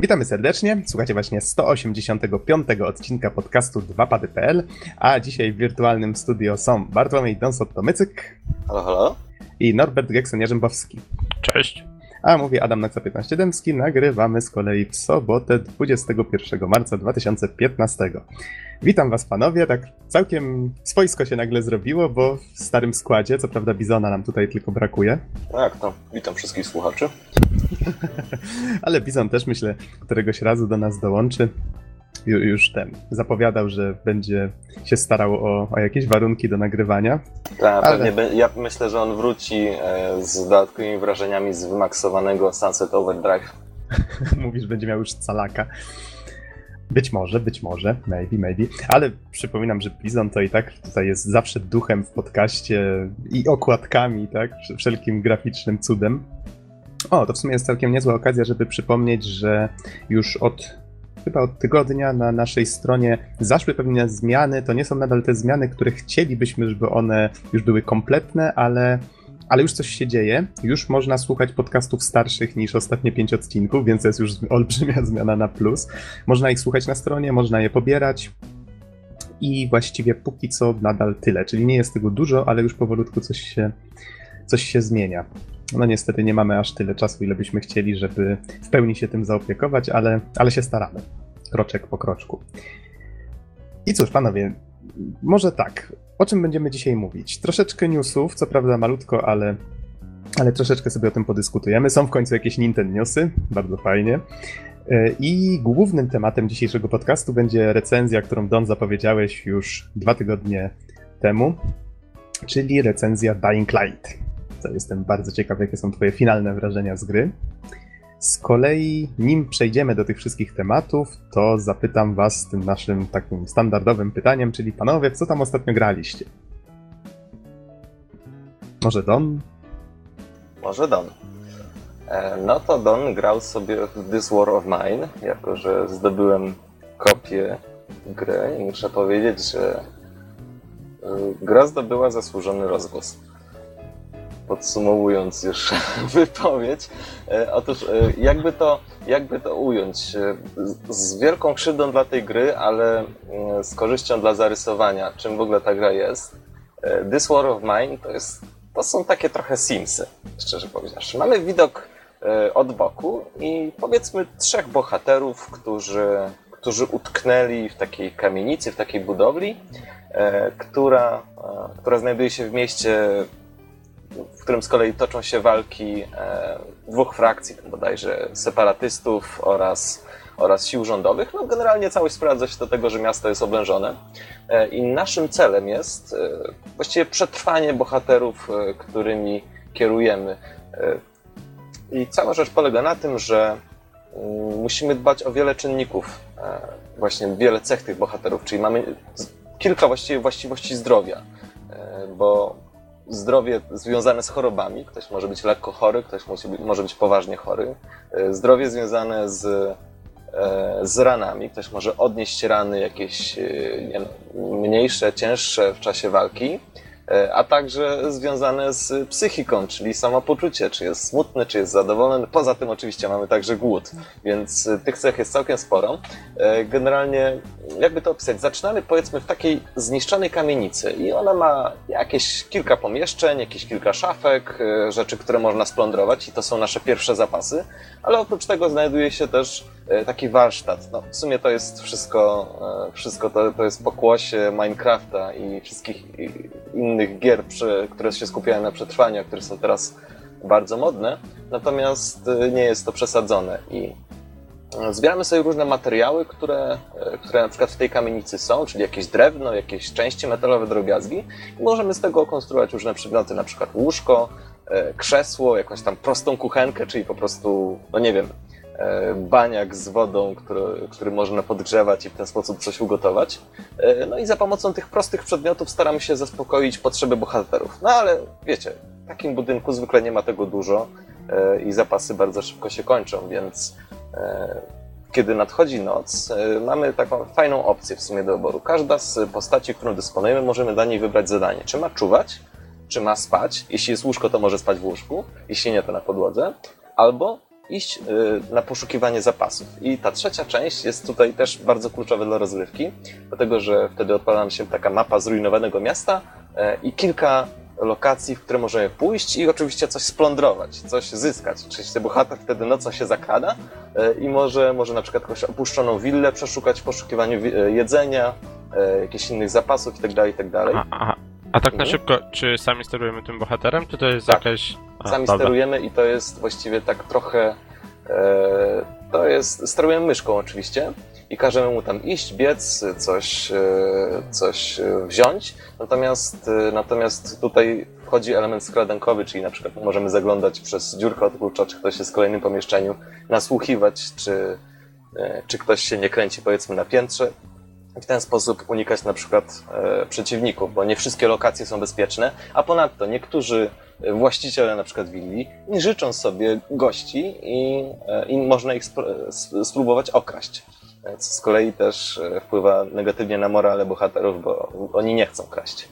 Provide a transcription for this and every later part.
Witamy serdecznie. Słuchacie właśnie 185 odcinka podcastu 2pady.pl, a dzisiaj w wirtualnym studio są Bartłomiej Donsot-Tomycyk Halo, halo. i Norbert Geksen-Jarzębowski. Cześć. A mówi Adam Naksa 15 Dębski. Nagrywamy z kolei w sobotę 21 marca 2015. Witam was panowie, tak całkiem swojsko się nagle zrobiło, bo w starym składzie, co prawda Bizona nam tutaj tylko brakuje, Tak, to witam wszystkich słuchaczy. ale Bizon też myślę któregoś razu do nas dołączy. Ju- Już ten zapowiadał, że będzie się starał o, o jakieś warunki do nagrywania. Tak, Ale- pewnie be- ja myślę, że on wróci e, z dodatkowymi wrażeniami z wymaksowanego Sunset Overdrive. Mówisz, będzie miał już calaka. Być może, być może, maybe, maybe. Ale przypominam, że Bizon to i tak tutaj jest zawsze duchem w podcaście i okładkami, tak? Wsz- Wszelkim graficznym cudem. O, to w sumie jest całkiem niezła okazja, żeby przypomnieć, że już od chyba od tygodnia na naszej stronie zaszły pewne zmiany. To nie są nadal te zmiany, które chcielibyśmy, żeby one już były kompletne, ale ale już coś się dzieje. Już można słuchać podcastów starszych niż ostatnie pięć odcinków, więc to jest już olbrzymia zmiana na plus. Można ich słuchać na stronie, można je pobierać. I właściwie póki co nadal tyle. Czyli nie jest tego dużo, ale już powolutku coś się, coś się zmienia. No niestety nie mamy aż tyle czasu, ile byśmy chcieli, żeby w pełni się tym zaopiekować, ale, ale się staramy. Kroczek po kroczku. I cóż, panowie, może tak. O czym będziemy dzisiaj mówić? Troszeczkę newsów, co prawda malutko, ale, ale troszeczkę sobie o tym podyskutujemy. Są w końcu jakieś Nintendo newsy, bardzo fajnie. E, I głównym tematem dzisiejszego podcastu będzie recenzja, którą Don zapowiedziałeś już dwa tygodnie temu, czyli recenzja Dying Light. To jestem bardzo ciekaw, jakie są Twoje finalne wrażenia z gry. Z kolei, nim przejdziemy do tych wszystkich tematów, to zapytam Was tym naszym takim standardowym pytaniem, czyli panowie, co tam ostatnio graliście? Może Don? Może Don. E, no to Don grał sobie w This War of Mine, jako że zdobyłem kopię gry i muszę powiedzieć, że e, gra zdobyła zasłużony rozgłos. Podsumowując już wypowiedź, e, otóż e, jakby to, jakby to ująć? E, z- wielką krzywdą dla tej gry, ale mm, z korzyścią dla zarysowania, czym w ogóle ta gra jest. This War of Mine to jest to są takie trochę Simsy, szczerze powiedziawszy. Mamy widok od boku i powiedzmy trzech bohaterów, którzy, którzy utknęli w takiej kamienicy, w takiej budowli, która, która znajduje się w mieście, w którym z kolei toczą się walki e, dwóch frakcji, tam bodajże separatystów oraz, oraz sił rządowych. No generalnie całość sprowadza się do tego, że miasto jest oblężone. E, I naszym celem jest e, właściwie przetrwanie bohaterów, którymi kierujemy. I cała rzecz polega na tym, że mm, musimy dbać o wiele czynników, właśnie wiele cech tych bohaterów, czyli mamy kilka właściwie właściwości zdrowia, bo zdrowie związane z chorobami, ktoś może być lekko chory, ktoś musi być, może być poważnie chory, e, zdrowie związane z e, z ranami. Ktoś może odnieść rany jakieś e, mniejsze, cięższe w czasie walki, a także związane z psychiką, czyli samopoczucie, czy jest smutny, czy jest zadowolony. Poza tym oczywiście mamy także głód, więc e, tych cech jest całkiem sporo. E, Generalnie, jakby to opisać, zaczynamy powiedzmy w takiej zniszczonej kamienicy i ona ma jakieś kilka pomieszczeń, jakieś kilka szafek, e, rzeczy, które można splądrować i to są nasze pierwsze zapasy, ale oprócz tego znajduje się też e, taki warsztat. No, w sumie to jest wszystko, e, wszystko to, to jest pokłosie Minecrafta i wszystkich innych gier, przy, które się skupiają na przetrwaniu, które są teraz bardzo modne, natomiast e, nie jest to przesadzone i e, Zbieramy sobie różne materiały, które, e, które na przykład w tej kamienicy są, czyli jakieś drewno, jakieś części metalowe, drobiazgi i możemy z tego konstruować różne przedmioty, na przykład łóżko, e, krzesło, jakąś tam prostą kuchenkę, czyli po prostu, no nie wiem, e, baniak z wodą, który, który można podgrzewać i w ten sposób coś ugotować. E, No i za pomocą tych prostych przedmiotów staramy się zaspokoić potrzeby bohaterów. No ale wiecie, w takim budynku zwykle nie ma tego dużo e, i zapasy bardzo szybko się kończą, więc e, kiedy nadchodzi noc, e, mamy taką fajną opcję w sumie do wyboru. Każda z postaci, którą dysponujemy, możemy dla niej wybrać zadanie. Czy ma czuwać, czy ma spać. Jeśli jest łóżko, to może spać w łóżku, jeśli nie, to na podłodze. Albo iść na poszukiwanie zapasów. I ta trzecia część jest tutaj też bardzo kluczowa dla rozgrywki, dlatego że wtedy odpala nam się taka mapa zrujnowanego miasta i kilka lokacji, w które możemy pójść i oczywiście coś splądrować, coś zyskać. Oczywiście bohater wtedy nocą się zakrada i może, może na przykład jakąś opuszczoną willę przeszukać w poszukiwaniu jedzenia, jakichś innych zapasów itd. itd. A tak na mhm. szybko, czy sami sterujemy tym bohaterem, czy to jest tak. jakaś... Sami sterujemy i to jest właściwie tak trochę... E, to jest... Sterujemy myszką oczywiście i każemy mu tam iść, biec, coś, e, coś wziąć. Natomiast, e, natomiast tutaj wchodzi element skradankowy, czyli na przykład możemy zaglądać przez dziurkę od klucza, czy ktoś jest w kolejnym pomieszczeniu, nasłuchiwać, czy, e, czy ktoś się nie kręci powiedzmy na piętrze w ten sposób unikać na przykład e, przeciwników, bo nie wszystkie lokacje są bezpieczne, a ponadto niektórzy właściciele na przykład willi nie życzą sobie gości i, e, i można ich spróbować okraść. Co z kolei też e, wpływa negatywnie na morale bohaterów, bo oni nie chcą kraść.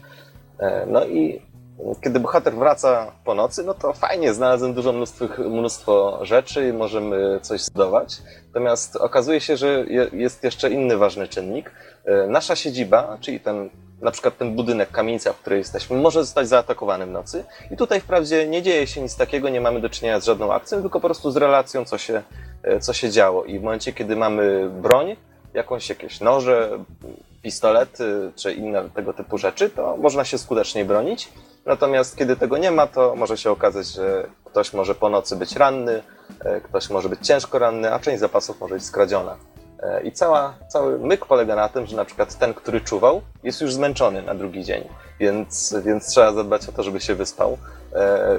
E, no i kiedy bohater wraca po nocy, no to fajnie, znalazłem dużo mnóstwo, mnóstwo rzeczy i możemy coś zdobyć. Natomiast okazuje się, że jest jeszcze inny ważny czynnik. Nasza siedziba, czyli ten, na przykład ten budynek, kamienica, w której jesteśmy, może zostać zaatakowany w nocy. I tutaj wprawdzie nie dzieje się nic takiego, nie mamy do czynienia z żadną akcją, tylko po prostu z relacją, co się, e, co się działo. I w momencie, kiedy mamy broń, jakąś jakieś noże, pistolety czy inne tego typu rzeczy, to można się skutecznie bronić. Natomiast kiedy tego nie ma, to może się okazać, że ktoś może po nocy być ranny, e, ktoś może być ciężko ranny, a część zapasów może być skradziona. E, I cała, cały myk polega na tym, że na przykład ten, który czuwał, jest już zmęczony na drugi dzień, więc, więc trzeba zadbać o to, żeby się wyspał. E,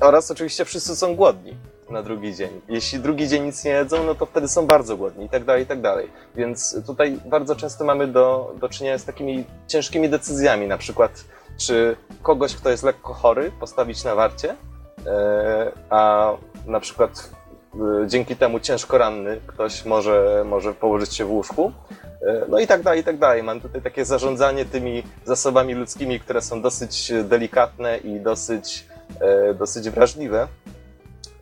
oraz oczywiście wszyscy są głodni na drugi dzień. Jeśli drugi dzień nic nie jedzą, no to wtedy są bardzo głodni i tak dalej, i tak dalej. Więc tutaj bardzo często mamy do, do czynienia z takimi ciężkimi decyzjami, na przykład czy kogoś, kto jest lekko chory, postawić na warcie, e, a na przykład dzięki temu ciężko ranny ktoś może, może położyć się w łóżku. E, no i tak dalej, i tak dalej. Mam tutaj takie zarządzanie tymi zasobami ludzkimi, które są dosyć delikatne i dosyć, dosyć wrażliwe.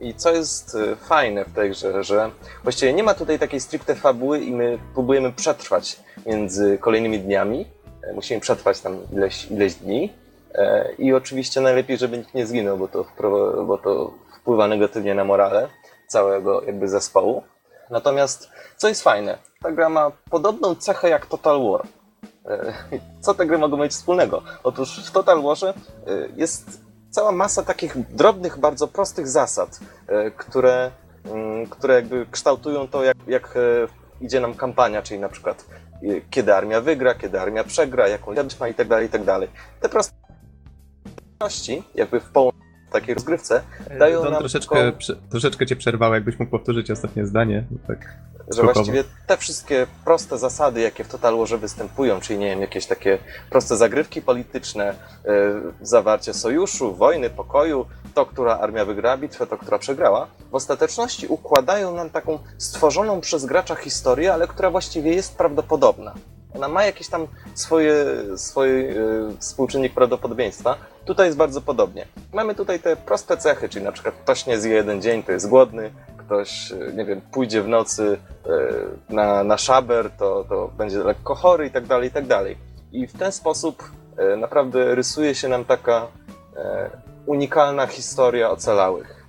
I co jest fajne w tej grze, że właściwie nie ma tutaj takiej stricte fabuły i my próbujemy przetrwać między kolejnymi dniami, musimy przetrwać tam ileś, ileś dni. I oczywiście najlepiej, żeby nikt nie zginął, bo to, bo to wpływa negatywnie na morale całego jakby zespołu. Natomiast co jest fajne, ta gra ma podobną cechę jak Total War. E, co te gry mogą mieć wspólnego? Otóż w Total Warze jest cała masa takich drobnych, bardzo prostych zasad, które, mm, które jakby kształtują to, jak, jak idzie nam kampania, czyli na przykład kiedy armia wygra, kiedy armia przegra, jaką jadź ma i tak dalej, i tak dalej. Te prostości, jakby w połączeniu takiej rozgrywce, dają Don, nam... Troszeczkę, prze, troszeczkę cię przerwało, jakbyś mógł powtórzyć ostatnie zdanie. Tak że właściwie te wszystkie proste zasady, jakie w Total Warze występują, czyli nie wiem, jakieś takie proste zagrywki polityczne, yy, zawarcie sojuszu, wojny, pokoju, to, która armia wygrała bitwę, to, która przegrała, w ostateczności układają nam taką stworzoną przez gracza historię, ale która właściwie jest prawdopodobna. Ona ma jakiś tam swoje, swój yy, współczynnik prawdopodobieństwa. Tutaj jest bardzo podobnie. Mamy tutaj te proste cechy, czyli na przykład ktoś nie zje jeden dzień, to jest głodny, ktoś, nie wiem, pójdzie w nocy e, na, na szaber, to, to będzie lekko chory i tak dalej, i tak dalej. I w ten sposób e, naprawdę rysuje się nam taka e, unikalna historia ocalałych.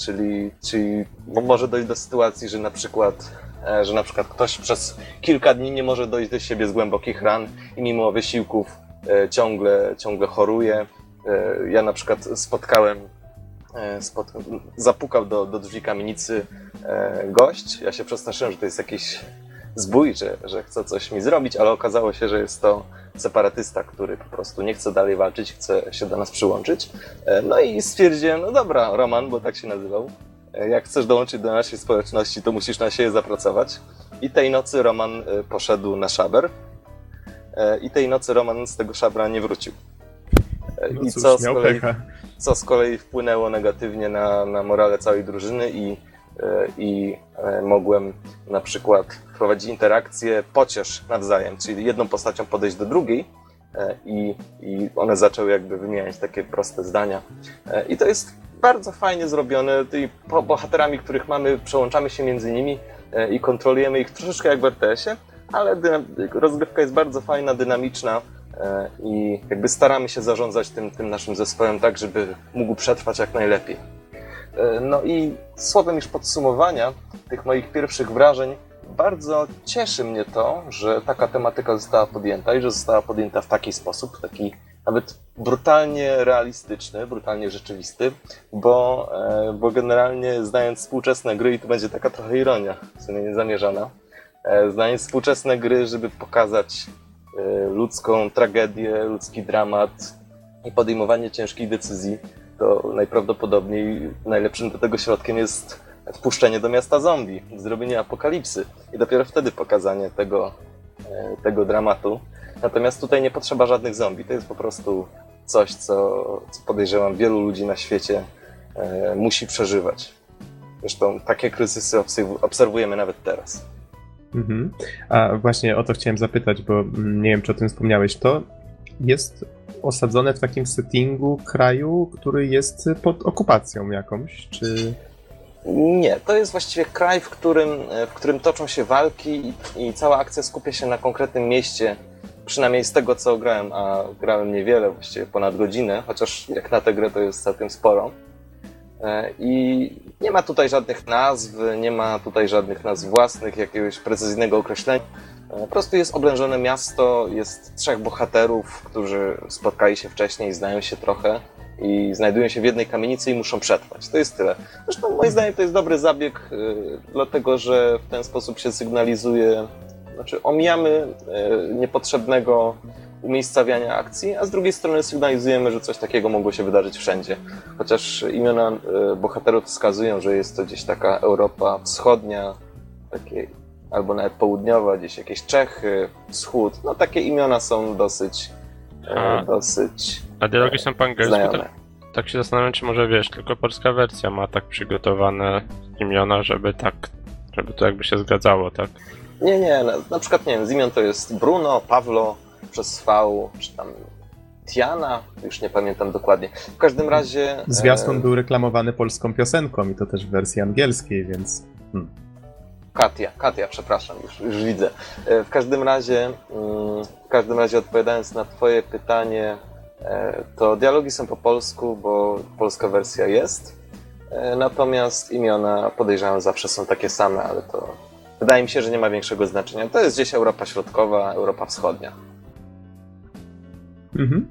Czyli, czyli może dojść do sytuacji, że na przykład że na przykład ktoś przez kilka dni nie może dojść do siebie z głębokich ran i mimo wysiłków ciągle, ciągle choruje. Ja na przykład spotkałem E, zapukał do, do drzwi kamienicy e, gość. Ja się przestraszyłem, że to jest jakiś zbój, że, że chce coś mi zrobić, ale okazało się, że jest to separatysta, który po prostu nie chce dalej walczyć, chce się do nas przyłączyć. E, no i stwierdziłem, no dobra, Roman, bo tak się nazywał, jak chcesz dołączyć do naszej społeczności, to musisz na siebie zapracować. I tej nocy Roman poszedł na szaber. I tej nocy Roman z tego szabra nie wrócił. No I cóż, co z kolei... Pecha co z kolei wpłynęło negatywnie na, na morale całej drużyny i, e, i e, mogłem na przykład wprowadzić interakcję pociesz nawzajem, czyli jedną postacią podejść do drugiej e, i, i one zaczęły jakby wymieniać takie proste zdania. I to jest bardzo fajnie zrobione. Tymi bohaterami, których mamy, przełączamy się między nimi e, i kontrolujemy ich troszeczkę jak w RTS-ie, ale rozgrywka jest bardzo fajna, dynamiczna e, i jakby staramy się zarządzać tym, tym naszym zespołem tak, żeby mógł przetrwać jak najlepiej. E, no i słowem już podsumowania tych moich pierwszych wrażeń, bardzo cieszy mnie to, że taka tematyka została podjęta i że została podjęta w taki sposób, taki nawet brutalnie realistyczny, brutalnie rzeczywisty, bo, e, bo generalnie znając współczesne gry, i to będzie taka trochę ironia, w sumie niezamierzona, e, znając współczesne gry, żeby pokazać e, ludzką tragedię, ludzki dramat i podejmowanie ciężkich decyzji, to najprawdopodobniej najlepszym do tego środkiem jest wpuszczenie do miasta zombie, zrobienie apokalipsy i dopiero wtedy pokazanie tego, tego dramatu. Natomiast tutaj nie potrzeba żadnych zombie. To jest po prostu coś, co, co podejrzewam wielu ludzi na świecie e, musi przeżywać. Zresztą takie kryzysy obserwujemy nawet teraz. Mhm. A właśnie o to chciałem zapytać, bo mm, nie wiem, czy o tym wspomniałeś. To jest osadzone w takim settingu kraju, który jest pod okupacją jakąś, czy... Nie, to jest właściwie kraj, w którym, w którym toczą się walki i, i cała akcja skupia się na konkretnym mieście przynajmniej z tego co grałem, a grałem niewiele, właściwie ponad godzinę, chociaż jak na tę grę to jest całkiem sporo. E, I nie ma tutaj żadnych nazw, nie ma tutaj żadnych nazw własnych, jakiegoś precyzyjnego określenia. E, po prostu jest oblężone miasto, jest trzech bohaterów, którzy spotkali się wcześniej, znają się trochę i znajdują się w jednej kamienicy i muszą przetrwać. To jest tyle. Zresztą moim zdaniem to jest dobry zabieg, e, dlatego że w ten sposób się sygnalizuje znaczy omijamy e, niepotrzebnego umiejscawiania akcji, a z drugiej strony sygnalizujemy, że coś takiego mogło się wydarzyć wszędzie. Chociaż imiona bohaterów wskazują, że jest to gdzieś taka Europa wschodnia, takie, albo nawet południowa, gdzieś jakieś Czechy, wschód. No takie imiona są dosyć e, a, dosyć A dialogi są po angielsku? Tak, tak się zastanawiam, czy może wiesz, tylko polska wersja ma tak przygotowane imiona, żeby tak, żeby to jakby się zgadzało, tak? Nie, nie, na, na przykład nie wiem, z imion to jest Bruno, Pawlo, przez V, czy tam Tiana, już nie pamiętam dokładnie. W każdym razie... Zwiastun e... był reklamowany polską piosenką i to też w wersji angielskiej, więc... Hmm. Katia, Katia, przepraszam, już, już widzę. E, w każdym razie, mm, w każdym razie odpowiadając na twoje pytanie, e, to dialogi są po polsku, bo polska wersja jest. E, natomiast imiona podejrzewam zawsze są takie same, ale to Wydaje mi się, że nie ma większego znaczenia. To jest gdzieś Europa Środkowa, Europa Wschodnia. Mhm.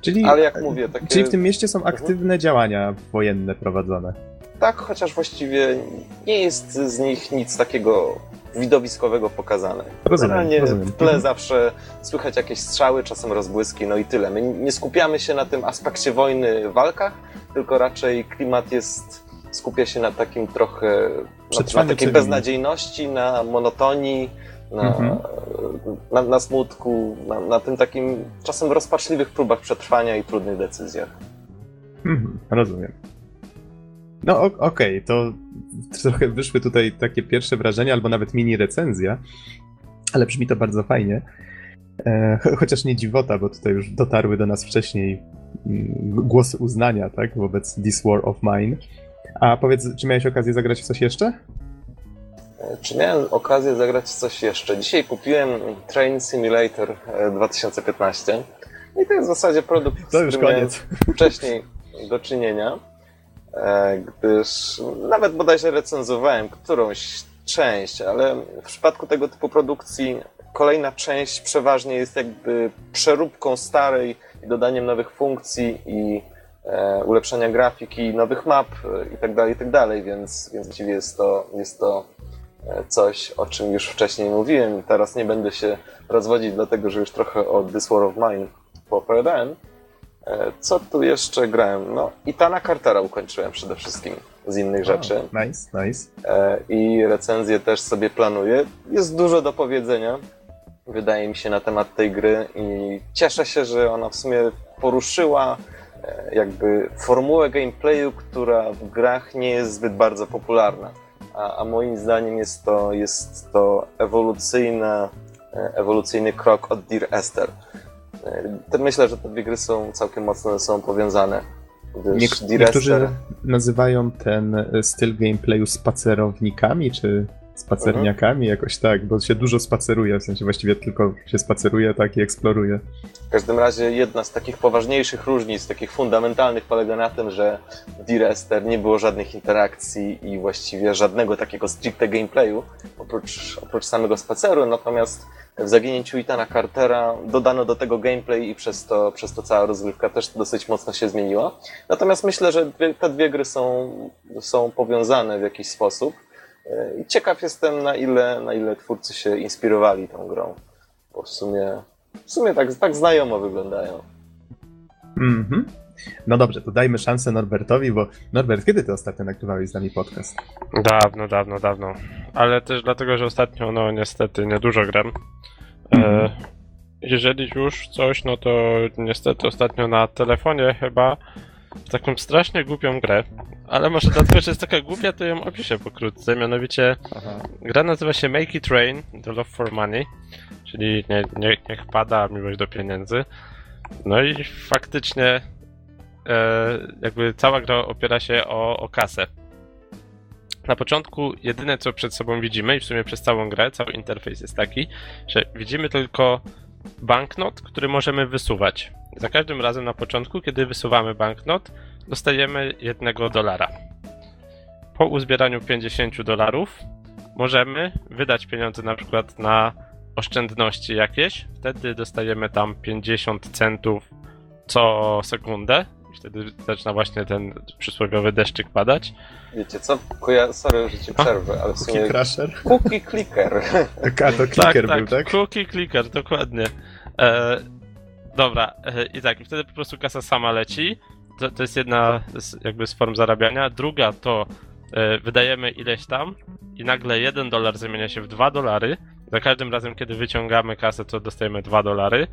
Czyli, Ale jak mówię, takie... Czyli w tym mieście są mhm. aktywne mhm. działania wojenne prowadzone. Tak, chociaż właściwie nie jest z nich nic takiego widowiskowego pokazane. Rozumiem. w tle mhm. zawsze słychać jakieś strzały, czasem rozbłyski, no i tyle. My nie skupiamy się na tym aspekcie wojny w walkach, tylko raczej klimat jest skupia się na takim trochę, na, na takiej beznadziejności, na monotonii, na, mhm. na, na, smutku, na, na tym takim czasem rozpaczliwych próbach przetrwania i trudnych decyzjach. Mhm, rozumiem. No okej, okay, to trochę wyszły tutaj takie pierwsze wrażenia, albo nawet mini recenzja, ale brzmi to bardzo fajnie. E, chociaż nie dziwota, bo tutaj już dotarły do nas wcześniej mm, głosy uznania, tak, wobec This War of Mine. A powiedz, czy miałeś okazję zagrać w coś jeszcze? E, czy miałem okazję zagrać w coś jeszcze? Dzisiaj kupiłem Train Simulator 2015 e, i to jest w zasadzie produkt, to już koniec. wcześniej do czynienia, gdyż nawet bodajże recenzowałem którąś część, ale w przypadku tego typu produkcji kolejna część przeważnie jest jakby przeróbką starej i dodaniem nowych funkcji i E, ulepszenia grafiki, nowych map itd., e, itd., tak więc, więc właściwie jest to, jest to e, coś, o czym już wcześniej mówiłem. Teraz nie będę się rozwodzić, dlatego że już trochę o This War of Mine poopowiadałem. Co tu jeszcze grałem? No, i Tana Cartera ukończyłem przede wszystkim z innych rzeczy. Nice, nice. I recenzję też sobie planuję. Jest dużo do powiedzenia, wydaje mi się, na temat tej gry i cieszę się, że ona w sumie poruszyła E, jakby formułę gameplayu, która w grach nie jest zbyt bardzo popularna. A, a moim zdaniem jest to, jest to ewolucyjna, e, ewolucyjny krok od Dear Esther. Myślę, że te dwie gry są całkiem mocno sobą powiązane. Niektórzy nazywają ten styl gameplayu spacerownikami, czy spacerniakami, jakoś tak, bo się dużo spaceruje, w sensie właściwie tylko się spaceruje tak i eksploruje. W każdym razie jedna z takich poważniejszych różnic, takich fundamentalnych, polega na tym, że w D-Rester nie było żadnych interakcji i właściwie żadnego takiego stricte gameplayu, oprócz, oprócz samego spaceru, natomiast w zaginięciu Itana Cartera dodano do tego gameplay i przez to, przez to cała rozgrywka też dosyć mocno się zmieniła. Natomiast myślę, że dwie, te dwie gry są, są powiązane w jakiś sposób. I ciekaw jestem, na ile, na ile twórcy się inspirowali tą grą, bo w sumie, w sumie tak, tak znajomo wyglądają. Mhm. No dobrze, to dajmy szansę Norbertowi, bo Norbert, kiedy ty ostatnio nagrywałeś z nami podcast? Dawno, dawno, dawno. Ale też dlatego, że ostatnio, no niestety, niedużo gram. E, Mhm. jeżeli już coś, no to niestety ostatnio na telefonie chyba w taką strasznie głupią grę. Ale może dlatego, że jest taka głupia, to ją opiszę pokrótce. Mianowicie Aha. gra nazywa się Make It Rain, The Love for Money, czyli nie, nie, niech pada miłość do pieniędzy. No i faktycznie e, jakby cała gra opiera się o, o kasę. Na początku jedyne co przed sobą widzimy i w sumie przez całą grę, cały interfejs jest taki, że widzimy tylko banknot, który możemy wysuwać. Za każdym razem na początku, kiedy wysuwamy banknot, dostajemy jednego dolara. Po uzbieraniu 50 dolarów możemy wydać pieniądze na przykład na oszczędności jakieś, wtedy dostajemy tam 50 centów co sekundę i wtedy zaczyna właśnie ten przysłowiowy deszczyk padać. Wiecie co? Koja... Sorry, że ci przerwę, ale w Cookie sumie... Crusher? Cookie Clicker. A to clicker był, tak? Cookie clicker, dokładnie. E, dobra, e, i tak, i wtedy po prostu kasa sama leci. To, to jest jedna z, jakby z form zarabiania. Druga to e, wydajemy ileś tam i nagle 1 dolar zamienia się w 2 dolary. Za każdym razem, kiedy wyciągamy kasę, to dostajemy 2 dolary.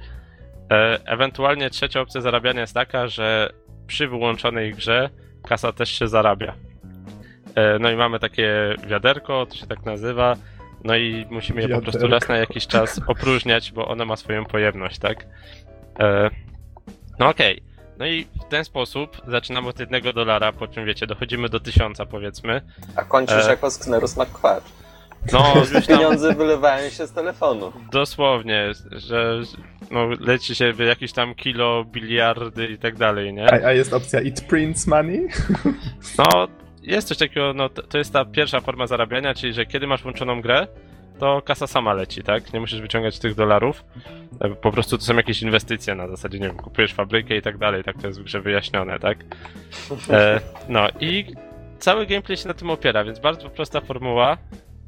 E, ewentualnie trzecia opcja zarabiania jest taka, że przy wyłączonej grze kasa też się zarabia. No i mamy takie wiaderko, to się tak nazywa. No i musimy je po prostu Wiaderko. raz na jakiś czas opróżniać, bo ono ma swoją pojemność, tak? E, no okej. No i w ten sposób zaczynamy od jednego dolara, po czym wiecie, dochodzimy do tysiąca powiedzmy. A kończysz E. jako Sknerus McQuarrie. No, już tam Pieniądze wylewają się z telefonu. dosłownie, że no, leci się w jakieś tam kilo, biliardy i tak dalej, nie? A, a jest opcja It Prints Money? No, jest coś takiego, no to, to jest ta pierwsza forma zarabiania, czyli że kiedy masz włączoną grę, to kasa sama leci, tak? Nie musisz wyciągać tych dolarów. E, Po prostu to są jakieś inwestycje na zasadzie, nie wiem, kupujesz fabrykę i tak dalej, tak to jest w grze wyjaśnione, tak? E, no i cały gameplay się na tym opiera, więc bardzo prosta formuła,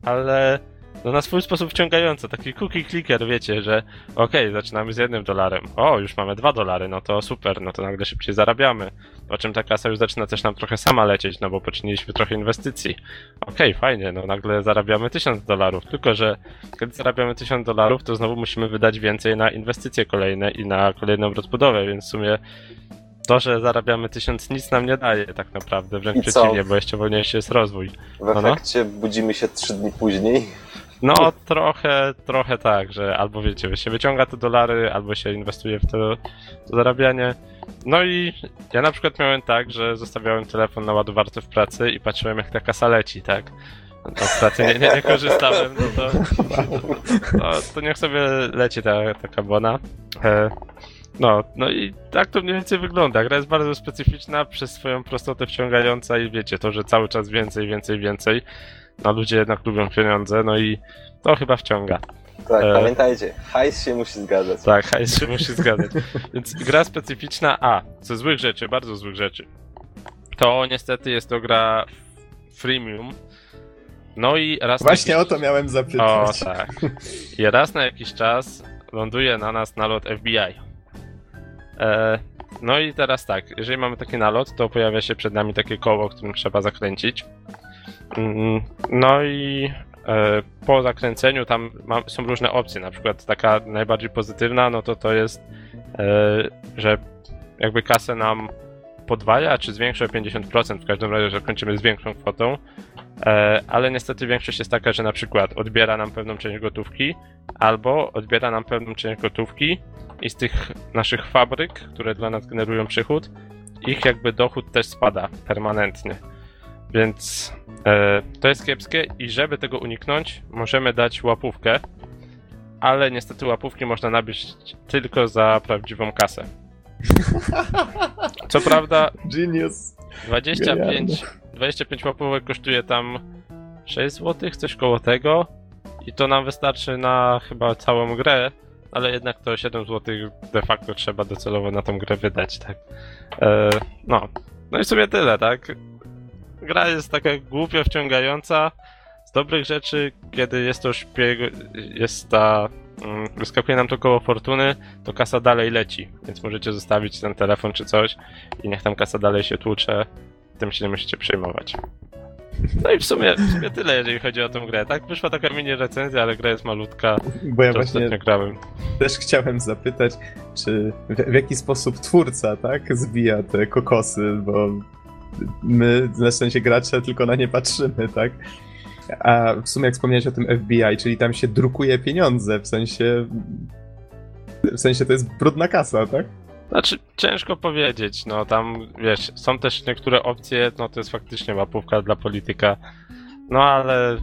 ale no na swój sposób wciągająca. Taki cookie clicker, wiecie, że okej, zaczynamy z jednym dolarem. O, już mamy dwa dolary, no to super, no to nagle szybciej zarabiamy. Po czym ta kasa już zaczyna też nam trochę sama lecieć, no bo poczyniliśmy trochę inwestycji. Okej, fajnie, no nagle zarabiamy 1000 dolarów. Tylko, że kiedy zarabiamy 1000 dolarów, to znowu musimy wydać więcej na inwestycje kolejne i na kolejną rozbudowę, więc w sumie to, że zarabiamy 1000 nic nam nie daje tak naprawdę, wręcz przeciwnie, bo jeszcze wolniejszy jest rozwój. W No, no. efekcie budzimy się trzy dni później. No, trochę, trochę tak, że albo wiecie, się wyciąga te dolary, albo się inwestuje w to, to zarabianie. No i ja na przykład miałem tak, że zostawiałem telefon na ładowarce w pracy i patrzyłem jak ta kasa leci, tak? No, w pracy nie, nie, nie korzystałem, no to, to, to niech sobie leci ta, ta kabona. E, no, no i tak to mniej więcej wygląda. Gra jest bardzo specyficzna przez swoją prostotę wciągająca i wiecie, to, że cały czas więcej, więcej, więcej. No ludzie jednak lubią pieniądze, no i to chyba wciąga. Tak, E. pamiętajcie, hajs się musi zgadzać. Tak, hajs się musi zgadzać. Więc gra specyficzna, a ze złych rzeczy, bardzo złych rzeczy. To niestety jest to gra freemium. No i raz Właśnie na o jakiś... to miałem O, zapytać. tak. I raz na jakiś czas ląduje na nas nalot FBI. E, no i teraz tak, jeżeli mamy taki nalot, to pojawia się przed nami takie koło, którym trzeba zakręcić. No i e, po zakręceniu tam są różne opcje, na przykład taka najbardziej pozytywna, no to to jest, e, że jakby kasę nam podwaja, czy zwiększa o 50%, w każdym razie, że kończymy z większą kwotą, e, ale niestety większość jest taka, że na przykład odbiera nam pewną część gotówki, albo odbiera nam pewną część gotówki i z tych naszych fabryk, które dla nas generują przychód, ich jakby dochód też spada permanentnie. Więc e, to jest kiepskie i żeby tego uniknąć, możemy dać łapówkę, ale niestety łapówki można nabyć tylko za prawdziwą kasę. Co prawda Genius. 25, 25 łapówek kosztuje tam 6 zł, coś koło tego. I to nam wystarczy na chyba całą grę, ale jednak to 7 zł de facto trzeba docelowo na tą grę wydać, tak. E, no. No i w sumie tyle, tak. Gra jest taka głupio wciągająca. Z dobrych rzeczy, kiedy jest to szpieg, jest ta. Mm, wyskakuje nam to koło fortuny, to kasa dalej leci, więc możecie zostawić ten telefon czy coś i niech tam kasa dalej się tłucze, tym się nie musicie przejmować. No i w sumie, w sumie tyle, jeżeli chodzi o tę grę. Tak, wyszła taka mini recenzja, ale gra jest malutka. Bo ja właśnie grałem. też chciałem zapytać, czy w, w jaki sposób twórca, tak, zbija te kokosy, bo my, na sensie gracze, tylko na nie patrzymy, tak? A w sumie jak wspomniałeś o tym FBI, czyli tam się drukuje pieniądze, w sensie w sensie to jest brudna kasa, tak? Znaczy, ciężko powiedzieć, no tam, wiesz, są też niektóre opcje, no to jest faktycznie łapówka dla polityka, no ale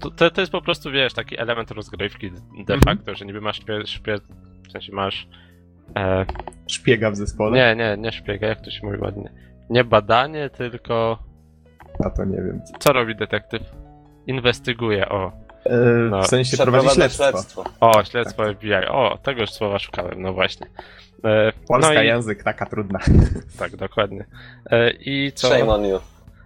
to, to, to jest po prostu, wiesz, taki element rozgrywki de Mhm. facto, że niby masz szpie, szpie w sensie masz, e, Szpiega w zespole? nie, nie, nie szpiega, jak to się mówi ładnie, nie badanie, tylko, A to nie wiem. co robi detektyw? Inwestyguje, o, E, No. w sensie prowadzi Przeprowadza śledztwo. o, śledztwo FBI, o, tego już słowa szukałem, no właśnie. E, Polska no i, język, taka trudna. tak, dokładnie. E, I co? Shame on you.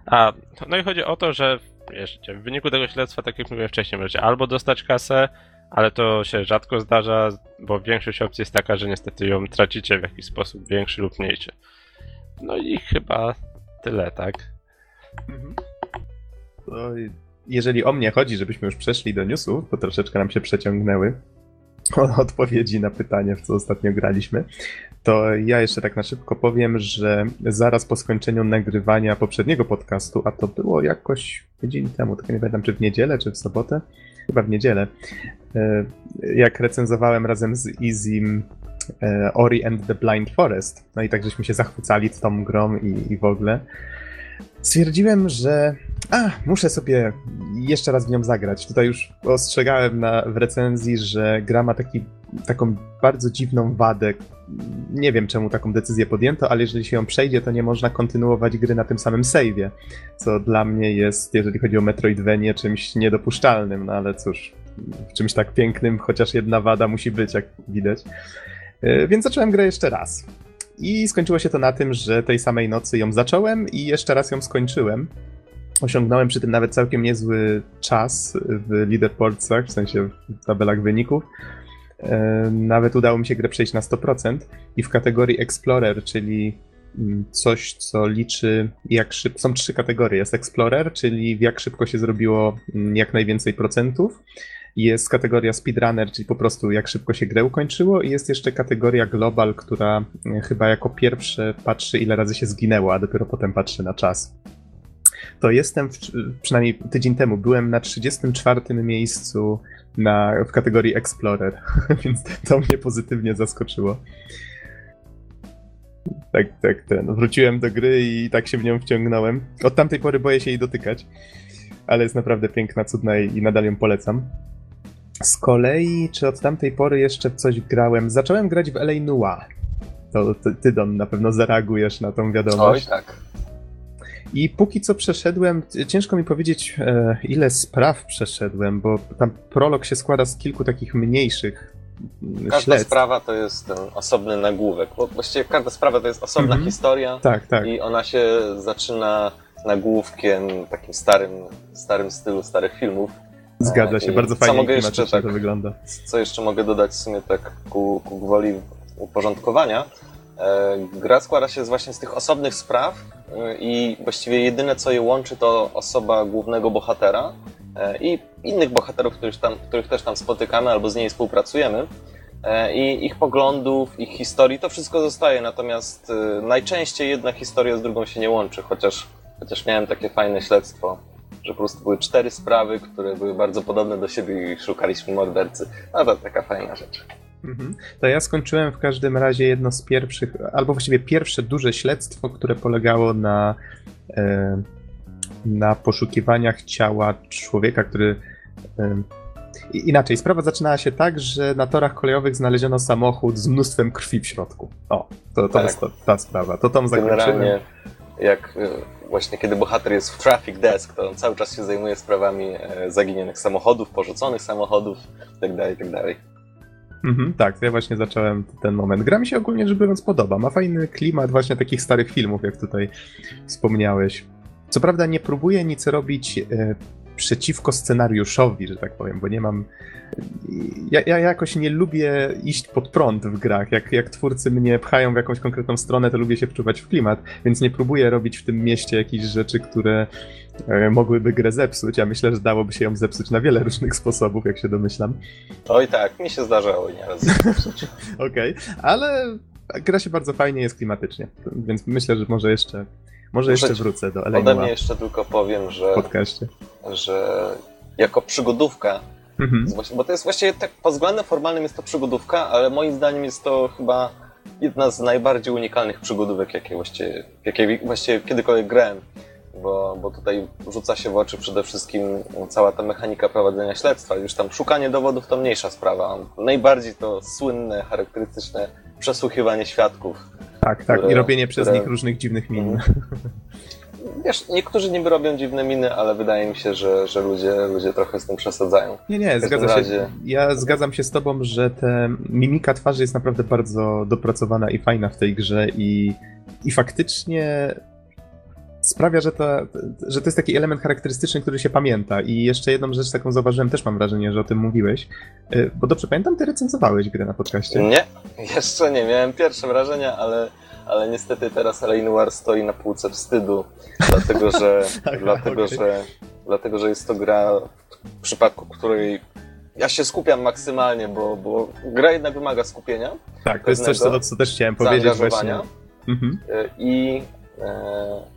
A, no i chodzi o to, że wiesz, w wyniku tego śledztwa, tak jak mówiłem wcześniej, możecie albo dostać kasę, ale to się rzadko zdarza, bo większość opcji jest taka, że niestety ją tracicie w jakiś sposób większy lub mniejszy. No i chyba tyle, tak? To jeżeli o mnie chodzi, żebyśmy już przeszli do newsów, to troszeczkę nam się przeciągnęły odpowiedzi na pytanie, w co ostatnio graliśmy, to ja jeszcze tak na szybko powiem, że zaraz po skończeniu nagrywania poprzedniego podcastu, a to było jakoś tydzień temu, tylko nie pamiętam czy w niedzielę, czy w sobotę, chyba w niedzielę, e, jak recenzowałem razem z Izim Ori and the Blind Forest, no i tak żeśmy się zachwycali tą grą i, i w ogóle, stwierdziłem, że a, muszę sobie jeszcze raz w nią zagrać. Tutaj już ostrzegałem na, w recenzji, że gra ma taki, taką bardzo dziwną wadę. Nie wiem, czemu taką decyzję podjęto, ale jeżeli się ją przejdzie, to nie można kontynuować gry na tym samym save'ie, co dla mnie jest, jeżeli chodzi o Metroidvanie, czymś niedopuszczalnym, no ale cóż, w czymś tak pięknym, chociaż jedna wada musi być, jak widać. E, Więc zacząłem grę jeszcze raz. I skończyło się to na tym, że tej samej nocy ją zacząłem i jeszcze raz ją skończyłem. Osiągnąłem przy tym nawet całkiem niezły czas w leaderboardsach, w sensie w tabelach wyników. E, Nawet udało mi się grę przejść na 100% i w kategorii Explorer, czyli mm, coś, co liczy jak szybko. Są trzy kategorie. Jest Explorer, czyli jak szybko się zrobiło mm, jak najwięcej procentów. Jest kategoria Speedrunner, czyli po prostu jak szybko się grę ukończyło. I jest jeszcze kategoria Global, która mm, chyba jako pierwsze patrzy, ile razy się zginęło, a dopiero potem patrzy na czas to jestem, w, przynajmniej tydzień temu, byłem na 34 miejscu na, w kategorii Explorer, więc to mnie pozytywnie zaskoczyło. Tak, tak, ten. Wróciłem do gry i tak się w nią wciągnąłem. Od tamtej pory boję się jej dotykać, ale jest naprawdę piękna, cudna i, i nadal ją polecam. Z kolei, czy od tamtej pory jeszcze coś grałem? Zacząłem grać w LA Noir. To ty, ty, Don, na pewno zareagujesz na tą Oj, wiadomość. tak. I póki co przeszedłem, ciężko mi powiedzieć, e, ile spraw przeszedłem, bo tam prolog się składa z kilku takich mniejszych mm, Każda śledztw. sprawa to jest ten osobny nagłówek. Właściwie każda sprawa to jest osobna Mhm. historia Tak, tak. i ona się zaczyna nagłówkiem takim starym, starym stylu starych filmów. Zgadza się, i bardzo fajnie mogę jeszcze tak- to wygląda. Co jeszcze mogę dodać w sumie tak ku, ku gwoli uporządkowania? E, gra składa się właśnie z tych osobnych spraw e, i właściwie jedyne co je łączy to osoba głównego bohatera e, i innych bohaterów, których, tam, których też tam spotykamy albo z niej współpracujemy. I ich poglądów, ich historii, to wszystko zostaje, natomiast najczęściej jedna historia z drugą się nie łączy, chociaż, chociaż miałem takie fajne śledztwo, że po prostu były cztery sprawy, które były bardzo podobne do siebie i szukaliśmy mordercy. No to taka fajna rzecz. Mhm. To ja skończyłem w każdym razie jedno z pierwszych, albo właściwie pierwsze duże śledztwo, które polegało na, e, na poszukiwaniach ciała człowieka, który. E, inaczej, sprawa zaczynała się tak, że na torach kolejowych znaleziono samochód z mnóstwem krwi w środku. O, to, to Tak. jest to, ta sprawa. To tam zakończyłem. Generalnie, jak e, właśnie kiedy bohater jest w traffic desk, to on cały czas się zajmuje sprawami e, zaginionych samochodów, porzuconych samochodów itd., itd. Mhm, tak, ja właśnie zacząłem ten moment. Gra mi się ogólnie rzecz biorąc podoba. Ma fajny klimat właśnie takich starych filmów, jak tutaj wspomniałeś. Co prawda nie próbuję nic robić e, przeciwko scenariuszowi, że tak powiem, bo nie mam... Ja, ja jakoś nie lubię iść pod prąd w grach. Jak, jak twórcy mnie pchają w jakąś konkretną stronę, to lubię się wczuwać w klimat, więc nie próbuję robić w tym mieście jakichś rzeczy, które e, mogłyby grę zepsuć. Ja myślę, że dałoby się ją zepsuć na wiele różnych sposobów, jak się domyślam. Oj tak, mi się zdarzało nieraz. Okej, ale gra się bardzo fajnie, jest klimatycznie, więc myślę, że może jeszcze, może jeszcze wrócę do Ode mnie jeszcze tylko powiem, że, podcaście. że jako przygodówka, Mhm. bo to jest właściwie tak pod względem formalnym jest to przygodówka, ale moim zdaniem jest to chyba jedna z najbardziej unikalnych przygodówek, jakie właściwie, jakie właściwie kiedykolwiek grałem. Bo, bo tutaj rzuca się w oczy przede wszystkim cała ta mechanika prowadzenia śledztwa. Już tam szukanie dowodów to mniejsza sprawa. Najbardziej to słynne, charakterystyczne przesłuchiwanie świadków. Tak, tak, i które- robienie przez które- nich różnych dziwnych min. Mhm. Wiesz, niektórzy niby robią dziwne miny, ale wydaje mi się, że, że ludzie, ludzie trochę z tym przesadzają. Nie, nie, każdym zgadza się. razie- Ja zgadzam się z tobą, że te mimika twarzy jest naprawdę bardzo dopracowana i fajna w tej grze i, i faktycznie sprawia, że to, że to jest taki element charakterystyczny, który się pamięta. I jeszcze jedną rzecz taką zauważyłem, też mam wrażenie, że o tym mówiłeś, y, bo dobrze pamiętam, ty recenzowałeś grę na podcaście. Nie, jeszcze nie. Miałem pierwsze wrażenia, ale, ale niestety teraz. Noir stoi na półce wstydu, dlatego że, Aha, dlatego, okej. że, dlatego, że jest to gra, w przypadku której ja się skupiam maksymalnie, bo, bo gra jednak wymaga skupienia, Tak, to jest coś, co, co też chciałem powiedzieć właśnie. Mhm. E, I, e,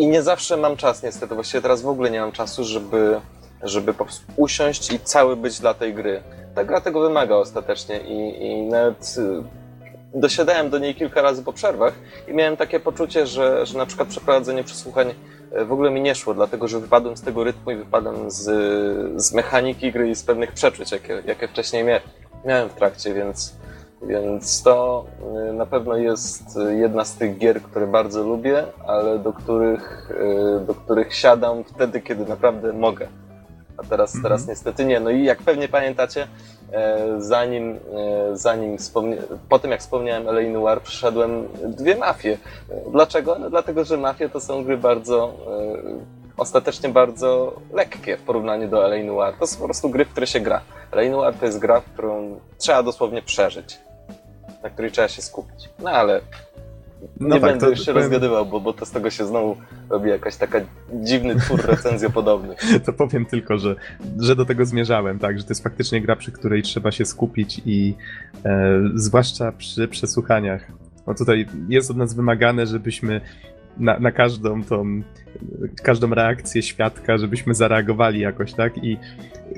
I nie zawsze mam czas, niestety. Właściwie teraz w ogóle nie mam czasu, żeby, żeby po prostu usiąść i cały być dla tej gry. Ta gra tego wymaga ostatecznie i, i nawet y, dosiadałem do niej kilka razy po przerwach i miałem takie poczucie, że, że na przykład przeprowadzenie przesłuchań e, w ogóle mi nie szło, dlatego że wypadłem z tego rytmu i wypadłem z, z mechaniki gry i z pewnych przeczuć, jakie, jakie wcześniej mia, miałem w trakcie, więc, więc to y, na pewno jest y, jedna z tych gier, które bardzo lubię, ale do których, y, do których siadam wtedy, kiedy naprawdę mogę. A teraz, Mhm. teraz niestety nie. No i jak pewnie pamiętacie, e, zanim, e, zanim po tym jak wspomniałem L.A. Noir, przeszedłem dwie mafie. Dlaczego? No dlatego, że mafie to są gry bardzo e, ostatecznie bardzo lekkie w porównaniu do L.A. Noir. To są po prostu gry, w które się gra. L.A. Noir to jest gra, w którą trzeba dosłownie przeżyć. Na której trzeba się skupić. No ale No nie tak, będę to już się powiem- rozgadywał, bo, bo to z tego się znowu robi jakaś taka dziwny twór recenzjopodobny. To powiem tylko, że, że do tego zmierzałem, tak, że to jest faktycznie gra, przy której trzeba się skupić i e, zwłaszcza przy przesłuchaniach. No tutaj jest od nas wymagane, żebyśmy na, na każdą tą, każdą reakcję świadka, żebyśmy zareagowali jakoś, tak? I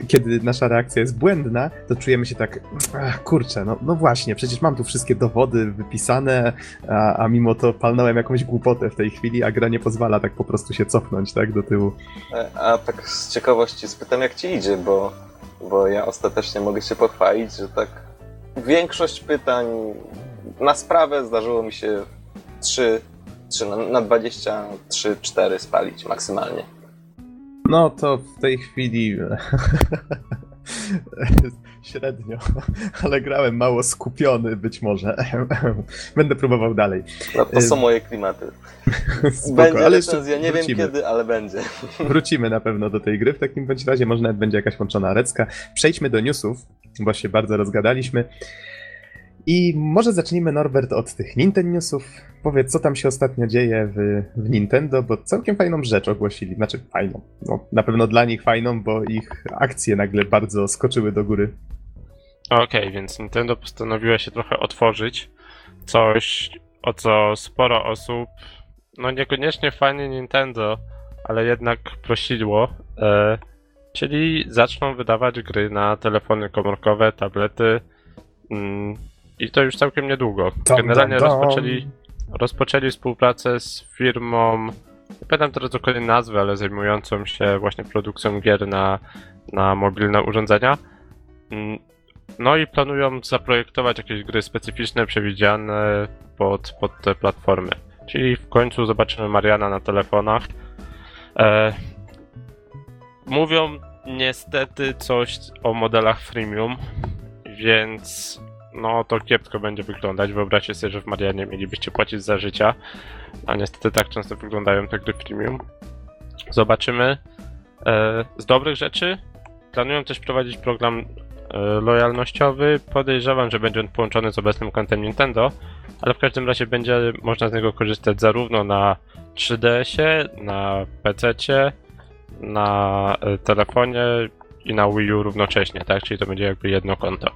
kiedy nasza reakcja jest błędna, to czujemy się tak, ach, kurczę, no, no właśnie, przecież mam tu wszystkie dowody wypisane, a, a mimo to palnąłem jakąś głupotę w tej chwili, a gra nie pozwala tak po prostu się cofnąć, tak, do tyłu. E, A tak z ciekawości spytam, jak ci idzie, bo, bo ja ostatecznie mogę się pochwalić, że tak większość pytań na sprawę zdarzyło mi się 3, 3 na, na 23, 4 spalić maksymalnie. No to w tej chwili średnio, ale grałem mało skupiony być może. Będę próbował dalej. No to są moje klimaty. Spoko, Będzie ale recenzja, nie wiem wrócimy. kiedy, ale będzie. Wrócimy na pewno do tej gry w takim bądź razie, może nawet będzie jakaś łączona recka. Przejdźmy do newsów, bo się bardzo rozgadaliśmy. I może zacznijmy, Norbert, od tych Nintendo newsów. Powiedz, co tam się ostatnio dzieje w, w Nintendo, bo całkiem fajną rzecz ogłosili. Znaczy fajną. No, na pewno dla nich fajną, bo ich akcje nagle bardzo skoczyły do góry. Okej, więc Nintendo postanowiła się trochę otworzyć. Coś, o co sporo osób, no niekoniecznie fajnie Nintendo, ale jednak prosiło. E, czyli zaczną wydawać gry na telefony komórkowe, tablety Mm, I to już całkiem niedługo. Generalnie rozpoczęli, rozpoczęli współpracę z firmą, nie pamiętam teraz dokładnie nazwy, ale zajmującą się właśnie produkcją gier na, na mobilne urządzenia. Mm, No i planują zaprojektować jakieś gry specyficzne, przewidziane pod, pod te platformy. Czyli w końcu zobaczymy Mariana na telefonach. E, mówią niestety coś o modelach freemium, więc no to kiepsko będzie wyglądać. Wyobraźcie sobie, że w Marianie mielibyście płacić za życia, a niestety tak często wyglądają te gry freemium. Zobaczymy. E, z dobrych rzeczy planują też prowadzić program e, lojalnościowy. Podejrzewam, że będzie on połączony z obecnym kontem Nintendo, ale w każdym razie będzie można z niego korzystać zarówno na 3DS-ie, na PC-cie, na e, telefonie i na Wii U równocześnie, tak? Czyli to będzie jakby jedno konto.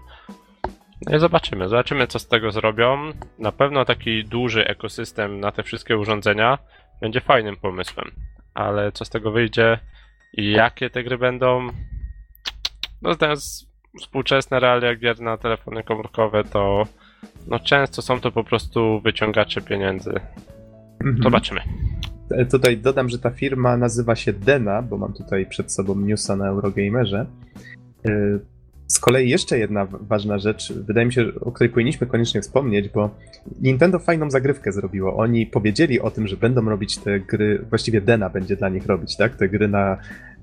No i zobaczymy, zobaczymy co z tego zrobią. Na pewno taki duży ekosystem na te wszystkie urządzenia będzie fajnym pomysłem, ale co z tego wyjdzie i jakie te gry będą, no znając współczesne realia gier na telefony komórkowe, to no często są to po prostu wyciągacze pieniędzy. Mhm. Zobaczymy. E, Tutaj dodam, że ta firma nazywa się Dena, bo mam tutaj przed sobą newsa na Eurogamerze. Z kolei jeszcze jedna ważna rzecz, wydaje mi się, o której powinniśmy koniecznie wspomnieć, bo Nintendo fajną zagrywkę zrobiło. Oni powiedzieli o tym, że będą robić te gry, właściwie Dena będzie dla nich robić, tak? Te gry na,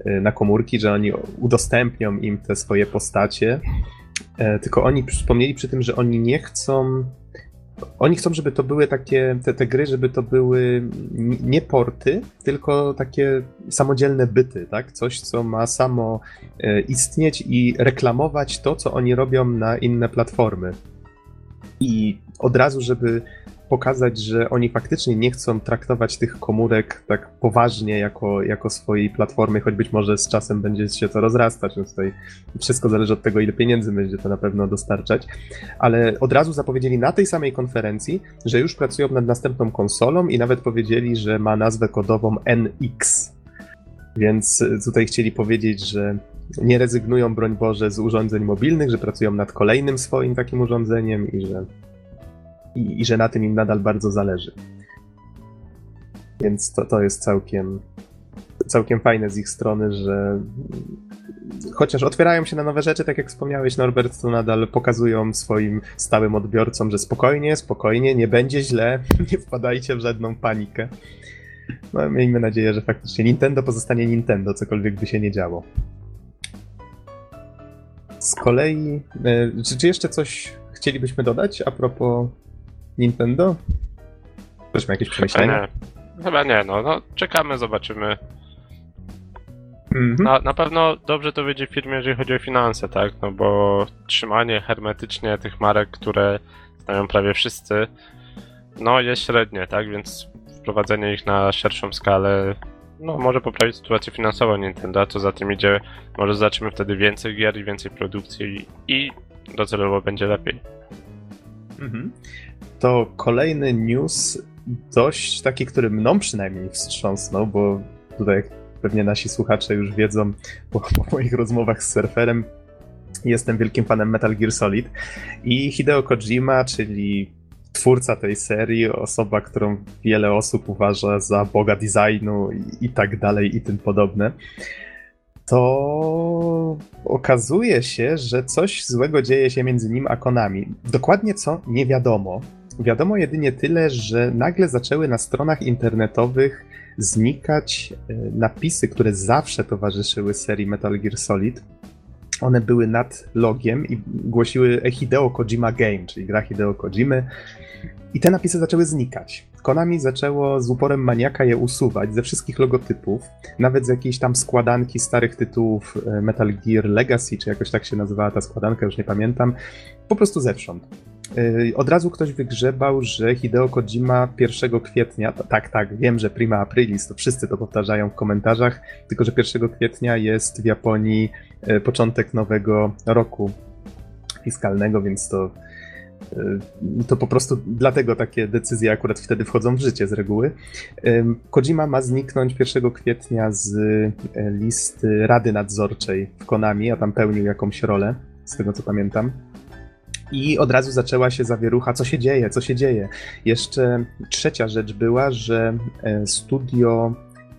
e, na komórki, że oni udostępnią im te swoje postacie. E, Tylko oni wspomnieli przy tym, że oni nie chcą oni chcą, żeby to były takie, te, te gry, żeby to były nie porty, tylko takie samodzielne byty, tak? Coś, co ma samo e, istnieć i reklamować to, co oni robią na inne platformy. I od razu, żeby pokazać, że oni faktycznie nie chcą traktować tych komórek tak poważnie jako, jako swojej platformy, choć być może z czasem będzie się to rozrastać. Więc tutaj wszystko zależy od tego, ile pieniędzy będzie to na pewno dostarczać. Ale od razu zapowiedzieli na tej samej konferencji, że już pracują nad następną konsolą i nawet powiedzieli, że ma nazwę kodową NX. Więc tutaj chcieli powiedzieć, że nie rezygnują, broń Boże, z urządzeń mobilnych, że pracują nad kolejnym swoim takim urządzeniem i że, i, i że na tym im nadal bardzo zależy. Więc to, to jest całkiem, całkiem fajne z ich strony, że chociaż otwierają się na nowe rzeczy, tak jak wspomniałeś, Norbert, to nadal pokazują swoim stałym odbiorcom, że spokojnie, spokojnie, nie będzie źle, nie wpadajcie w żadną panikę. No, miejmy nadzieję, że faktycznie Nintendo pozostanie Nintendo, cokolwiek by się nie działo. Z kolei, e, czy, czy jeszcze coś chcielibyśmy dodać a propos Nintendo? Ktoś ma jakieś przemyślenia? nie. Chyba nie, no, no czekamy, zobaczymy. Mhm. Na, na pewno dobrze to wyjdzie firmie, jeżeli chodzi o finanse, tak? No bo trzymanie hermetycznie tych marek, które znają prawie wszyscy, no jest średnie, tak? Więc wprowadzenie ich na szerszą skalę, no może poprawić sytuację finansową Nintendo, a co za tym idzie, może zobaczymy wtedy więcej gier i więcej produkcji i docelowo będzie lepiej. Mhm. To kolejny news, dość taki, który mną przynajmniej wstrząsnął, bo tutaj pewnie nasi słuchacze już wiedzą po, po moich rozmowach z surferem, jestem wielkim fanem Metal Gear Solid i Hideo Kojima, czyli twórca tej serii, osoba, którą wiele osób uważa za boga designu i, i tak dalej i tym podobne, to okazuje się, że coś złego dzieje się między nim a Konami. Dokładnie co? Nie wiadomo. Wiadomo jedynie tyle, że nagle zaczęły na stronach internetowych znikać e, napisy, które zawsze towarzyszyły serii Metal Gear Solid. One były nad logiem i głosiły Hideo Kojima Game, czyli gra Hideo Kojimy. I te napisy zaczęły znikać. Konami zaczęło z uporem maniaka je usuwać ze wszystkich logotypów, nawet z jakiejś tam składanki starych tytułów e, Metal Gear Legacy, czy jakoś tak się nazywała ta składanka, już nie pamiętam. Po prostu zewsząd. Yy, Od razu ktoś wygrzebał, że Hideo Kojima 1 kwietnia, tak, tak, wiem, że prima aprilis, to wszyscy to powtarzają w komentarzach, tylko że 1 kwietnia jest w Japonii e, początek nowego roku fiskalnego, więc to, e, to po prostu dlatego takie decyzje akurat wtedy wchodzą w życie z reguły. Kojima ma zniknąć 1 kwietnia z listy Rady Nadzorczej w Konami, a tam pełnił jakąś rolę, z tego co pamiętam. I od razu zaczęła się zawierucha, co się dzieje, co się dzieje. Jeszcze trzecia rzecz była, że e, studio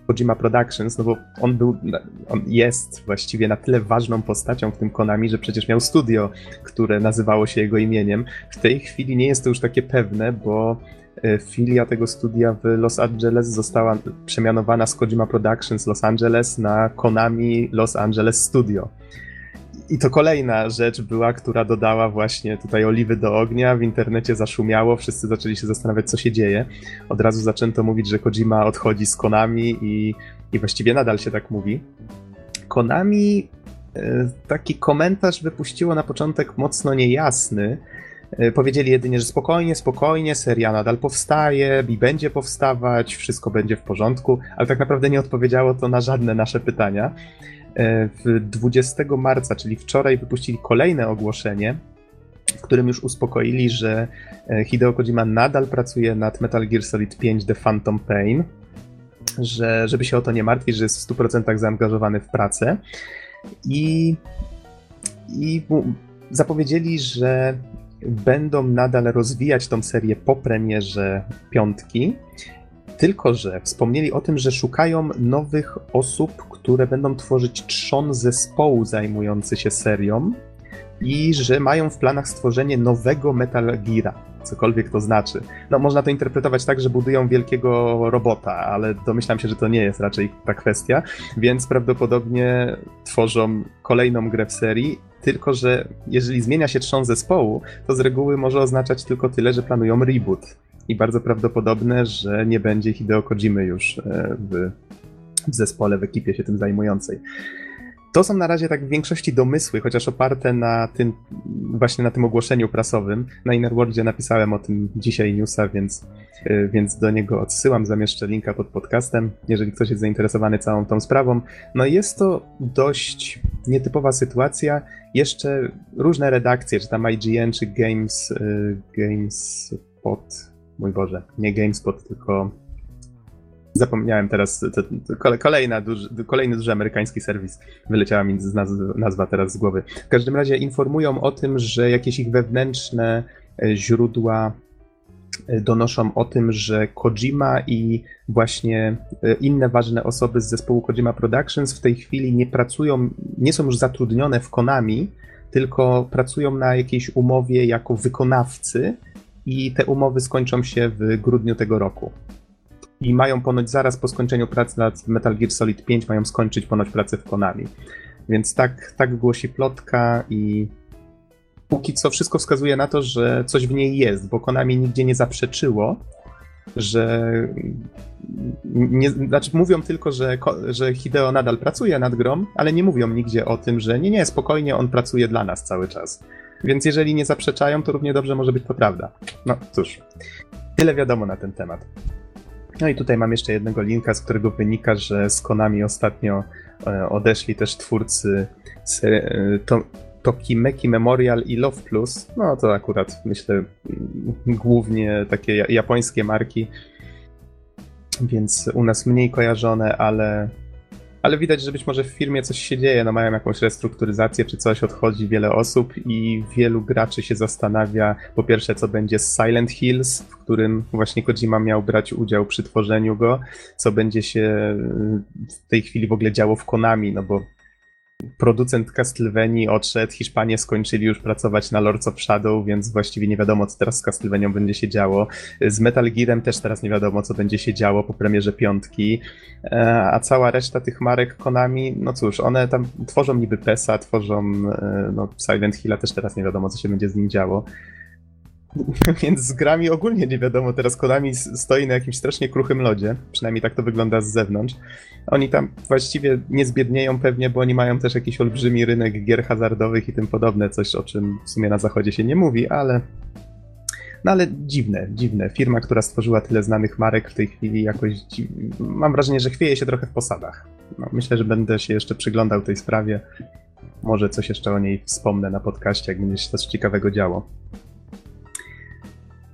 Kojima Productions, no bo on był, on jest właściwie na tyle ważną postacią w tym Konami, że przecież miał studio, które nazywało się jego imieniem. W tej chwili nie jest to już takie pewne, bo e, filia tego studia w Los Angeles została przemianowana z Kojima Productions Los Angeles na Konami Los Angeles Studio. I to kolejna rzecz była, która dodała właśnie tutaj oliwy do ognia. W internecie zaszumiało, wszyscy zaczęli się zastanawiać, co się dzieje. Od razu zaczęto mówić, że Kojima odchodzi z Konami i, i właściwie nadal się tak mówi. Konami e, taki komentarz wypuściło na początek mocno niejasny. E, powiedzieli jedynie, że spokojnie, spokojnie, seria nadal powstaje i będzie powstawać, wszystko będzie w porządku, ale tak naprawdę nie odpowiedziało to na żadne nasze pytania. E, w 20 marca, czyli wczoraj, wypuścili kolejne ogłoszenie, w którym już uspokoili, że e, Hideo Kojima nadal pracuje nad Metal Gear Solid 5 The Phantom Pain, że żeby się o to nie martwić, że jest w 100% zaangażowany w pracę. I, i zapowiedzieli, że będą nadal rozwijać tą serię po premierze piątki, tylko że wspomnieli o tym, że szukają nowych osób, które będą tworzyć trzon zespołu zajmujący się serią i że mają w planach stworzenie nowego Metal Geara, cokolwiek to znaczy. No, można to interpretować tak, że budują wielkiego robota, ale domyślam się, że to nie jest raczej ta kwestia, więc prawdopodobnie tworzą kolejną grę w serii, tylko że jeżeli zmienia się trzon zespołu, to z reguły może oznaczać tylko tyle, że planują reboot. I bardzo prawdopodobne, że nie będzie Hideo Kojimy już e, w w zespole, w ekipie się tym zajmującej. To są na razie tak w większości domysły, chociaż oparte na tym, właśnie na tym ogłoszeniu prasowym. Na Innerworldzie napisałem o tym dzisiaj newsa, więc, y, więc do niego odsyłam, zamieszczę linka pod podcastem, jeżeli ktoś jest zainteresowany całą tą sprawą. No jest to dość nietypowa sytuacja. Jeszcze różne redakcje, czy tam IGN, czy Games, y, GameSpot, mój Boże, nie GameSpot, tylko Zapomniałem teraz, to, to kolejna duży, kolejny duży amerykański serwis wyleciała mi z nazwa teraz z głowy. W każdym razie informują o tym, że jakieś ich wewnętrzne e, źródła e, donoszą o tym, że Kojima i właśnie e, inne ważne osoby z zespołu Kojima Productions w tej chwili nie pracują, nie są już zatrudnione w Konami, tylko pracują na jakiejś umowie jako wykonawcy i te umowy skończą się w grudniu tego roku i mają ponoć zaraz po skończeniu pracy nad Metal Gear Solid 5 mają skończyć ponoć pracę w Konami. Więc tak, tak głosi plotka i póki co wszystko wskazuje na to, że coś w niej jest, bo Konami nigdzie nie zaprzeczyło, że nie, znaczy mówią tylko, że, że Hideo nadal pracuje nad grą, ale nie mówią nigdzie o tym, że nie, nie, spokojnie, on pracuje dla nas cały czas. Więc jeżeli nie zaprzeczają, to równie dobrze może być to prawda. No cóż, tyle wiadomo na ten temat. No i tutaj mam jeszcze jednego linka, z którego wynika, że z Konami ostatnio e, odeszli też twórcy e, to, Tokimeki Memorial i Love Plus. No to akurat myślę głównie takie japońskie marki, więc u nas mniej kojarzone, ale ale widać, że być może w firmie coś się dzieje, no mają jakąś restrukturyzację czy coś, odchodzi wiele osób i wielu graczy się zastanawia, po pierwsze, co będzie z Silent Hills, w którym właśnie Kojima miał brać udział przy tworzeniu go, co będzie się w tej chwili w ogóle działo w Konami, no bo producent Castlevanii odszedł, Hiszpanie skończyli już pracować na Lords of Shadow, więc właściwie nie wiadomo, co teraz z Castlevanią będzie się działo. Z Metal Gearem też teraz nie wiadomo, co będzie się działo po premierze piątki, e, a cała reszta tych marek Konami, no cóż, one tam tworzą niby PESA, tworzą e, no, Silent Hilla, też teraz nie wiadomo, co się będzie z nim działo. Więc z grami ogólnie nie wiadomo. Teraz Konami stoi na jakimś strasznie kruchym lodzie. Przynajmniej tak to wygląda z zewnątrz. Oni tam właściwie nie zbiednieją pewnie, bo oni mają też jakiś olbrzymi rynek gier hazardowych i tym podobne. Coś, o czym w sumie na zachodzie się nie mówi, ale... No ale dziwne, dziwne. Firma, która stworzyła tyle znanych marek w tej chwili jakoś... Dziw... Mam wrażenie, że chwieje się trochę w posadach. No, myślę, że będę się jeszcze przyglądał tej sprawie. Może coś jeszcze o niej wspomnę na podcaście, jak będzie się coś ciekawego działo.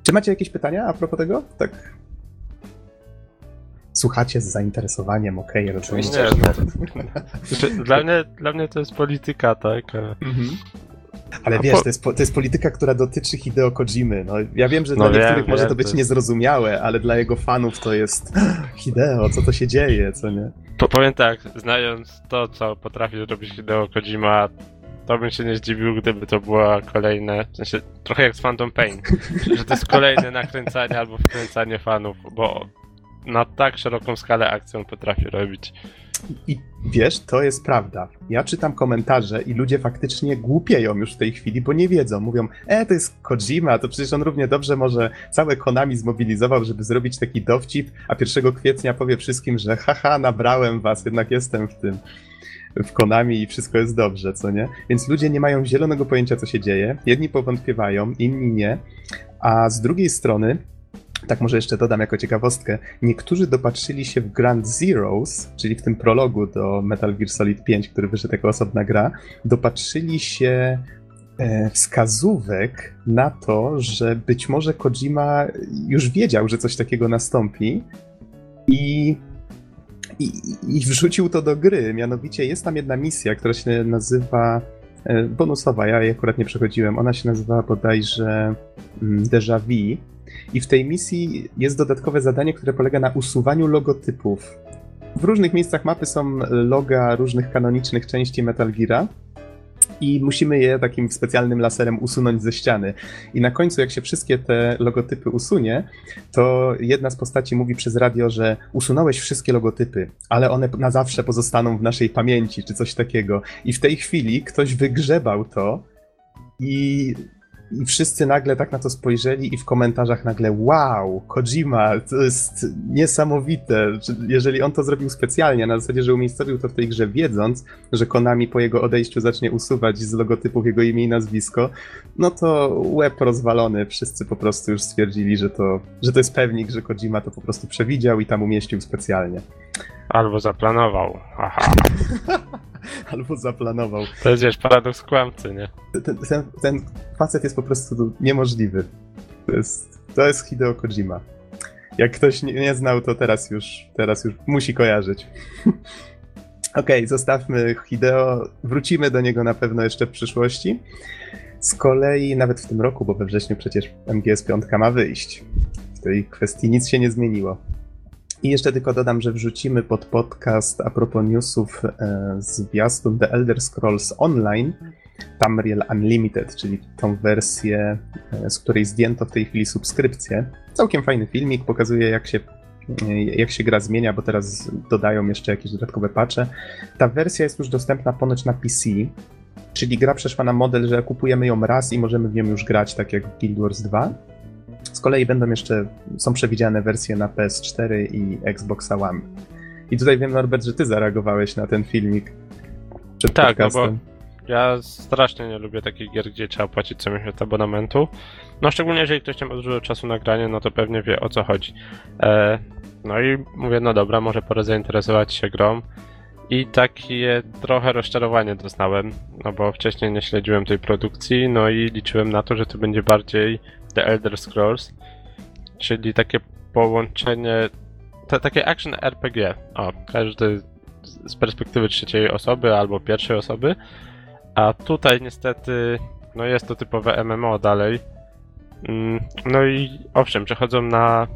Czy macie jakieś pytania a propos tego? Tak. Słuchacie z zainteresowaniem, okej, okay, rozumiem. Nie, no. dla, mnie, dla mnie to jest polityka, tak? Mhm. Ale A wiesz, po- to, jest, po- to jest polityka, która dotyczy Hideo Kojimy. No, ja wiem, że No dla wiem, niektórych może wiem, to być to- niezrozumiałe, ale dla jego fanów to jest Hideo, co to się dzieje, co nie? To powiem tak, znając to, co potrafi zrobić Hideo Kojima, to bym się nie zdziwił, gdyby to była kolejne, w sensie trochę jak z Phantom Pain, że to jest kolejne nakręcanie albo wkręcanie fanów, bo na tak szeroką skalę akcję on potrafi robić. I wiesz, to jest prawda. Ja czytam komentarze i ludzie faktycznie głupieją już w tej chwili, bo nie wiedzą. Mówią, e, to jest Kojima, to przecież on równie dobrze może całe Konami zmobilizował, żeby zrobić taki dowcip, a 1 kwietnia powie wszystkim, że haha, nabrałem was, jednak jestem w tym w Konami i wszystko jest dobrze, co nie? Więc ludzie nie mają zielonego pojęcia, co się dzieje. Jedni powątpiewają, inni nie. A z drugiej strony, tak może jeszcze dodam jako ciekawostkę, niektórzy dopatrzyli się w Grand Zeroes, czyli w tym prologu do Metal Gear Solid 5, który wyszedł jako osobna gra, dopatrzyli się e, wskazówek na to, że być może Kojima już wiedział, że coś takiego nastąpi i, i, i wrzucił to do gry. Mianowicie jest tam jedna misja, która się nazywa e, bonusowa, ja jej akurat nie przechodziłem. Ona się nazywa bodajże mm, Déjà Vu. I w tej misji jest dodatkowe zadanie, które polega na usuwaniu logotypów. W różnych miejscach mapy są loga różnych kanonicznych części Metal Geara i musimy je takim specjalnym laserem usunąć ze ściany. I na końcu, jak się wszystkie te logotypy usunie, to jedna z postaci mówi przez radio, że usunąłeś wszystkie logotypy, ale one na zawsze pozostaną w naszej pamięci, czy coś takiego. I w tej chwili ktoś wygrzebał to i i wszyscy nagle tak na to spojrzeli i w komentarzach nagle wow, Kojima, to jest niesamowite. Że Jeżeli on to zrobił specjalnie, na zasadzie, że umiejscowił to w tej grze wiedząc, że Konami po jego odejściu zacznie usuwać z logotypów jego imię i nazwisko, no to łeb rozwalony. Wszyscy po prostu już stwierdzili, że to, że to jest pewnik, że Kojima to po prostu przewidział i tam umieścił specjalnie. Albo zaplanował. Aha. Albo zaplanował. To jest wiesz, paradoks kłamcy, nie? Ten, ten, ten facet jest po prostu niemożliwy. To jest, to jest Hideo Kojima. Jak ktoś nie, nie znał, to teraz już, teraz już musi kojarzyć. Okej, zostawmy Hideo, wrócimy do niego na pewno jeszcze w przyszłości. Z kolei nawet w tym roku, bo we wrześniu przecież MGS 5 ma wyjść. W tej kwestii nic się nie zmieniło. I jeszcze tylko dodam, że wrzucimy pod podcast a propos newsów e, zwiastun The Elder Scrolls Online Tamriel Unlimited, czyli tą wersję, e, z której zdjęto w tej chwili subskrypcję. Całkiem fajny filmik, pokazuje jak się, e, jak się gra zmienia, bo teraz dodają jeszcze jakieś dodatkowe patche. Ta wersja jest już dostępna ponoć na PC, czyli gra przeszła na model, że kupujemy ją raz i możemy w nią już grać, tak jak w Guild Wars 2. Z kolei będą jeszcze, są przewidziane wersje na PS4 i Xbox One. I tutaj wiem, Norbert, że ty zareagowałeś na ten filmik przed Tak, no bo- podcastem. Ja strasznie nie lubię takich gier, gdzie trzeba płacić co miesiąc abonamentu. No szczególnie jeżeli ktoś nie ma dużo czasu na granie, no to pewnie wie o co chodzi. E, no i mówię, no dobra, może pora zainteresować się grą. I takie trochę rozczarowanie doznałem, no bo wcześniej nie śledziłem tej produkcji, no i liczyłem na to, że to będzie bardziej The Elder Scrolls, czyli takie połączenie, takie action RPG. O, każdy z- z perspektywy trzeciej osoby albo pierwszej osoby. A tutaj niestety, no jest to typowe MMO dalej. Mm, No i owszem, przechodzą na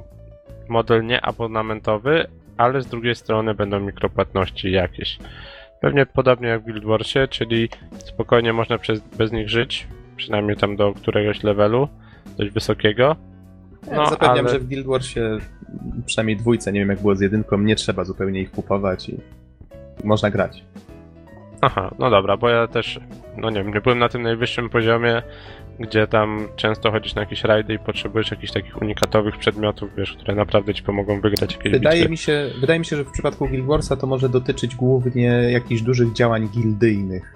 model nieabonamentowy, ale z drugiej strony będą mikropłatności jakieś. Pewnie podobnie jak w Guild Warsie, czyli spokojnie można przez, bez nich żyć, przynajmniej tam do któregoś levelu, dość wysokiego. Ja No, zapewniam, ale- że w Guild Warsie przynajmniej dwójce, nie wiem jak było z jedynką, nie trzeba zupełnie ich kupować i można grać. Aha, no dobra, bo ja też, no nie wiem, nie byłem na tym najwyższym poziomie, gdzie tam często chodzisz na jakieś rajdy i potrzebujesz jakichś takich unikatowych przedmiotów, wiesz, które naprawdę ci pomogą wygrać jakieś Wydaje bitwy. mi, się, wydaje mi się, że w przypadku Guild Warsa to może dotyczyć głównie jakichś dużych działań gildyjnych.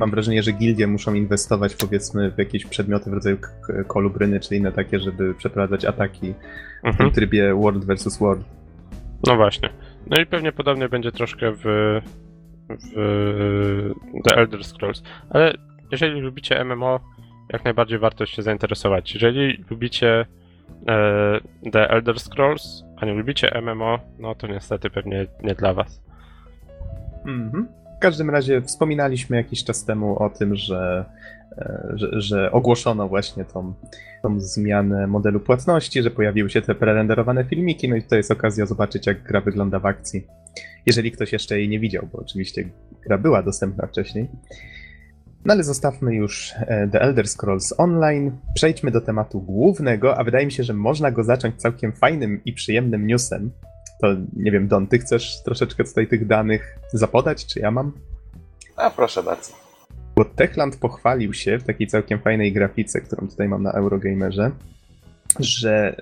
Mam wrażenie, że gildie muszą inwestować powiedzmy w jakieś przedmioty w rodzaju kolubryny czy inne takie, żeby przeprowadzać ataki w Mhm. tym trybie World vs. World. No właśnie. No i pewnie podobnie będzie troszkę w, w The Elder Scrolls. Ale jeżeli lubicie MMO, jak najbardziej warto się zainteresować. Jeżeli lubicie e, The Elder Scrolls, a nie lubicie MMO, no to niestety pewnie nie dla was. Mhm. Każdym razie wspominaliśmy jakiś czas temu o tym, że, e, że, że ogłoszono właśnie tą, tą zmianę modelu płatności, że pojawiły się te prerenderowane filmiki, no i to jest okazja zobaczyć, jak gra wygląda w akcji. Jeżeli ktoś jeszcze jej nie widział, bo oczywiście gra była dostępna wcześniej. No ale zostawmy już e, The Elder Scrolls Online. Przejdźmy do tematu głównego, a wydaje mi się, że można go zacząć całkiem fajnym i przyjemnym newsem. To nie wiem, Don, ty chcesz troszeczkę tutaj tych danych zapodać, czy ja mam? A proszę bardzo. Bo Techland pochwalił się w takiej całkiem fajnej grafice, którą tutaj mam na Eurogamerze, że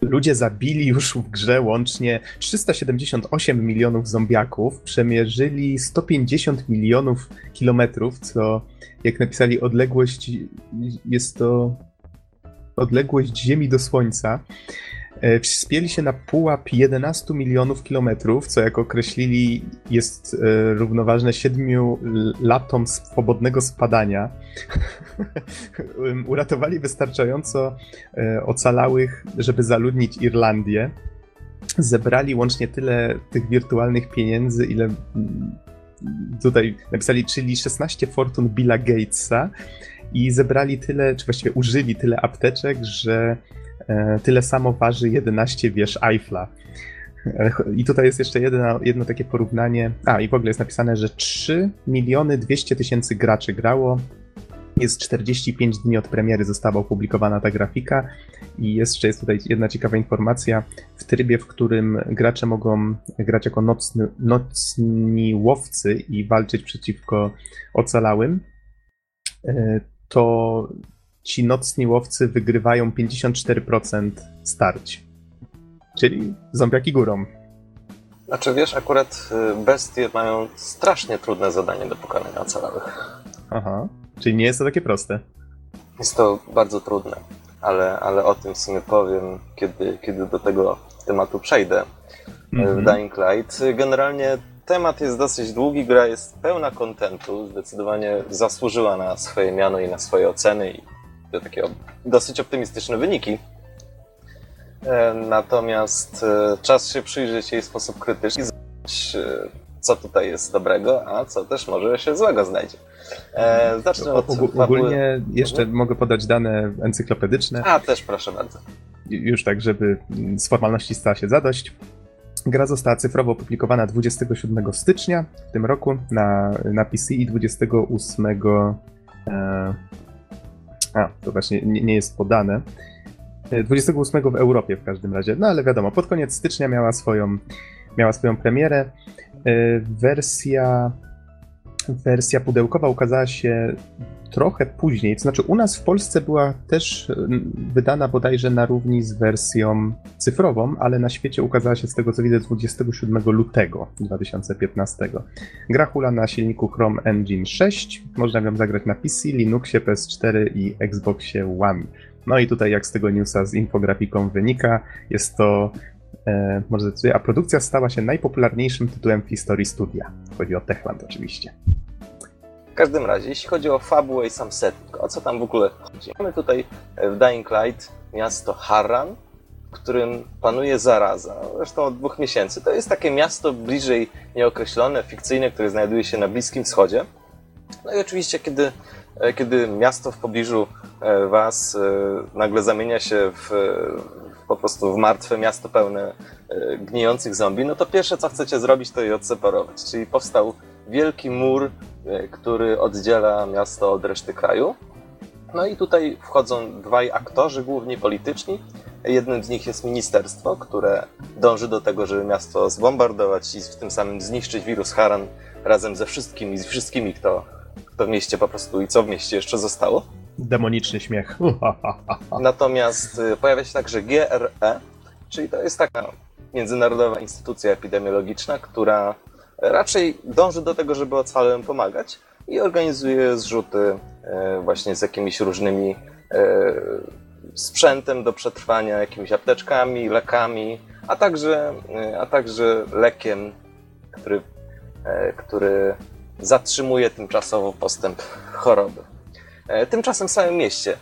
ludzie zabili już w grze łącznie 378 milionów zombiaków, przemierzyli 150 milionów kilometrów, co jak napisali odległość jest to odległość Ziemi do Słońca. E, Wspięli się na pułap 11 milionów kilometrów, co jak określili jest e, równoważne 7 latom swobodnego spadania. Uratowali wystarczająco e, ocalałych, żeby zaludnić Irlandię. Zebrali łącznie tyle tych wirtualnych pieniędzy, ile tutaj napisali, czyli 16 fortun Billa Gatesa i zebrali tyle, czy właściwie użyli tyle apteczek, że tyle samo waży 11 wież Eiffla. E, I tutaj jest jeszcze jedno, jedno takie porównanie. A, i w ogóle jest napisane, że 3 miliony 200 tysięcy graczy grało. Jest 45 dni od premiery została opublikowana ta grafika i jeszcze jest tutaj jedna ciekawa informacja. W trybie, w którym gracze mogą grać jako nocny, nocni łowcy i walczyć przeciwko ocalałym, e, to ci nocni łowcy wygrywają 54% starć. Czyli zombiaki górą. Znaczy wiesz, akurat y, bestie mają strasznie trudne zadanie do pokonania ocalałych. Aha, czyli nie jest to takie proste. Jest to bardzo trudne, ale, ale o tym w sumie powiem, kiedy, kiedy do tego tematu przejdę. Mm -hmm. W Dying Light generalnie temat jest dosyć długi, gra jest pełna kontentu, zdecydowanie zasłużyła na swoje miano i na swoje oceny i takie dosyć optymistyczne wyniki. E, natomiast e, czas się przyjrzeć jej w sposób krytyczny i zobaczyć, e, co tutaj jest dobrego, a co też może się złego znajdzie. Zacznę od fabuły. Ogólnie jeszcze mhm. mogę podać dane encyklopedyczne. A, też proszę bardzo. Już tak, żeby z formalności stała się zadość. Gra została cyfrowo opublikowana 27 stycznia w tym roku na, na PC i 28 e, a, to właśnie nie, nie jest podane. 28 e, w Europie w każdym razie. No ale wiadomo, pod koniec stycznia miała swoją, miała swoją premierę. E, wersja, wersja pudełkowa ukazała się trochę później. To znaczy, u nas w Polsce była też wydana bodajże na równi z wersją cyfrową, ale na świecie ukazała się z tego co widzę 27 lutego 2015. Gra hula na silniku Chrome Engine 6. Można ją zagrać na PC, Linuxie, PS4 i Xboxie One. No i tutaj, jak z tego newsa z infografiką wynika, jest to e, może decyduję, a produkcja stała się najpopularniejszym tytułem w historii studia. Chodzi o Techland oczywiście. W każdym razie, jeśli chodzi o fabułę i sam setting, o co tam w ogóle chodzi? Mamy tutaj e, w Dying Light miasto Harran, w którym panuje zaraza. Zresztą od dwóch miesięcy. To jest takie miasto bliżej nieokreślone, fikcyjne, które znajduje się na Bliskim Wschodzie. No i oczywiście, kiedy, e, kiedy miasto w pobliżu was nagle zamienia się w, po prostu w martwe miasto pełne gnijących zombie, no to pierwsze, co chcecie zrobić, to je odseparować. Czyli powstał wielki mur E, który oddziela miasto od reszty kraju. No i tutaj wchodzą dwaj aktorzy, głównie polityczni. Jednym z nich jest ministerstwo, które dąży do tego, żeby miasto zbombardować i w tym samym zniszczyć wirus Haran razem ze wszystkimi, z wszystkimi, kto, kto w mieście po prostu i co w mieście jeszcze zostało. Demoniczny śmiech. Natomiast e, pojawia się także GRE, czyli to jest taka międzynarodowa instytucja epidemiologiczna, która raczej dąży do tego, żeby ocalałym pomagać i organizuje zrzuty e, właśnie z jakimiś różnymi e, sprzętem do przetrwania, jakimiś apteczkami, lekami, a także, a także lekiem, który, który zatrzymuje tymczasowo postęp choroby. Tymczasem w samym mieście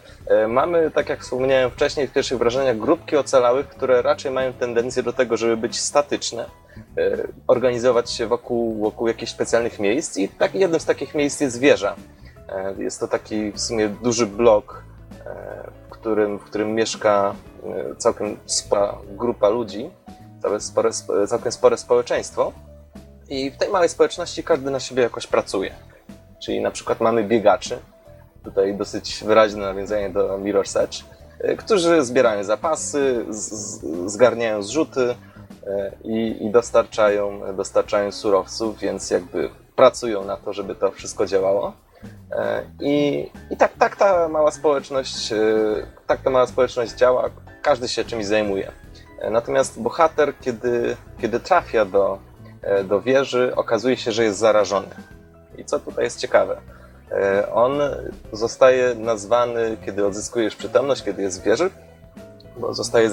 mamy, tak jak wspomniałem wcześniej w pierwszych wrażeniach, grupki ocalałych, które raczej mają tendencję do tego, żeby być statyczne organizować się wokół, wokół jakichś specjalnych miejsc i tak, jednym z takich miejsc jest wieża. Jest to taki w sumie duży blok, w którym, w którym mieszka całkiem spora grupa ludzi, spore, całkiem spore społeczeństwo. I w tej małej społeczności każdy na siebie jakoś pracuje. Czyli na przykład mamy biegaczy, tutaj dosyć wyraźne nawiązanie do Mirror's Edge, e, którzy zbierają zapasy, zgarniają zrzuty e, i, i dostarczają, dostarczają surowców, więc jakby pracują na to, żeby to wszystko działało. E, I, i tak, tak ta mała społeczność, tak ta mała społeczność działa, każdy się czymś zajmuje. Natomiast bohater, kiedy, kiedy trafia do, do wieży, okazuje się, że jest zarażony. I co tutaj jest ciekawe? E, on zostaje nazwany, kiedy odzyskujesz przytomność, kiedy jest w wieży, bo zostaje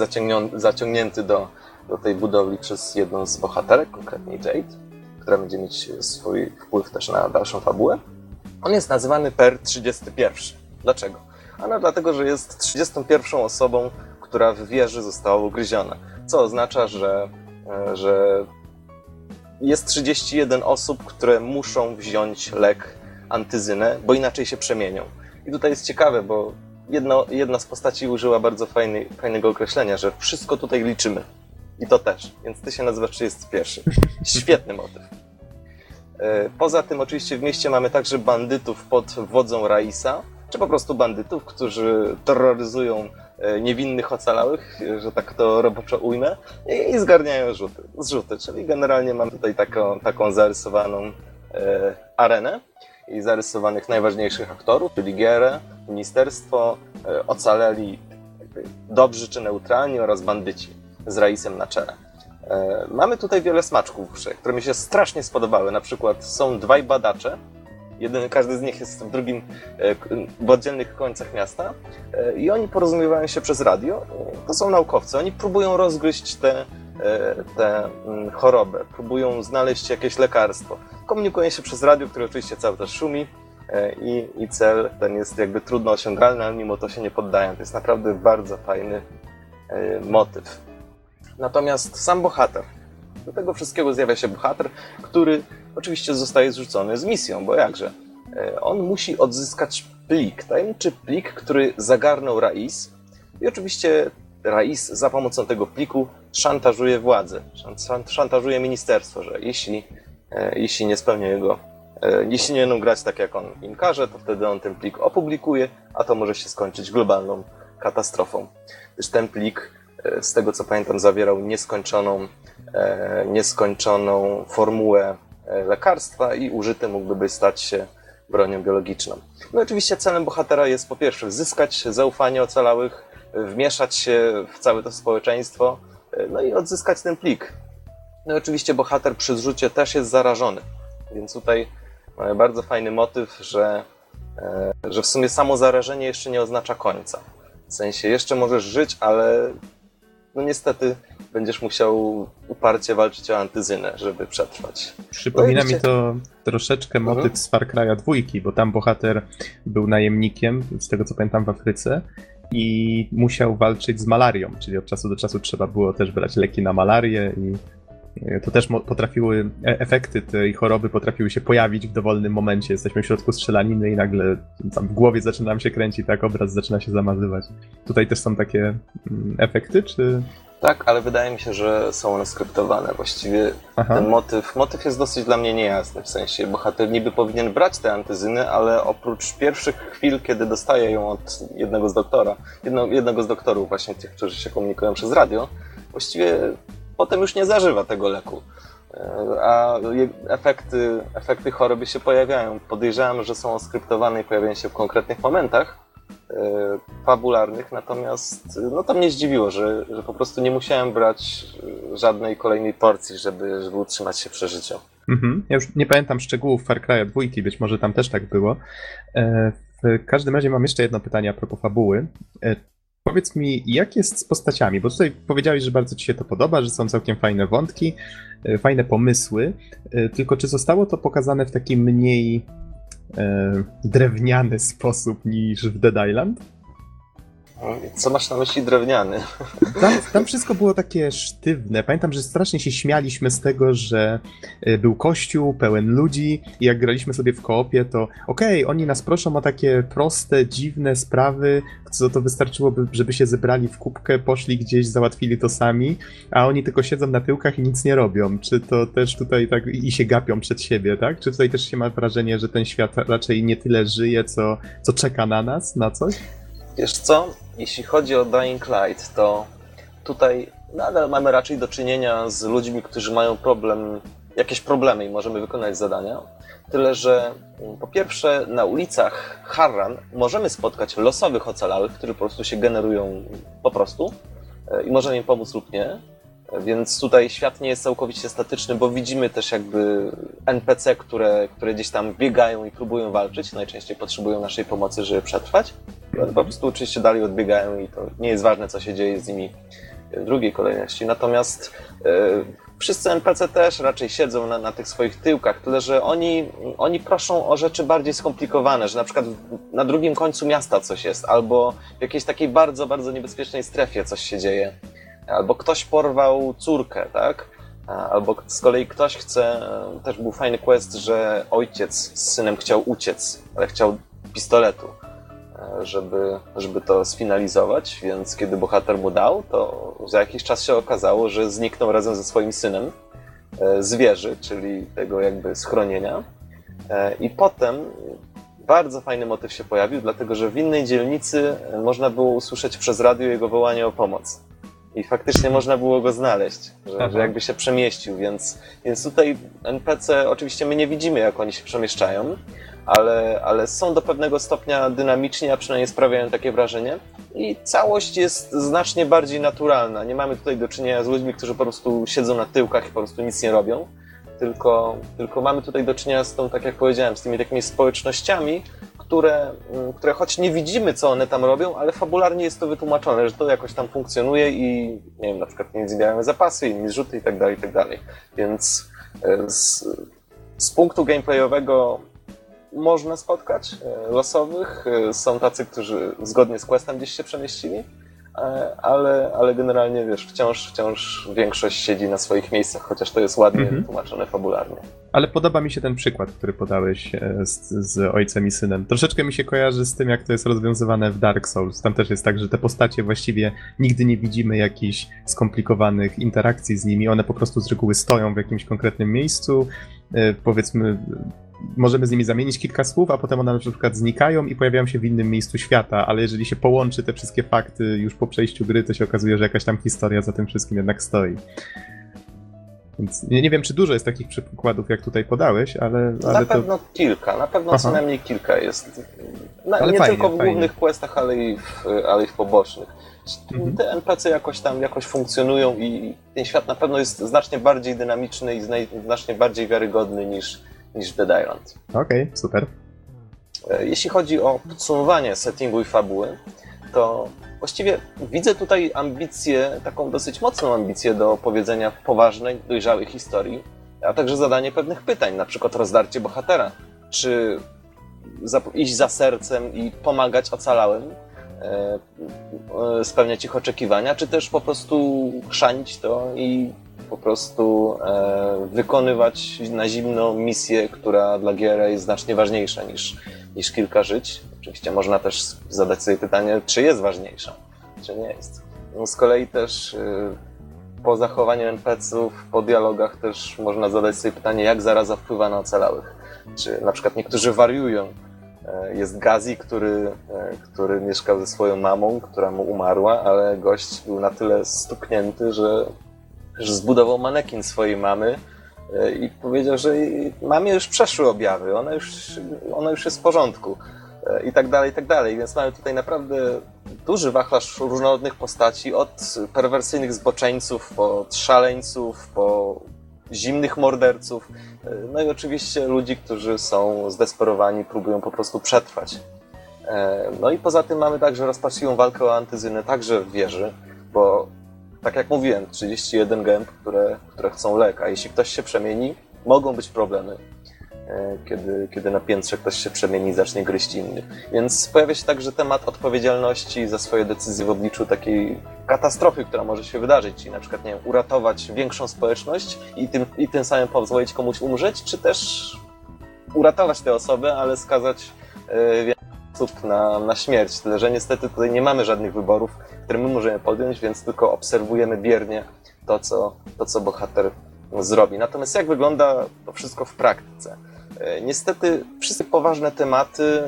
zaciągnięty do, do tej budowli przez jedną z bohaterek, konkretnie Jade, która będzie mieć swój wpływ też na dalszą fabułę. On jest nazywany Per 31. Dlaczego? Ano dlatego, że jest 31 osobą, która w wieży została ugryziona. Co oznacza, że, e, że jest 31 osób, które muszą wziąć lek antyzynę, bo inaczej się przemienią. I tutaj jest ciekawe, bo jedno, jedna z postaci użyła bardzo fajny, fajnego określenia, że wszystko tutaj liczymy. I to też. Więc ty się nazywasz 31. Świetny motyw. E, poza tym oczywiście w mieście mamy także bandytów pod wodzą Raisa, czy po prostu bandytów, którzy terroryzują e, niewinnych ocalałych, że tak to roboczo ujmę, i zgarniają rzuty, zrzuty. Czyli generalnie mam tutaj taką, taką zarysowaną e, arenę i zarysowanych najważniejszych aktorów, czyli Gierę, ministerstwo, e, ocaleli dobrzy czy neutralni oraz bandyci z Raisem na czele. E, mamy tutaj wiele smaczków, które mi się strasznie spodobały. Na przykład są dwaj badacze, jeden, każdy z nich jest w drugim, e, w oddzielnych końcach miasta i oni porozumiewają się przez radio. To są naukowcy, oni próbują rozgryźć te, mm, chorobę, próbują znaleźć jakieś lekarstwo komunikują się przez radio, które oczywiście cały czas szumi e, i, i cel ten jest jakby trudno osiągalny, ale mimo to się nie poddają. To jest naprawdę bardzo fajny e, motyw. Natomiast sam bohater. Do tego wszystkiego zjawia się bohater, który oczywiście zostaje zrzucony z misją, bo jakże? E, on musi odzyskać plik, tajemniczy plik, który zagarnął Rais i oczywiście Rais za pomocą tego pliku szantażuje władzę, szantażuje ministerstwo, że jeśli E, jeśli nie spełnia jego, e, jeśli nie będą grać tak jak on im każe, to wtedy on ten plik opublikuje, a to może się skończyć globalną katastrofą. Gdyż ten plik, e, z tego co pamiętam, zawierał nieskończoną, nieskończoną formułę lekarstwa i użyty mógłby stać się bronią biologiczną. No oczywiście celem bohatera jest po pierwsze zyskać zaufanie ocalałych, wmieszać się w całe to społeczeństwo, no i odzyskać ten plik. No i oczywiście bohater przy zrzucie też jest zarażony. Więc tutaj mamy bardzo fajny motyw, że, e, że w sumie samo zarażenie jeszcze nie oznacza końca. W sensie jeszcze możesz żyć, ale no niestety będziesz musiał uparcie walczyć o antyzynę, żeby przetrwać. Przypomina no mi to troszeczkę motyw mhm. z Far Cry'a dwójki, bo tam bohater był najemnikiem, z tego co pamiętam w Afryce i musiał walczyć z malarią, czyli od czasu do czasu trzeba było też brać leki na malarię i to też potrafiły, e, efekty tej choroby potrafiły się pojawić w dowolnym momencie. Jesteśmy w środku strzelaniny i nagle tam w głowie zaczyna nam się kręcić, tak obraz zaczyna się zamazywać. Tutaj też są takie mm, efekty, czy... Tak, ale wydaje mi się, że są one skryptowane. Właściwie Aha. ten motyw, motyw jest dosyć dla mnie niejasny, w sensie bohater niby powinien brać te antyzyny, ale oprócz pierwszych chwil, kiedy dostaje ją od jednego z doktora, jedno, jednego z doktorów właśnie tych, którzy się komunikują przez radio, właściwie potem już nie zażywa tego leku. E, a efekty, efekty choroby się pojawiają. Podejrzewam, że są skryptowane i pojawiają się w konkretnych momentach fabularnych, natomiast no to mnie zdziwiło, że, że po prostu nie musiałem brać żadnej kolejnej porcji, żeby, żeby utrzymać się przy życiu. Mhm. Ja już nie pamiętam szczegółów Far Cry'a dwójki, być może tam też tak było. E, w każdym razie mam jeszcze jedno pytanie a propos fabuły. Powiedz mi, jak jest z postaciami? Bo tutaj powiedziałeś, że bardzo Ci się to podoba, że są całkiem fajne wątki, e, fajne pomysły. E, tylko czy zostało to pokazane w taki mniej e, drewniany sposób niż w Dead Island? Co masz na myśli drewniany? Tam, tam, wszystko było takie sztywne. Pamiętam, że strasznie się śmialiśmy z tego, że e, był kościół pełen ludzi i jak graliśmy sobie w koopie, to okej, okay, oni nas proszą o takie proste, dziwne sprawy, co to wystarczyłoby, żeby się zebrali w kubkę, poszli gdzieś, załatwili to sami, a oni tylko siedzą na tyłkach i nic nie robią. Czy to też tutaj tak i się gapią przed siebie, tak? Czy tutaj też się ma wrażenie, że ten świat raczej nie tyle żyje, co, co czeka na nas, na coś? Wiesz co, jeśli chodzi o Dying Light, to tutaj nadal mamy raczej do czynienia z ludźmi, którzy mają problem, jakieś problemy i możemy wykonać zadania. Tyle, że mm, po pierwsze na ulicach Harran możemy spotkać losowych ocalałych, którzy po prostu się generują po prostu e, i możemy im pomóc lub nie. Więc tutaj świat nie jest całkowicie statyczny, bo widzimy też jakby NPC, które, które gdzieś tam biegają i próbują walczyć. Najczęściej potrzebują naszej pomocy, żeby przetrwać. One po prostu oczywiście dalej odbiegają i to nie jest ważne, co się dzieje z nimi w drugiej kolejności. Natomiast e, wszyscy NPC też raczej siedzą na, na tych swoich tyłkach, tyle że oni, oni proszą o rzeczy bardziej skomplikowane, że na przykład na drugim końcu miasta coś jest, albo w jakiejś takiej bardzo, bardzo niebezpiecznej strefie coś się dzieje albo ktoś porwał córkę, tak? Albo z kolei ktoś chce, też był fajny quest, że ojciec z synem chciał uciec, ale chciał pistoletu, żeby, żeby to sfinalizować, więc kiedy bohater mu dał, to za jakiś czas się okazało, że zniknął razem ze swoim synem e, z wieży, czyli tego jakby schronienia. E, I potem bardzo fajny motyw się pojawił, dlatego że w innej dzielnicy można było usłyszeć przez radio jego wołanie o pomoc i faktycznie można było go znaleźć, że, że, jakby się przemieścił, więc, więc tutaj NPC, oczywiście my nie widzimy, jak oni się przemieszczają, ale, ale są do pewnego stopnia dynamiczni, a przynajmniej sprawiają takie wrażenie. I całość jest znacznie bardziej naturalna. Nie mamy tutaj do czynienia z ludźmi, którzy po prostu siedzą na tyłkach i po prostu nic nie robią. Tylko, tylko mamy tutaj do czynienia z tą, tak jak powiedziałem, z tymi takimi społecznościami, które, mm, które choć nie widzimy, co one tam robią, ale fabularnie jest to wytłumaczone, że to jakoś tam funkcjonuje i nie wiem, na przykład nie zbierają zapasy, inni zrzuty i tak dalej, i tak dalej. Więc e, z, z punktu gameplayowego można spotkać e, losowych. E, są tacy, którzy zgodnie z questem gdzieś się przemieścili, ale, ale generalnie wiesz, wciąż, wciąż większość siedzi na swoich miejscach, chociaż to jest ładnie mhm. tłumaczone fabularnie. Ale podoba mi się ten przykład, który podałeś e, z, z, ojcem i synem. Troszeczkę mi się kojarzy z tym, jak to jest rozwiązywane w Dark Souls. Tam też jest tak, że te postacie właściwie nigdy nie widzimy jakichś skomplikowanych interakcji z nimi. One po prostu z reguły stoją w jakimś konkretnym miejscu. E, powiedzmy, możemy z nimi zamienić kilka słów, a potem one na przykład znikają i pojawiają się w innym miejscu świata, ale jeżeli się połączy te wszystkie fakty już po przejściu gry, to się okazuje, że jakaś tam historia za tym wszystkim jednak stoi. Więc nie, nie wiem, czy dużo jest takich przykładów, jak tutaj podałeś, ale. ale na pewno kilka, na pewno Aha. co najmniej kilka jest. Na, nie fajnie, tylko w fajnie. głównych questach, ale i w, ale i w pobocznych. Mhm. Te NPC jakoś tam jakoś funkcjonują i ten świat na pewno jest znacznie bardziej dynamiczny i znacznie bardziej wiarygodny niż, niż Dead Island. Okej, okay, super. E, jeśli chodzi o podsumowanie settingu i fabuły, to właściwie widzę tutaj ambicję, taką dosyć mocną ambicję do opowiedzenia poważnej, dojrzałej historii, a także zadanie pewnych pytań, na przykład rozdarcie bohatera. Czy iść za sercem i pomagać ocalałym, e, e, spełniać ich oczekiwania, czy też po prostu chrzanić to i po prostu e, wykonywać na zimno misję, która dla giera jest znacznie ważniejsza niż, niż kilka żyć. Oczywiście można też zadać sobie pytanie, czy jest ważniejsza, czy nie jest. No z kolei też e, po zachowaniu NPC-ów, po dialogach też można zadać sobie pytanie, jak zaraza wpływa na ocalałych. Czy na przykład niektórzy wariują. E, jest Gazi, który, e, który mieszkał ze swoją mamą, która mu umarła, ale gość był na tyle stuknięty, że że zbudował manekin swojej mamy e, i powiedział, że mamie już przeszły objawy, ona już, ona już jest w porządku e, i tak dalej, i tak dalej. Więc mamy tutaj naprawdę duży wachlarz różnorodnych postaci, od perwersyjnych zboczeńców, po szaleńców, po zimnych morderców, e, no i oczywiście ludzi, którzy są zdesperowani, próbują po prostu przetrwać. No i poza tym mamy także rozpaczliwą walkę o antyzynę, także w wieży, bo tak jak mówiłem, 31 gęb, które, które chcą lek, a jeśli ktoś się przemieni, mogą być problemy. e, kiedy, kiedy na piętrze ktoś się przemieni i zacznie gryźć innych. Więc pojawia się także temat odpowiedzialności za swoje decyzje w obliczu takiej katastrofy, która może się wydarzyć, czyli na przykład nie wiem, uratować większą społeczność i tym, i tym samym pozwolić komuś umrzeć, czy też uratować te osoby, ale skazać e, osób na, na śmierć. Tyle, że niestety tutaj nie mamy żadnych wyborów, które my możemy podjąć, więc tylko obserwujemy biernie to, co, to, co bohater zrobi. Natomiast jak wygląda to wszystko w praktyce? E, niestety wszystkie poważne tematy,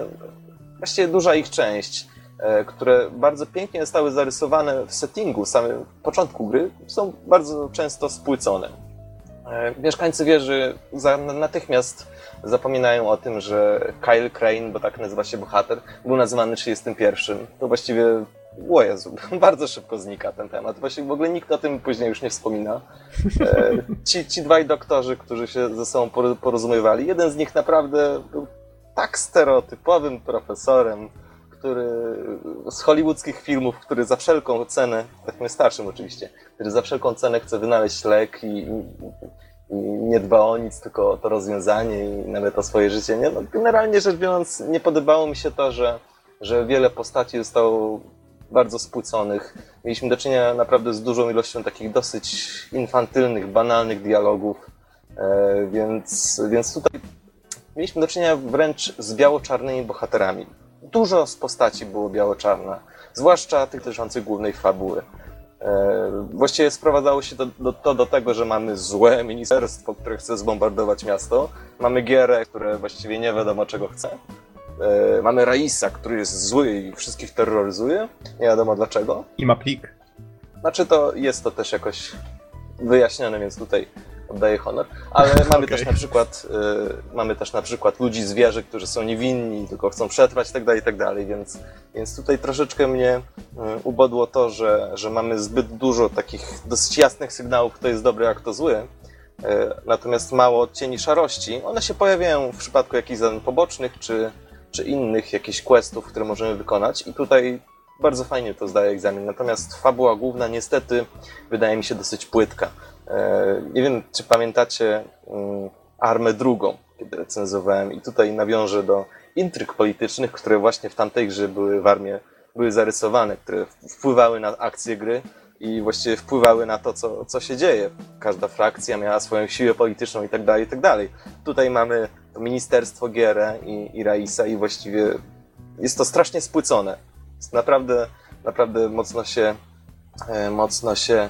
właściwie duża ich część, e, które bardzo pięknie zostały zarysowane w settingu, w samym początku gry, są bardzo często spłycone. E, mieszkańcy wieży natychmiast zapominają o tym, że Kyle Crane, bo tak nazywa się bohater, był nazywany 31. To właściwie o Jezu, bardzo szybko znika ten temat. Właściwie w ogóle nikt o tym później już nie wspomina. E, ci, ci dwaj doktorzy, którzy się ze sobą porozumiewali, jeden z nich naprawdę był tak stereotypowym profesorem, który z hollywoodzkich filmów, który za wszelką cenę, takim starszym oczywiście, który za wszelką cenę chce wynaleźć lek i, i nie dba o nic, tylko o to rozwiązanie i nawet o swoje życie. Nie? No, generalnie rzecz biorąc, nie podobało mi się to, że, że wiele postaci zostało bardzo spłyconych. Mieliśmy do czynienia naprawdę z dużą ilością takich dosyć infantylnych, banalnych dialogów, e, więc, więc tutaj mieliśmy do czynienia wręcz z biało-czarnymi bohaterami. Dużo z postaci było biało-czarna, zwłaszcza tych dotyczących głównej fabuły. E, właściwie sprowadzało się to do, to do tego, że mamy złe ministerstwo, które chce zbombardować miasto. Mamy Gierę, które właściwie nie wiadomo czego chce. E, mamy Raisa, który jest zły i wszystkich terroryzuje. Nie wiadomo dlaczego. I ma plik. Znaczy to jest to też jakoś wyjaśnione, więc tutaj oddaję honor. Ale mamy okay. też na przykład y, mamy też na przykład ludzi zwierzę, którzy są niewinni, tylko chcą przetrwać itd., tak itd., tak więc, więc tutaj troszeczkę mnie y, ubodło to, że, że mamy zbyt dużo takich dosyć jasnych sygnałów, kto jest dobry, a kto zły. Y, natomiast mało cieni szarości. One się pojawiają w przypadku jakichś zadań pobocznych, czy, czy innych jakichś questów, które możemy wykonać i tutaj bardzo fajnie to zdaje egzamin. Natomiast fabuła główna niestety wydaje mi się dosyć płytka. E, nie wiem, czy pamiętacie mm, Armę drugą, kiedy recenzowałem i tutaj nawiążę do intryg politycznych, które właśnie w tamtej grze były w armii były zarysowane, które wpływały na akcję gry i właściwie wpływały na to, co, co się dzieje. Każda frakcja miała swoją siłę polityczną i tak dalej, i tak dalej. Tutaj mamy Ministerstwo Gierę i, i Raisa i właściwie jest to strasznie spłycone. Jest naprawdę, naprawdę mocno się, e, mocno się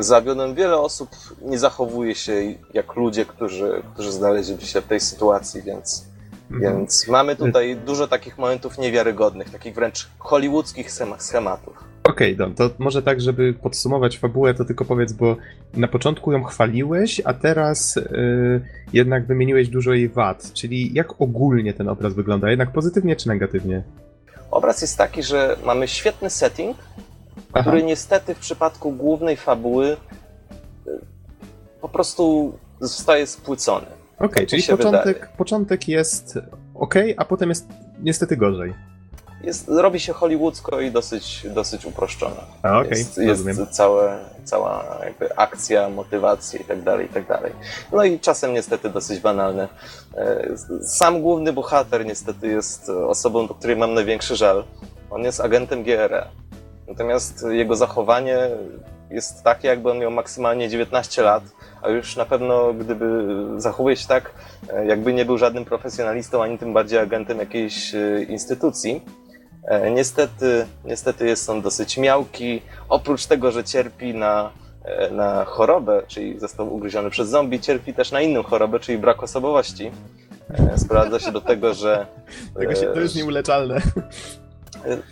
zawiodłem. Wiele osób nie zachowuje się jak ludzie, którzy, którzy znaleźli się w tej sytuacji, więc, mhm. więc mamy tutaj dużo takich momentów niewiarygodnych, takich wręcz hollywoodzkich schematów. Okej, okay, to może tak, żeby podsumować fabułę, to tylko powiedz, bo na początku ją chwaliłeś, a teraz yy, jednak wymieniłeś dużo jej wad, czyli jak ogólnie ten obraz wygląda, jednak pozytywnie czy negatywnie? Obraz jest taki, że mamy świetny setting, Aha. który niestety w przypadku głównej fabuły y, po prostu zostaje spłycony. Okej, okay, czyli początek, początek jest ok, a potem jest niestety gorzej jest, robi się hollywoodzko i dosyć, dosyć uproszczona. A, okay, jest, jest całe, cała jakby akcja, motywacja i tak dalej, i tak dalej. No i czasem niestety dosyć banalne. E, sam główny bohater niestety jest osobą, do której mam największy żal. On jest agentem GRE. Natomiast jego zachowanie jest takie, jakby on miał maksymalnie 19 lat, a już na pewno gdyby zachowuje się tak, jakby nie był żadnym profesjonalistą, ani tym bardziej agentem jakiejś e, instytucji, E, niestety, niestety jest on dosyć miałki. Oprócz tego, że cierpi na, e, na chorobę, czyli został ugryziony przez zombie, cierpi też na inną chorobę, czyli brak osobowości. Sprowadza się do tego, że. Tego się, to jest nieuleczalne.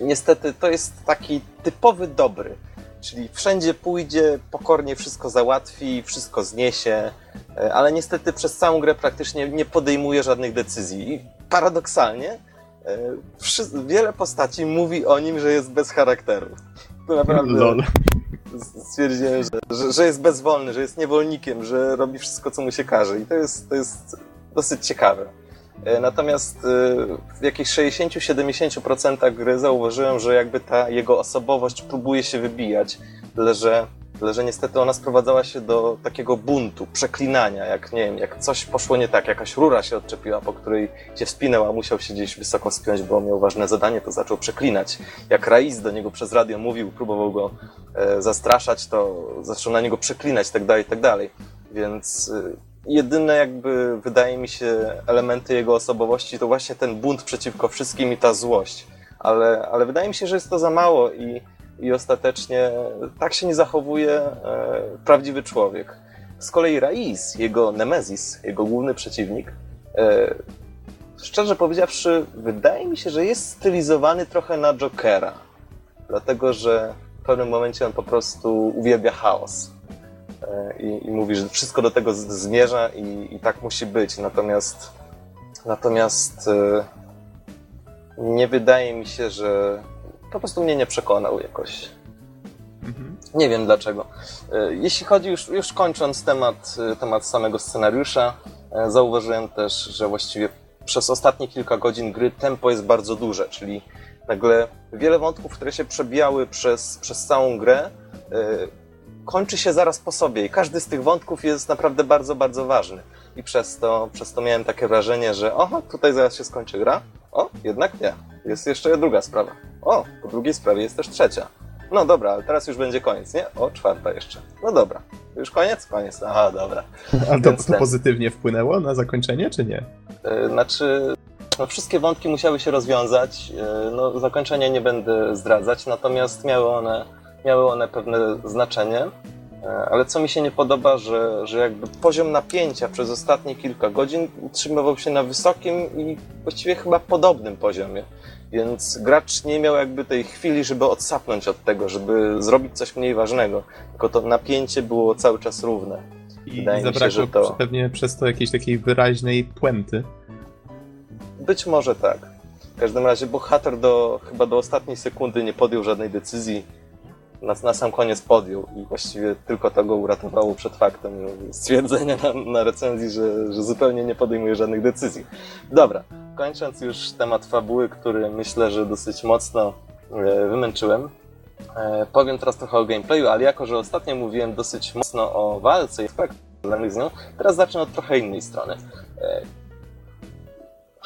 Niestety to jest taki typowy dobry. Czyli wszędzie pójdzie, pokornie wszystko załatwi, wszystko zniesie, ale niestety przez całą grę praktycznie nie podejmuje żadnych decyzji. I paradoksalnie E, wiele postaci mówi o nim, że jest bez charakteru. To naprawdę Lol. stwierdziłem, że, że, że, jest bezwolny, że jest niewolnikiem, że robi wszystko, co mu się każe. I to jest, to jest dosyć ciekawe. E, natomiast e, w jakichś 60-70% gry zauważyłem, że jakby ta jego osobowość próbuje się wybijać, tyle że Tyle, że niestety ona sprowadzała się do takiego buntu, przeklinania, jak nie wiem, jak coś poszło nie tak, jakaś rura się odczepiła, po której się wspinał, a musiał się gdzieś wysoko spiąć, bo miał ważne zadanie, to zaczął przeklinać. Jak Raiz do niego przez radio mówił, próbował go e, zastraszać, to zaczął na niego przeklinać, tak dalej, tak dalej. Więc jedyne jakby, wydaje mi się, elementy jego osobowości to właśnie ten bunt przeciwko wszystkim i ta złość. Ale, ale wydaje mi się, że jest to za mało i i ostatecznie tak się nie zachowuje e, prawdziwy człowiek. Z kolei Raiz, jego Nemezis, jego główny przeciwnik, e, szczerze powiedziawszy, wydaje mi się, że jest stylizowany trochę na Jokera. Dlatego, że w pewnym momencie on po prostu uwielbia chaos. E, I, i mówi, że wszystko do tego zmierza i, i tak musi być. Natomiast, natomiast nie wydaje mi się, że po prostu mnie nie przekonał jakoś. Mhm. Nie wiem dlaczego. E, jeśli chodzi już, już kończąc temat, e, temat samego scenariusza, e, zauważyłem też, że właściwie przez ostatnie kilka godzin gry tempo jest bardzo duże, czyli nagle wiele wątków, które się przebijały przez, przez całą grę, kończy się zaraz po sobie i każdy z tych wątków jest naprawdę bardzo, bardzo ważny. I przez to, przez to miałem takie wrażenie, że oho, tutaj zaraz się skończy gra. O, jednak nie. Jest jeszcze druga sprawa. O, po drugiej sprawie jest też trzecia. No dobra, ale teraz już będzie koniec, nie? O, czwarta jeszcze. No dobra. Już koniec? Koniec. Aha, dobra. A to, to pozytywnie wpłynęło na zakończenie, czy nie? Yy, znaczy, no wszystkie wątki musiały się rozwiązać. Yy, no, zakończenia nie będę zdradzać, natomiast miały one, miały one pewne znaczenie. Yy, ale co mi się nie podoba, że, że jakby poziom napięcia przez ostatnie kilka godzin utrzymywał się na wysokim i właściwie chyba podobnym poziomie. Więc gracz nie miał jakby tej chwili, żeby odsapnąć od tego, żeby zrobić coś mniej ważnego. Tylko to napięcie było cały czas równe. I Wydaje zabrakło mi się, że to... pewnie przez to jakiejś takiej wyraźnej puenty. Być może tak. W każdym razie bohater do, chyba do ostatniej sekundy nie podjął żadnej decyzji na, na sam koniec podjął i właściwie tylko to go uratowało przed faktem stwierdzenia na, na recenzji, że, że zupełnie nie podejmuje żadnych decyzji. Dobra, kończąc już temat fabuły, który myślę, że dosyć mocno e, wymęczyłem, e, powiem teraz trochę o gameplayu, ale jako, że ostatnio mówiłem dosyć mocno o walce i problemach z nią, teraz zacznę od trochę innej strony.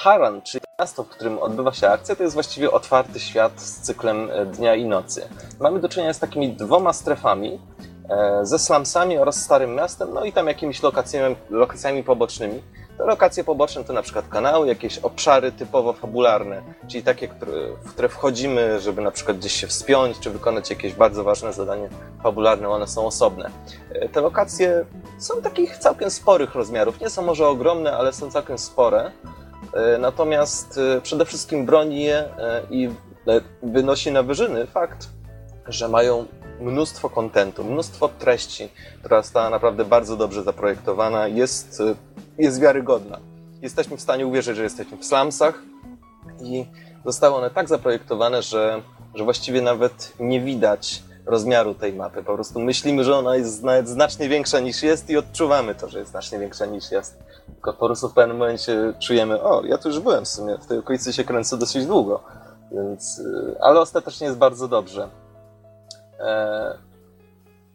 Haran, czyli miasto, w którym odbywa się akcja, to jest właściwie otwarty świat z cyklem e, dnia i nocy. Mamy do czynienia z takimi dwoma strefami, e, ze slumsami oraz starym miastem, no i tam jakimiś lokacjami, lokacjami pobocznymi. Te lokacje poboczne to na przykład kanały, jakieś obszary typowo fabularne, czyli takie, w które wchodzimy, żeby na przykład gdzieś się wspiąć, czy wykonać jakieś bardzo ważne zadanie fabularne, one są osobne. E, te lokacje są takich całkiem sporych rozmiarów, nie są może ogromne, ale są całkiem spore. E, natomiast e, przede wszystkim broni je e, i wynosi na wyżyny fakt, że mają mnóstwo kontentu, mnóstwo treści, która została naprawdę bardzo dobrze zaprojektowana, jest, jest wiarygodna. Jesteśmy w stanie uwierzyć, że jesteśmy w slumsach i zostały one tak zaprojektowane, że, że właściwie nawet nie widać rozmiaru tej mapy. Po prostu myślimy, że ona jest znacznie większa niż jest i odczuwamy to, że jest znacznie większa niż jest. Tylko po prostu w pewnym momencie czujemy, o, ja tu już byłem w sumie, w tej okolicy się kręcę dosyć długo. Więc, y, ale ostatecznie jest bardzo dobrze. E,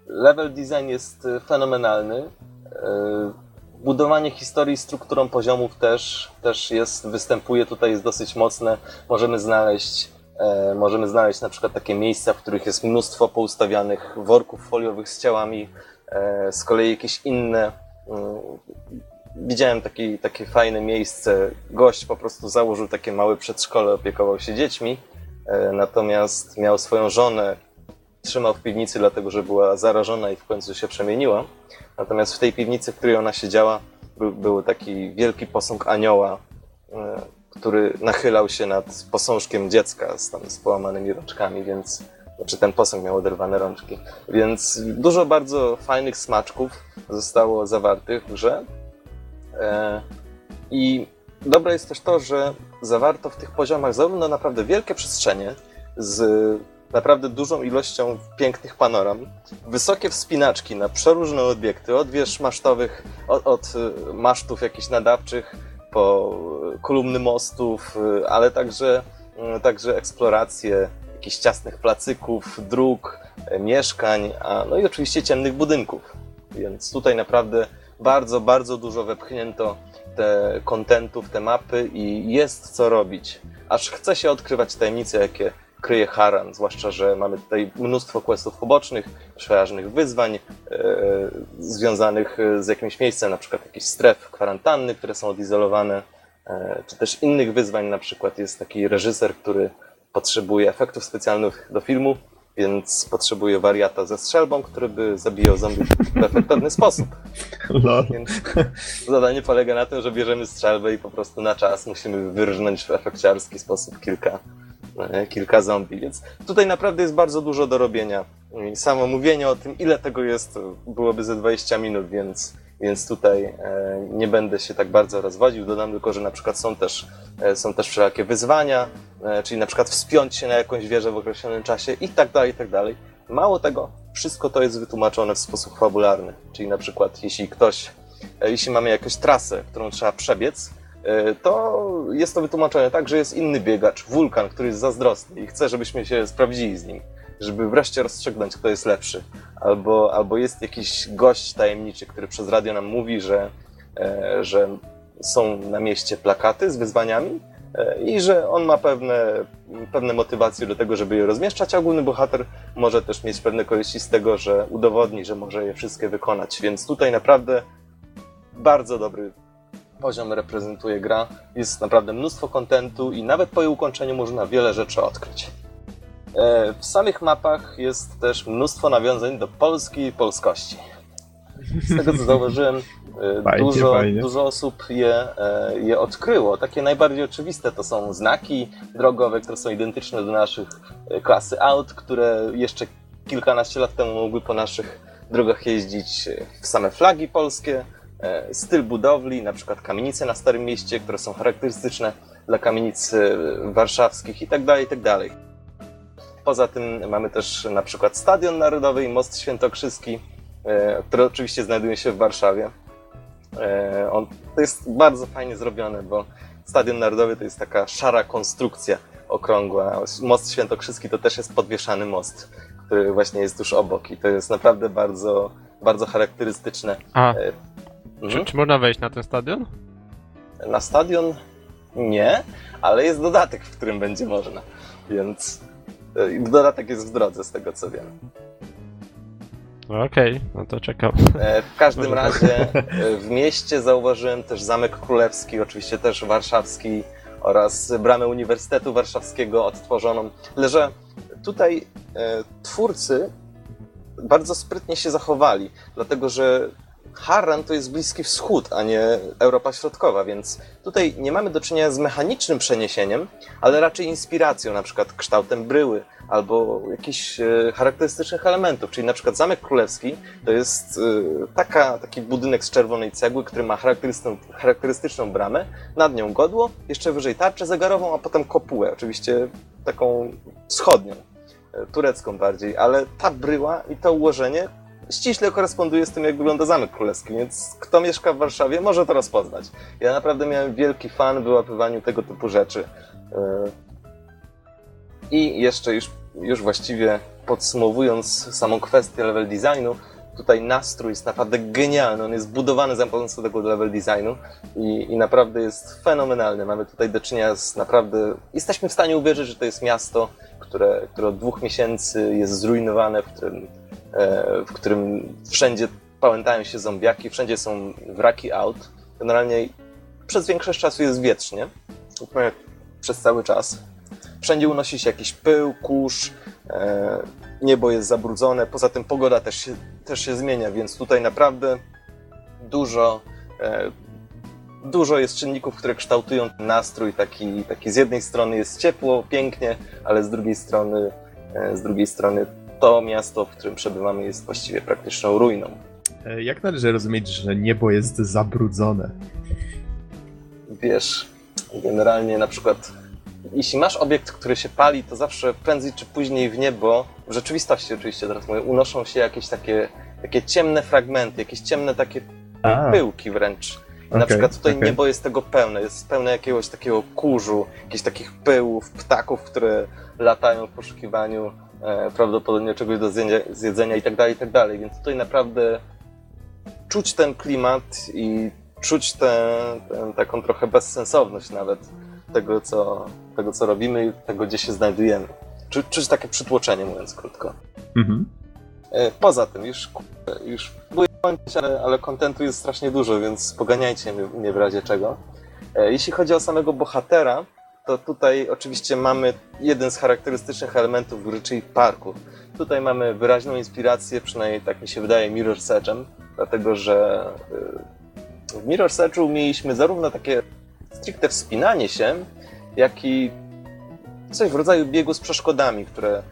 level design jest y, fenomenalny. E, budowanie historii strukturą poziomów też, też jest, występuje tutaj, jest dosyć mocne. Możemy znaleźć E, możemy znaleźć na przykład takie miejsca, w których jest mnóstwo poustawianych worków foliowych z ciałami, z kolei jakieś inne. Widziałem taki, takie fajne miejsce. Gość po prostu założył takie małe przedszkole, opiekował się dziećmi, e, natomiast miał swoją żonę, trzymał w piwnicy, dlatego że była zarażona i w końcu się przemieniła. Natomiast w tej piwnicy, w której ona siedziała, był, był taki wielki posąg anioła, który nachylał się nad posążkiem dziecka z, tam, z połamanymi rączkami, więc znaczy ten posąg miał oderwane rączki. Więc dużo bardzo fajnych smaczków zostało zawartych w grze. E, I dobre jest też to, że zawarto w tych poziomach zarówno naprawdę wielkie przestrzenie z naprawdę dużą ilością pięknych panoram, wysokie wspinaczki na przeróżne obiekty, od wież masztowych, od, od masztów jakichś nadawczych, po kolumny mostów, ale także, także eksplorację jakichś ciasnych placyków, dróg, mieszkań, a, no i oczywiście ciemnych budynków. Więc tutaj naprawdę bardzo, bardzo dużo wepchnięto te kontentów, te mapy i jest co robić. Aż chce się odkrywać tajemnice, jakie kryje Haran, zwłaszcza, że mamy tutaj mnóstwo questów pobocznych, przeważnych wyzwań e, związanych z jakimś miejscem, na przykład jakichś stref kwarantanny, które są odizolowane, e, czy też innych wyzwań, na przykład jest taki reżyser, który potrzebuje efektów specjalnych do filmu, więc potrzebuje wariata ze strzelbą, który by zabijał zombie w efektowny sposób. Lol. Więc zadanie polega na tym, że bierzemy strzelbę i po prostu na czas musimy wyrżnąć w efekciarski sposób kilka, e, kilka zombie. Więc tutaj naprawdę jest bardzo dużo do robienia. I samo mówienie o tym, ile tego jest, byłoby ze 20 minut, więc, więc tutaj e, nie będę się tak bardzo rozwodził. Dodam tylko, że na przykład są też, e, są też wszelakie wyzwania, e, czyli na przykład wspiąć się na jakąś wieżę w określonym czasie i tak dalej, i tak dalej. Mało tego, wszystko to jest wytłumaczone w sposób fabularny. Czyli na przykład jeśli ktoś, jeśli mamy jakąś trasę, którą trzeba przebiec, to jest to wytłumaczone tak, że jest inny biegacz, wulkan, który jest zazdrosny i chce, żebyśmy się sprawdzili z nim, żeby wreszcie rozstrzygnąć, kto jest lepszy. Albo, albo jest jakiś gość tajemniczy, który przez radio nam mówi, że, e, że są na mieście plakaty z wyzwaniami e, i że on ma pewne, pewne motywacje do tego, żeby je rozmieszczać, a główny bohater może też mieć pewne korzyści z tego, że udowodni, że może je wszystkie wykonać. Więc tutaj naprawdę bardzo dobry poziom reprezentuje gra. Jest naprawdę mnóstwo kontentu i nawet po jej ukończeniu można wiele rzeczy odkryć. E, W samych mapach jest też mnóstwo nawiązań do Polski i polskości. Z tego co zauważyłem, e, Fajnie, dużo, fajnie. dużo osób je, e, je odkryło. Takie najbardziej oczywiste to są znaki drogowe, które są identyczne do naszych klasy aut, które jeszcze kilkanaście lat temu mogły po naszych drogach jeździć w same flagi polskie, styl budowli, na przykład kamienice na Starym Mieście, które są charakterystyczne dla kamienic warszawskich i tak Poza tym mamy też na przykład Stadion Narodowy i Most Świętokrzyski, e, które oczywiście znajdują się w Warszawie. E, On, to jest bardzo fajnie zrobione, bo Stadion Narodowy to jest taka szara konstrukcja okrągła. Most Świętokrzyski to też jest podwieszany most, który właśnie jest tuż obok i to jest naprawdę bardzo, bardzo charakterystyczne. A, E, czy, mhm. czy można wejść na ten stadion? Na stadion nie, ale jest dodatek, w którym będzie można, więc dodatek jest w drodze, z tego co wiem. Okej, no to czekam. E, W każdym Może razie e, w mieście zauważyłem też Zamek Królewski, oczywiście też warszawski oraz bramę Uniwersytetu Warszawskiego odtworzoną. Tyle, że tutaj e, twórcy bardzo sprytnie się zachowali, dlatego że Harran to jest Bliski Wschód, a nie Europa Środkowa, więc tutaj nie mamy do czynienia z mechanicznym przeniesieniem, ale raczej inspiracją, na przykład kształtem bryły albo jakichś e, charakterystycznych elementów, czyli na przykład Zamek Królewski to jest e, taka, taki budynek z czerwonej cegły, który ma charakterystyczną, charakterystyczną bramę, nad nią godło, jeszcze wyżej tarczę zegarową, a potem kopułę, oczywiście taką wschodnią, e, turecką bardziej, ale ta bryła i to ułożenie ściśle koresponduje z tym, jak wygląda Zamek Królewski, więc kto mieszka w Warszawie, może to rozpoznać. Ja naprawdę miałem wielki fan w wyłapywaniu tego typu rzeczy. E, I jeszcze już, już właściwie podsumowując samą kwestię level designu, tutaj nastrój jest naprawdę genialny, on jest budowany za pomocą tego level designu i, i naprawdę jest fenomenalny. Mamy tutaj do czynienia z naprawdę... Jesteśmy w stanie uwierzyć, że to jest miasto, które, które od dwóch miesięcy jest zrujnowane, w którym, w którym wszędzie pałętają się zombiaki, wszędzie są wraki aut. Generalnie przez większość czasu jest wietrznie, przez cały czas. Wszędzie unosi się jakiś pył, kurz, e, niebo jest zabrudzone, poza tym pogoda też się, też się zmienia, więc tutaj naprawdę dużo, e, dużo jest czynników, które kształtują nastrój. Taki, taki z jednej strony jest ciepło, pięknie, ale z drugiej strony, e, z drugiej strony to miasto, w którym przebywamy, jest właściwie praktyczną ruiną. E, Jak należy rozumieć, że niebo jest zabrudzone? Wiesz, generalnie na przykład, jeśli masz obiekt, który się pali, to zawsze prędzej czy później w niebo, w rzeczywistości oczywiście teraz mówię, unoszą się jakieś takie, takie ciemne fragmenty, jakieś ciemne takie A, pyłki wręcz. I na przykład tutaj okej. niebo jest tego pełne, jest pełne jakiegoś takiego kurzu, jakichś takich pyłów, ptaków, które latają w poszukiwaniu prawdopodobnie czegoś do zjedzenia, zjedzenia i tak dalej, i tak dalej. Więc tutaj naprawdę czuć ten klimat i czuć tę taką trochę bezsensowność nawet tego co, tego, co robimy i tego, gdzie się znajdujemy. Czu, czuć takie przytłoczenie, mówiąc krótko. Mhm. E, poza tym, już, już próbuję kończyć, ale, ale kontentu jest strasznie dużo, więc poganiajcie mnie w razie czego. E, jeśli chodzi o samego bohatera, to tutaj oczywiście mamy jeden z charakterystycznych elementów gry, czyli parkour. Tutaj mamy wyraźną inspirację, przynajmniej tak mi się wydaje, Mirror's Edge'em, dlatego że e, w Mirror's Edge'u mieliśmy zarówno takie stricte wspinanie się, jak i coś w rodzaju biegu z przeszkodami, które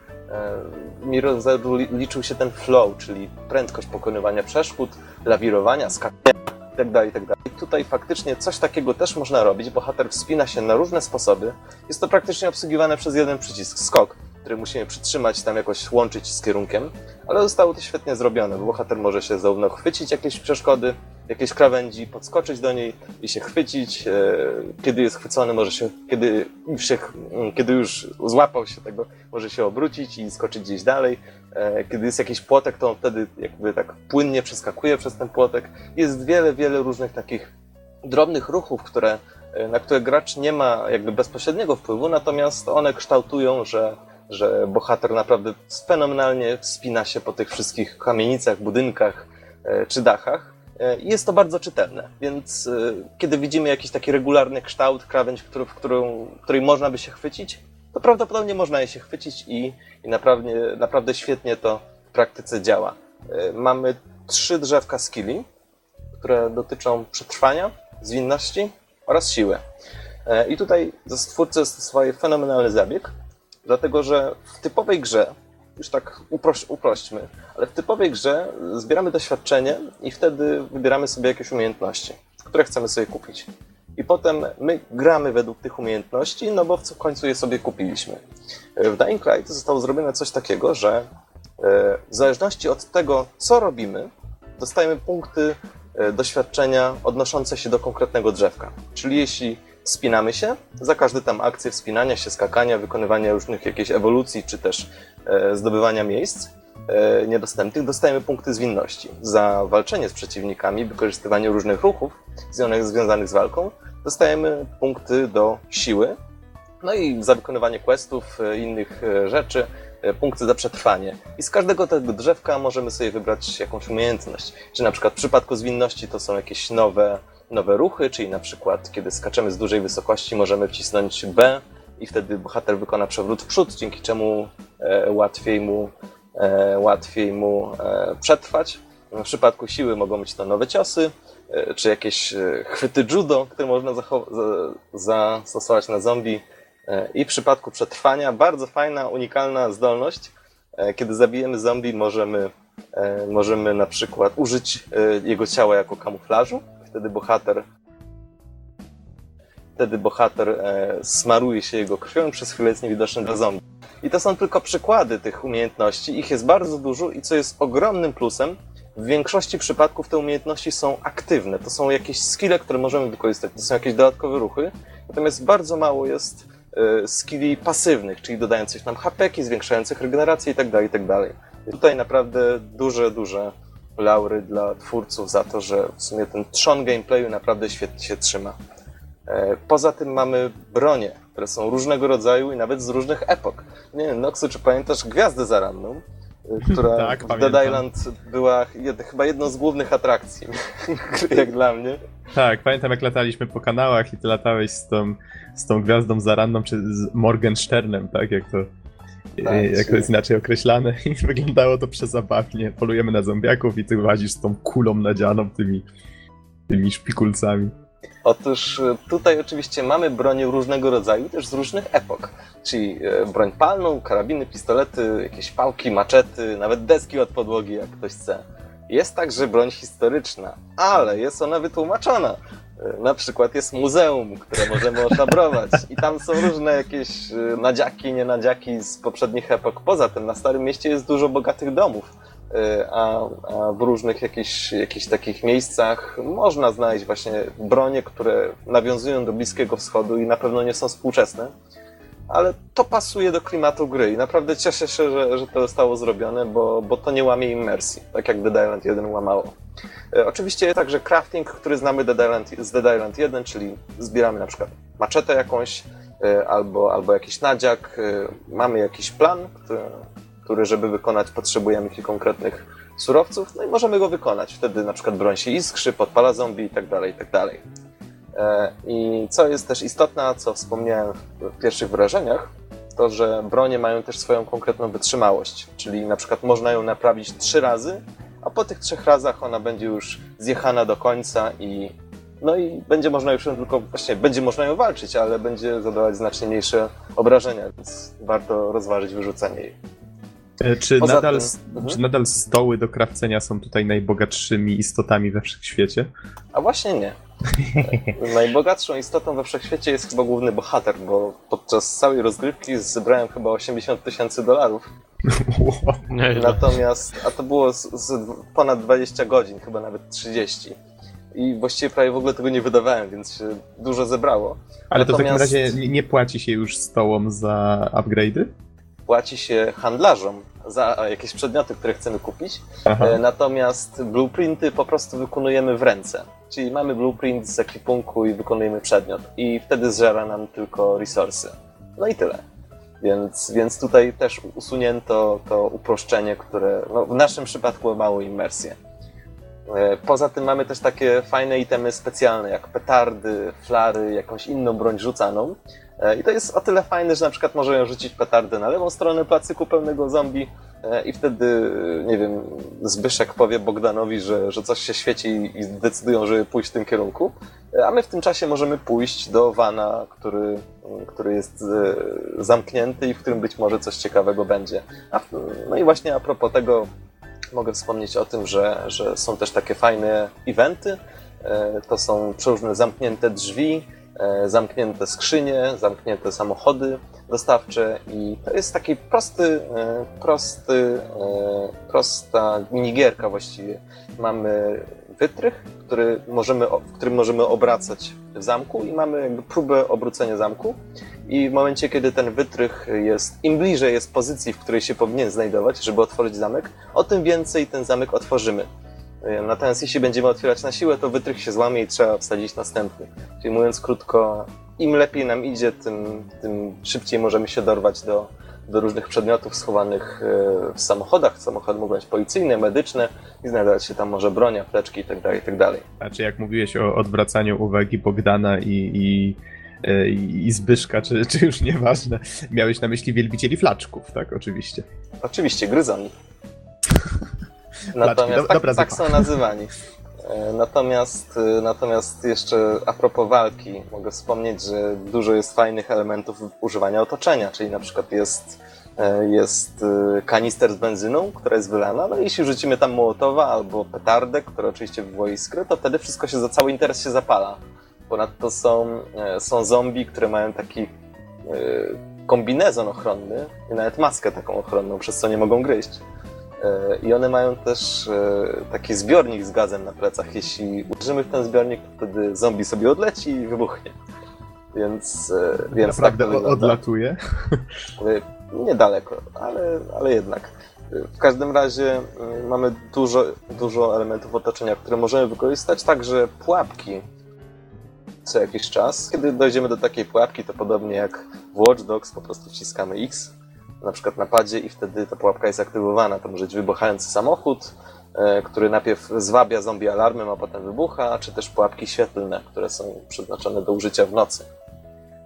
w Mirror's Edge'u liczył się ten flow, czyli prędkość pokonywania przeszkód, lawirowania, skakania itd., tak itd. Tak I tutaj faktycznie coś takiego też można robić. Bohater wspina się na różne sposoby. Jest to praktycznie obsługiwane przez jeden przycisk, skok, który musimy przytrzymać, tam jakoś łączyć z kierunkiem, ale zostało to świetnie zrobione, bo bohater może się zarówno chwycić jakieś przeszkody, jakieś krawędzi, podskoczyć do niej i się chwycić. E, kiedy jest chwycony, może się, kiedy się, kiedy już złapał się tego, może się obrócić i skoczyć gdzieś dalej. E, kiedy jest jakiś płotek, to on wtedy jakby tak płynnie przeskakuje przez ten płotek. Jest wiele, wiele różnych takich drobnych ruchów, które, e, na które gracz nie ma jakby bezpośredniego wpływu, natomiast one kształtują, że, że bohater naprawdę fenomenalnie wspina się po tych wszystkich kamienicach, budynkach czy dachach. E, jest to bardzo czytelne, więc e, kiedy widzimy jakiś taki regularny kształt, krawędź, w, którą, której można by się chwycić, to prawdopodobnie można je się chwycić i, i naprawdę, naprawdę świetnie to w praktyce działa. E, mamy trzy drzewka skilli, które dotyczą przetrwania, zwinności oraz siły. I tutaj twórcy stosowali fenomenalny zabieg, dlatego że w typowej grze już tak uproś, uprośćmy, ale w typowej grze zbieramy doświadczenie i wtedy wybieramy sobie jakieś umiejętności, które chcemy sobie kupić. I potem my gramy według tych umiejętności, no bo w końcu je sobie kupiliśmy. W Dying Light zostało zrobione coś takiego, że e, w zależności od tego, co robimy, dostajemy punkty e, doświadczenia odnoszące się do konkretnego drzewka. Czyli jeśli Wspinamy się. Za każdy tam akcję wspinania się, skakania, wykonywania różnych jakichś ewolucji, czy też e, zdobywania miejsc e, niedostępnych, dostajemy punkty zwinności. Za walczenie z przeciwnikami, wykorzystywanie różnych ruchów związanych z walką, dostajemy punkty do siły. No i za wykonywanie questów, e, innych e, rzeczy, e, punkty za przetrwanie. I z każdego tego drzewka możemy sobie wybrać jakąś umiejętność. Czy na przykład w przypadku zwinności to są jakieś nowe nowe ruchy, czyli na przykład kiedy skaczemy z dużej wysokości możemy wcisnąć B i wtedy bohater wykona przewrót w przód, dzięki czemu e, łatwiej mu, e, łatwiej mu e, przetrwać. W przypadku siły mogą być to nowe ciosy, czy jakieś chwyty judo, które można zastosować na zombie. I w przypadku przetrwania bardzo fajna, unikalna zdolność. Kiedy zabijemy zombie, możemy, możemy na przykład użyć jego ciała jako kamuflażu wtedy bohater wtedy bohater e, smaruje się jego krwią przez chwilę jest niewidoczny dla zombie. I to są tylko przykłady tych umiejętności. Ich jest bardzo dużo i co jest ogromnym plusem, w większości przypadków te umiejętności są aktywne. To są jakieś skille, które możemy wykorzystać. To są jakieś dodatkowe ruchy. Natomiast bardzo mało jest e, skilli pasywnych, czyli dodających nam hapeki, zwiększających regenerację itd. Tak itd. Tak tutaj naprawdę duże, duże laury dla twórców za to, że w sumie ten trzon gameplayu naprawdę świetnie się trzyma. E, poza tym mamy bronie, które są różnego rodzaju i nawet z różnych epok. Nie wiem, Noxu, czy pamiętasz Gwiazdę Zaranną? E, która tak, w pamiętam. Dead Island była jed, chyba jedną z głównych atrakcji, jak dla mnie. Tak, pamiętam jak lataliśmy po kanałach i ty latałeś z tą, z tą Gwiazdą Zaranną, czy z Morgensternem, tak, jak to tak, jak to jest inaczej określane i wyglądało to przezabawnie. Polujemy na zombiaków i ty łazisz z tą kulą nadzianą, tymi, tymi szpikulcami. Otóż e, tutaj oczywiście mamy bronię różnego rodzaju, też z różnych epok. Czyli e, broń palną, karabiny, pistolety, jakieś pałki, maczety, nawet deski od podłogi, jak ktoś chce. Jest także broń historyczna, ale jest ona wytłumaczona. Na przykład jest muzeum, które możemy oszabrować i tam są różne jakieś y, nadziaki, nienadziaki z poprzednich epok. Poza tym na Starym Mieście jest dużo bogatych domów, y, a, a w różnych jakichś, jakichś takich miejscach można znaleźć właśnie bronie, które nawiązują do Bliskiego Wschodu i na pewno nie są współczesne. Ale to pasuje do klimatu gry i naprawdę cieszę się, że, że to zostało zrobione, bo, bo to nie łamie imersji, tak jak Dead Island 1 łamało. E, oczywiście także crafting, który znamy Dead Island, z Dead Island 1, czyli zbieramy na przykład maczetę jakąś e, albo, albo jakiś nadziak, e, mamy jakiś plan, który, który żeby wykonać potrzebujemy kilku konkretnych surowców, no i możemy go wykonać. Wtedy na przykład broń się iskrzy, podpala zombie i tak dalej, i tak dalej. E, I co jest też istotne, co wspomniałem w pierwszych wrażeniach, to że bronie mają też swoją konkretną wytrzymałość, czyli na przykład można ją naprawić trzy razy, a po tych trzech razach ona będzie już zjechana do końca i no i będzie można już tylko, właśnie będzie można ją walczyć, ale będzie zadawać znacznie mniejsze obrażenia, więc warto rozważyć wyrzucenie jej. E, czy nadal, tym, mhm. czy nadal stoły do krawcenia są tutaj najbogatszymi istotami we wszechświecie? A właśnie nie. Najbogatszą istotą we wszechświecie jest chyba główny bohater, bo podczas całej rozgrywki zebrałem chyba 80 tysięcy dolarów. Natomiast, a to było z, z ponad 20 godzin, chyba nawet 30 i właściwie prawie w ogóle tego nie wydawałem, więc się dużo zebrało. Ale Natomiast... to w takim razie nie płaci się już stołom za upgrade'y? Płaci się handlarzom za jakieś przedmioty, które chcemy kupić. Aha. E, natomiast blueprinty po prostu wykonujemy w ręce. Czyli mamy blueprint z ekwipunku i wykonujemy przedmiot. I wtedy zżera nam tylko resursy. No i tyle. Więc, więc tutaj też usunięto to uproszczenie, które no, w naszym przypadku mało imersję. E, poza tym mamy też takie fajne itemy specjalne, jak petardy, flary, jakąś inną broń rzucaną. E, I to jest o tyle fajne, że na przykład może ją rzucić petardę na lewą stronę placyku pełnego zombie e, i wtedy, nie wiem, Zbyszek powie Bogdanowi, że, że coś się świeci i decydują, żeby pójść w tym kierunku. A my w tym czasie możemy pójść do wana, który, który jest zamknięty i w którym być może coś ciekawego będzie. A, no i właśnie a propos tego, mogę wspomnieć o tym, że, że są też takie fajne eventy. E, to są przeróżne zamknięte drzwi, e, zamknięte skrzynie, zamknięte samochody dostawcze i to jest taki prosty, e, prosty, prosta minigierka właściwie. Mamy wytrych, który możemy, w którym możemy obracać w zamku i mamy jakby próbę obrócenia zamku i w momencie, kiedy ten wytrych jest, im bliżej jest pozycji, w której się powinien znajdować, żeby otworzyć zamek, o tym więcej ten zamek otworzymy. Natomiast jeśli będziemy otwierać na siłę, to wytrych się złamie i trzeba wsadzić następny. Czyli mówiąc krótko, im lepiej nam idzie, tym, tym szybciej możemy się dorwać do, do różnych przedmiotów schowanych e, w samochodach. Samochody mogą być policyjne, medyczne i znajdować się tam może broń, apteczki itd., tak itd. Tak A czy jak mówiłeś o odwracaniu uwagi Bogdana i, i, e, i Zbyszka, czy, czy już nieważne, miałeś na myśli wielbicieli flaczków, tak? Oczywiście. Oczywiście, gryzoni. Natomiast do, tak, tak są nazywani. E, natomiast, natomiast jeszcze a propos walki, mogę wspomnieć, że dużo jest fajnych elementów używania otoczenia, czyli na przykład jest, e, jest e, kanister z benzyną, która jest wylana, no i jeśli rzucimy tam mołotowa albo petardę, która oczywiście wywoła iskrę, to wtedy wszystko się, za cały interes się zapala. Ponadto są, są zombie, które mają taki kombinezon ochronny i nawet maskę taką ochronną, przez co nie mogą gryźć. E, I one mają też e, taki zbiornik z gazem na plecach. Jeśli uderzymy w ten zbiornik, to wtedy zombie sobie odleci i wybuchnie. Więc, e, więc Naprawdę tak odlatuje? Niedaleko, ale, ale jednak. W każdym razie mamy dużo, dużo elementów otoczenia, które możemy wykorzystać, także pułapki co jakiś czas. Kiedy dojdziemy do takiej pułapki, to podobnie jak w Watch Dogs, po prostu wciskamy X na przykład na padzie i wtedy ta pułapka jest aktywowana. To może być wybuchający samochód, e, który najpierw zwabia zombie alarmem, a potem wybucha, czy też pułapki świetlne, które są przeznaczone do użycia w nocy.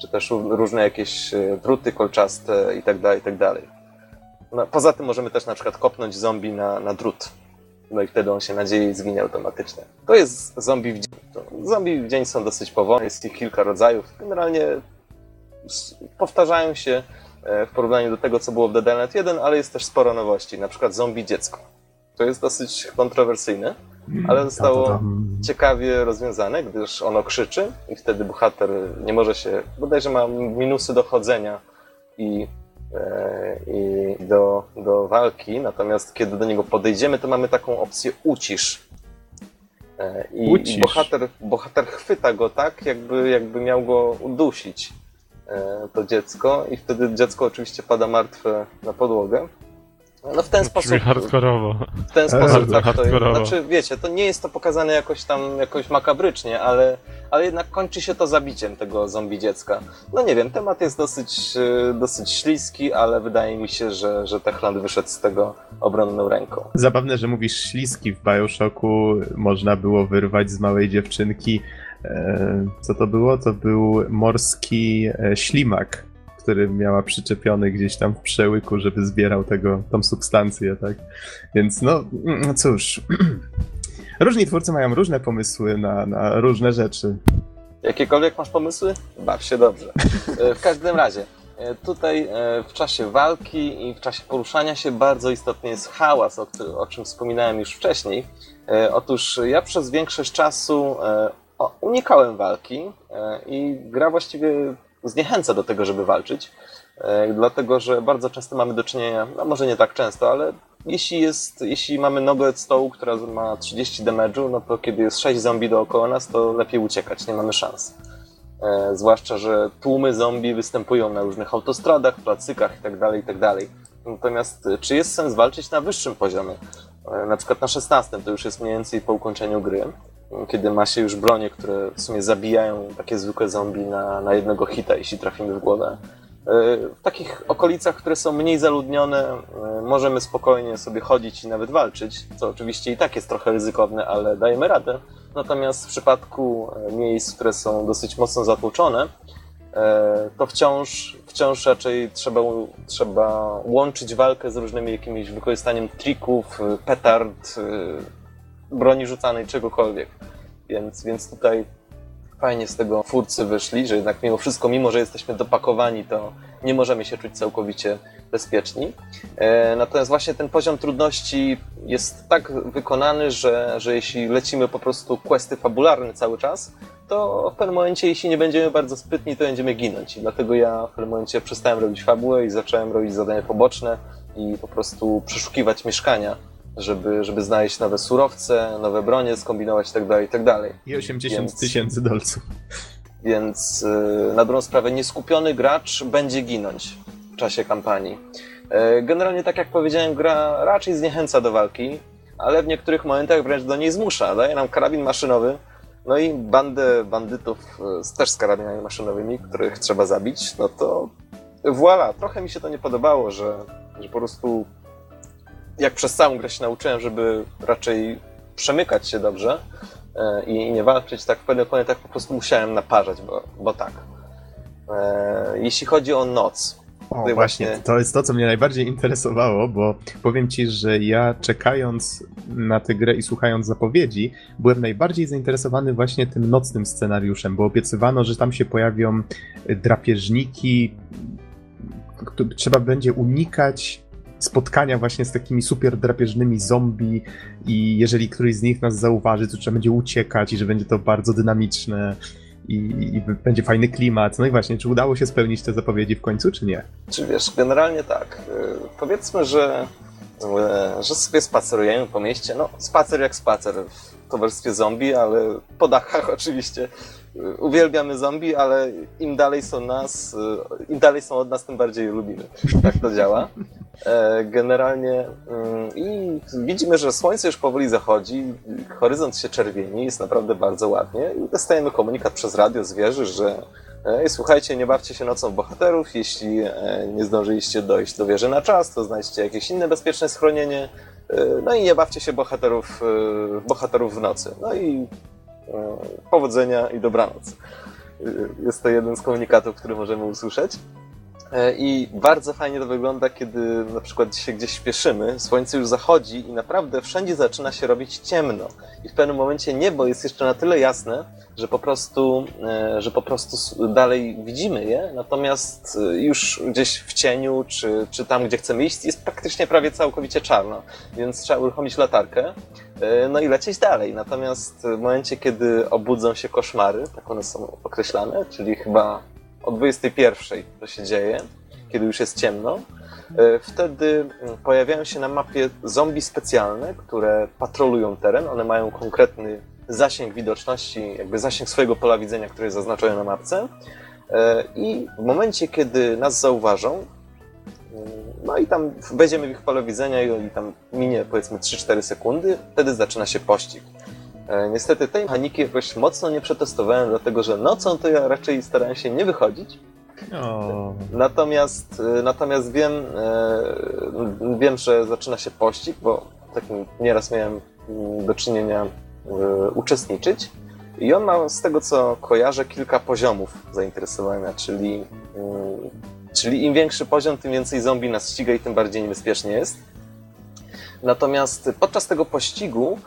Czy też różne jakieś e, druty kolczaste i tak dalej, i tak. No, poza tym możemy też na przykład kopnąć zombie na, na drut. No i wtedy on się nadzieje i zginie automatycznie. To jest zombie w dzień. Zombie w dzień są dosyć powolne, jest ich kilka rodzajów. Generalnie powtarzają się w porównaniu do tego, co było w Dead Island 1, ale jest też sporo nowości, na przykład zombie dziecko. To jest dosyć kontrowersyjne, mm, ale zostało ciekawie rozwiązane, gdyż ono krzyczy i wtedy bohater nie może się, bodajże ma minusy dochodzenia i, e, i do, do walki, natomiast kiedy do niego podejdziemy, to mamy taką opcję ucisz. E, I, i bohater, bohater chwyta go tak, jakby, jakby miał go udusić. E, to dziecko i wtedy dziecko oczywiście pada martwe na podłogę. No w ten Brzmi sposób, hardkorowo. w ten sposób tak to jest. hardkorowo. Znaczy, wiecie, to nie jest to pokazane jakoś tam jakoś makabrycznie, ale, ale jednak kończy się to zabiciem tego zombie dziecka. No nie wiem, temat jest dosyć, e, dosyć śliski, ale wydaje mi się, że, że Techland wyszedł z tego obronną ręką. Zabawne, że mówisz śliski w Bioshocku, można było wyrwać z małej dziewczynki. E, co to było? To był morski e, ślimak, który miała przyczepiony gdzieś tam w przełyku, żeby zbierał tego, tą substancję, tak? Więc no, mm, cóż. Różni twórcy mają różne pomysły na, na różne rzeczy. Jakiekolwiek masz pomysły? Baw się dobrze. E, W każdym razie, tutaj w czasie walki i w czasie poruszania się bardzo istotny jest hałas, o, o czym wspominałem już wcześniej. Otóż ja przez większość czasu unikałem walki e, i gra właściwie zniechęca do tego, żeby walczyć, e, dlatego że bardzo często mamy do czynienia, no może nie tak często, ale jeśli, jest, jeśli mamy nogę od stołu, która ma 30 damage'u, no to kiedy jest 6 zombie dookoła nas, to lepiej uciekać, nie mamy szans. E, zwłaszcza, że tłumy zombie występują na różnych autostradach, placykach itd., itd. Natomiast e, czy jest sens walczyć na wyższym poziomie? Na przykład na 16 to już jest mniej więcej po ukończeniu gry, kiedy ma się już bronie, które w sumie zabijają takie zwykłe zombie na, na jednego hita, jeśli trafimy w głowę. E, W takich okolicach, które są mniej zaludnione, e, możemy spokojnie sobie chodzić i nawet walczyć, co oczywiście i tak jest trochę ryzykowne, ale dajemy radę. Natomiast w przypadku e, miejsc, które są dosyć mocno zatłoczone, to wciąż, wciąż raczej trzeba, trzeba łączyć walkę z różnymi jakimiś wykorzystaniem trików, petard, broni rzucanej, czegokolwiek. Więc, więc tutaj fajnie z tego twórcy wyszli, że jednak mimo wszystko, mimo że jesteśmy dopakowani, to nie możemy się czuć całkowicie bezpieczni. E, Natomiast właśnie ten poziom trudności jest tak wykonany, że, że jeśli lecimy po prostu questy fabularne cały czas, to w pewnym momencie, jeśli nie będziemy bardzo sprytni, to będziemy ginąć. I dlatego ja w pewnym momencie przestałem robić fabułę i zacząłem robić zadania poboczne i po prostu przeszukiwać mieszkania, żeby, żeby znaleźć nowe surowce, nowe bronie, skombinować itd. itd. I 80 Więc- tysięcy dolców. Więc yy, na dobrą sprawę nieskupiony gracz będzie ginąć w czasie kampanii. Yy, Generalnie, tak jak powiedziałem, gra raczej zniechęca do walki, ale w niektórych momentach wręcz do niej zmusza. Daje nam karabin maszynowy, no i bandę bandytów yy, też z karabinami maszynowymi, których trzeba zabić, no to voilà. Trochę mi się to nie podobało, że, że po prostu jak przez całą grę się nauczyłem, żeby raczej przemykać się dobrze, e, i nie walczyć, tak w pewnych momentach po prostu musiałem naparzać, bo, bo tak. E, Jeśli chodzi o noc, O, właśnie, to jest to, co mnie najbardziej interesowało, bo powiem ci, że ja czekając na tę grę i słuchając zapowiedzi, byłem najbardziej zainteresowany właśnie tym nocnym scenariuszem, bo obiecywano, że tam się pojawią drapieżniki, trzeba będzie unikać spotkania właśnie z takimi super drapieżnymi zombie i jeżeli któryś z nich nas zauważy, to trzeba będzie uciekać i że będzie to bardzo dynamiczne i, i będzie fajny klimat. No i właśnie, czy udało się spełnić te zapowiedzi w końcu, czy nie? czy wiesz, generalnie tak. E, Powiedzmy, że, e, że sobie spacerujemy po mieście. No, spacer jak spacer w towarzystwie zombie, ale po dachach oczywiście. E, Uwielbiamy zombie, ale im dalej są nas, e, im dalej są od nas, tym bardziej je lubimy. Tak to działa. E, Generalnie mm, i widzimy, że słońce już powoli zachodzi, horyzont się czerwieni, jest naprawdę bardzo ładnie i dostajemy komunikat przez radio z wieży, że Ej, słuchajcie, nie bawcie się nocą bohaterów. Jeśli e, nie zdążyliście dojść do wieży na czas, to znajdźcie jakieś inne bezpieczne schronienie. E, No i nie bawcie się bohaterów, e, bohaterów w nocy. No i e, powodzenia i dobranoc. E, Jest to jeden z komunikatów, który możemy usłyszeć. E, I bardzo fajnie to wygląda, kiedy na przykład się gdzieś śpieszymy, słońce już zachodzi i naprawdę wszędzie zaczyna się robić ciemno. I w pewnym momencie niebo jest jeszcze na tyle jasne, że po prostu, e, że po prostu dalej widzimy je, natomiast e, już gdzieś w cieniu, czy, czy tam, gdzie chcemy iść, jest praktycznie prawie całkowicie czarno, więc trzeba uruchomić latarkę, no i lecieć dalej. Natomiast w momencie, kiedy obudzą się koszmary, tak one są określane, czyli chyba o 21 to się dzieje, kiedy już jest ciemno, e, wtedy mm, pojawiają się na mapie zombie specjalne, które patrolują teren. One mają konkretny zasięg widoczności, jakby zasięg swojego pola widzenia, który jest zaznaczony na mapce. E, I w momencie, kiedy nas zauważą, mm, no i tam wejdziemy w ich pole widzenia i tam minie powiedzmy 3-4 sekundy, wtedy zaczyna się pościg. E, niestety tej mechaniki jakoś mocno nie przetestowałem, dlatego że nocą to ja raczej starałem się nie wychodzić. O, Natomiast, e, natomiast wiem, e, wiem, że zaczyna się pościg, bo takim nieraz miałem mm, do czynienia uczestniczyć. I on ma, z tego co kojarzę, kilka poziomów zainteresowania, czyli, mm, czyli im większy poziom, tym więcej zombie nas ściga i tym bardziej niebezpiecznie jest. Natomiast podczas tego pościgu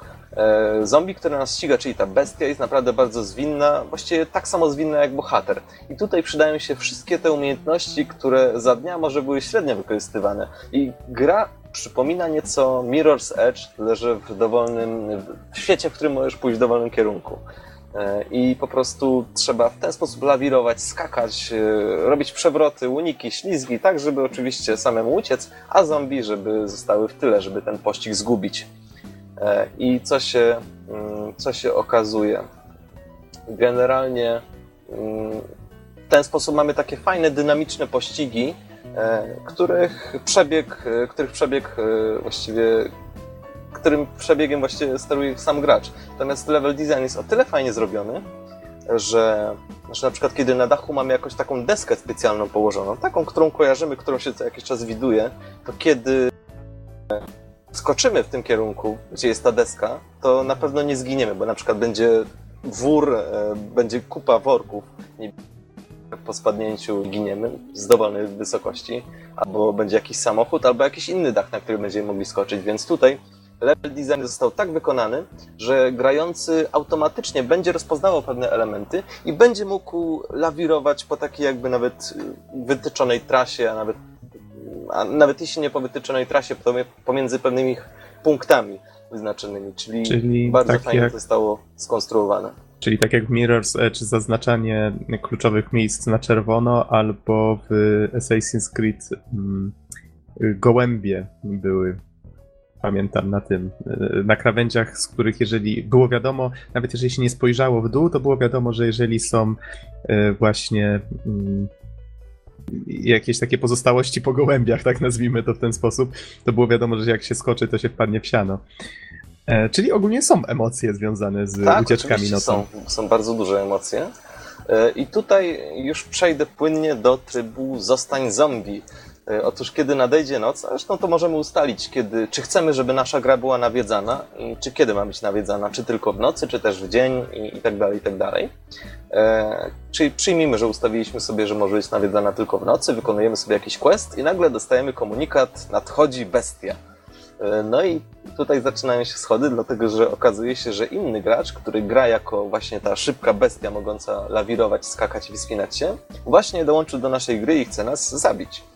zombie, które nas ściga, czyli ta bestia, jest naprawdę bardzo zwinna, właściwie tak samo zwinna jak bohater. I tutaj przydają się wszystkie te umiejętności, które za dnia może były średnio wykorzystywane. I gra przypomina nieco Mirror's Edge, tyle że w dowolnym w świecie, w którym możesz pójść w dowolnym kierunku. E, I po prostu trzeba w ten sposób lawirować, skakać, e, robić przewroty, uniki, ślizgi, tak żeby oczywiście samemu uciec, a zombie, żeby zostały w tyle, żeby ten pościg zgubić. E, I co się, mm, co się okazuje? Generalnie mm, w ten sposób mamy takie fajne, dynamiczne pościgi, których przebieg, których przebieg właściwie którym przebiegiem właściwie steruje sam gracz. Natomiast level design jest o tyle fajnie zrobiony, że, że na przykład kiedy na dachu mamy jakąś taką deskę specjalną położoną, taką, którą kojarzymy, którą się co jakiś czas widuje, to kiedy skoczymy w tym kierunku, gdzie jest ta deska, to na pewno nie zginiemy, bo na przykład będzie wór, e, będzie kupa worków. Po spadnięciu giniemy z dowolnej wysokości, albo będzie jakiś samochód, albo jakiś inny dach, na który będziemy mogli skoczyć, więc tutaj level design został tak wykonany, że grający automatycznie będzie rozpoznawał pewne elementy i będzie mógł lawirować po takiej jakby nawet wytyczonej trasie, a nawet, a nawet jeśli nie po wytyczonej trasie, to pomiędzy pewnymi punktami wyznaczonymi, czyli, czyli bardzo tak fajnie jak... to zostało skonstruowane. Czyli tak jak w Mirror's Edge zaznaczanie kluczowych miejsc na czerwono, albo w Assassin's Creed mm, gołębie były pamiętam na tym, e, na krawędziach, z których jeżeli było wiadomo, nawet jeżeli się nie spojrzało w dół, to było wiadomo, że jeżeli są e, właśnie mm, jakieś takie pozostałości po gołębiach, tak nazwijmy to w ten sposób, to było wiadomo, że jak się skoczy, to się wpadnie w siano. E, czyli ogólnie są emocje związane z tak, ucieczkami nocą. Są, są bardzo duże emocje. I tutaj już przejdę płynnie do trybu Zostań zombie. E, otóż kiedy nadejdzie noc, zresztą to możemy ustalić, kiedy, czy chcemy, żeby nasza gra była nawiedzana i czy kiedy ma być nawiedzana, czy tylko w nocy, czy też w dzień i, i tak dalej, i tak dalej. E, czyli przyjmijmy, że ustawiliśmy sobie, że może być nawiedzana tylko w nocy, wykonujemy sobie jakiś quest i nagle dostajemy komunikat, nadchodzi bestia. E, no i tutaj zaczynają się schody, dlatego że okazuje się, że inny gracz, który gra jako właśnie ta szybka bestia mogąca lawirować, skakać i wspinać się, właśnie dołączył do naszej gry i chce nas zabić.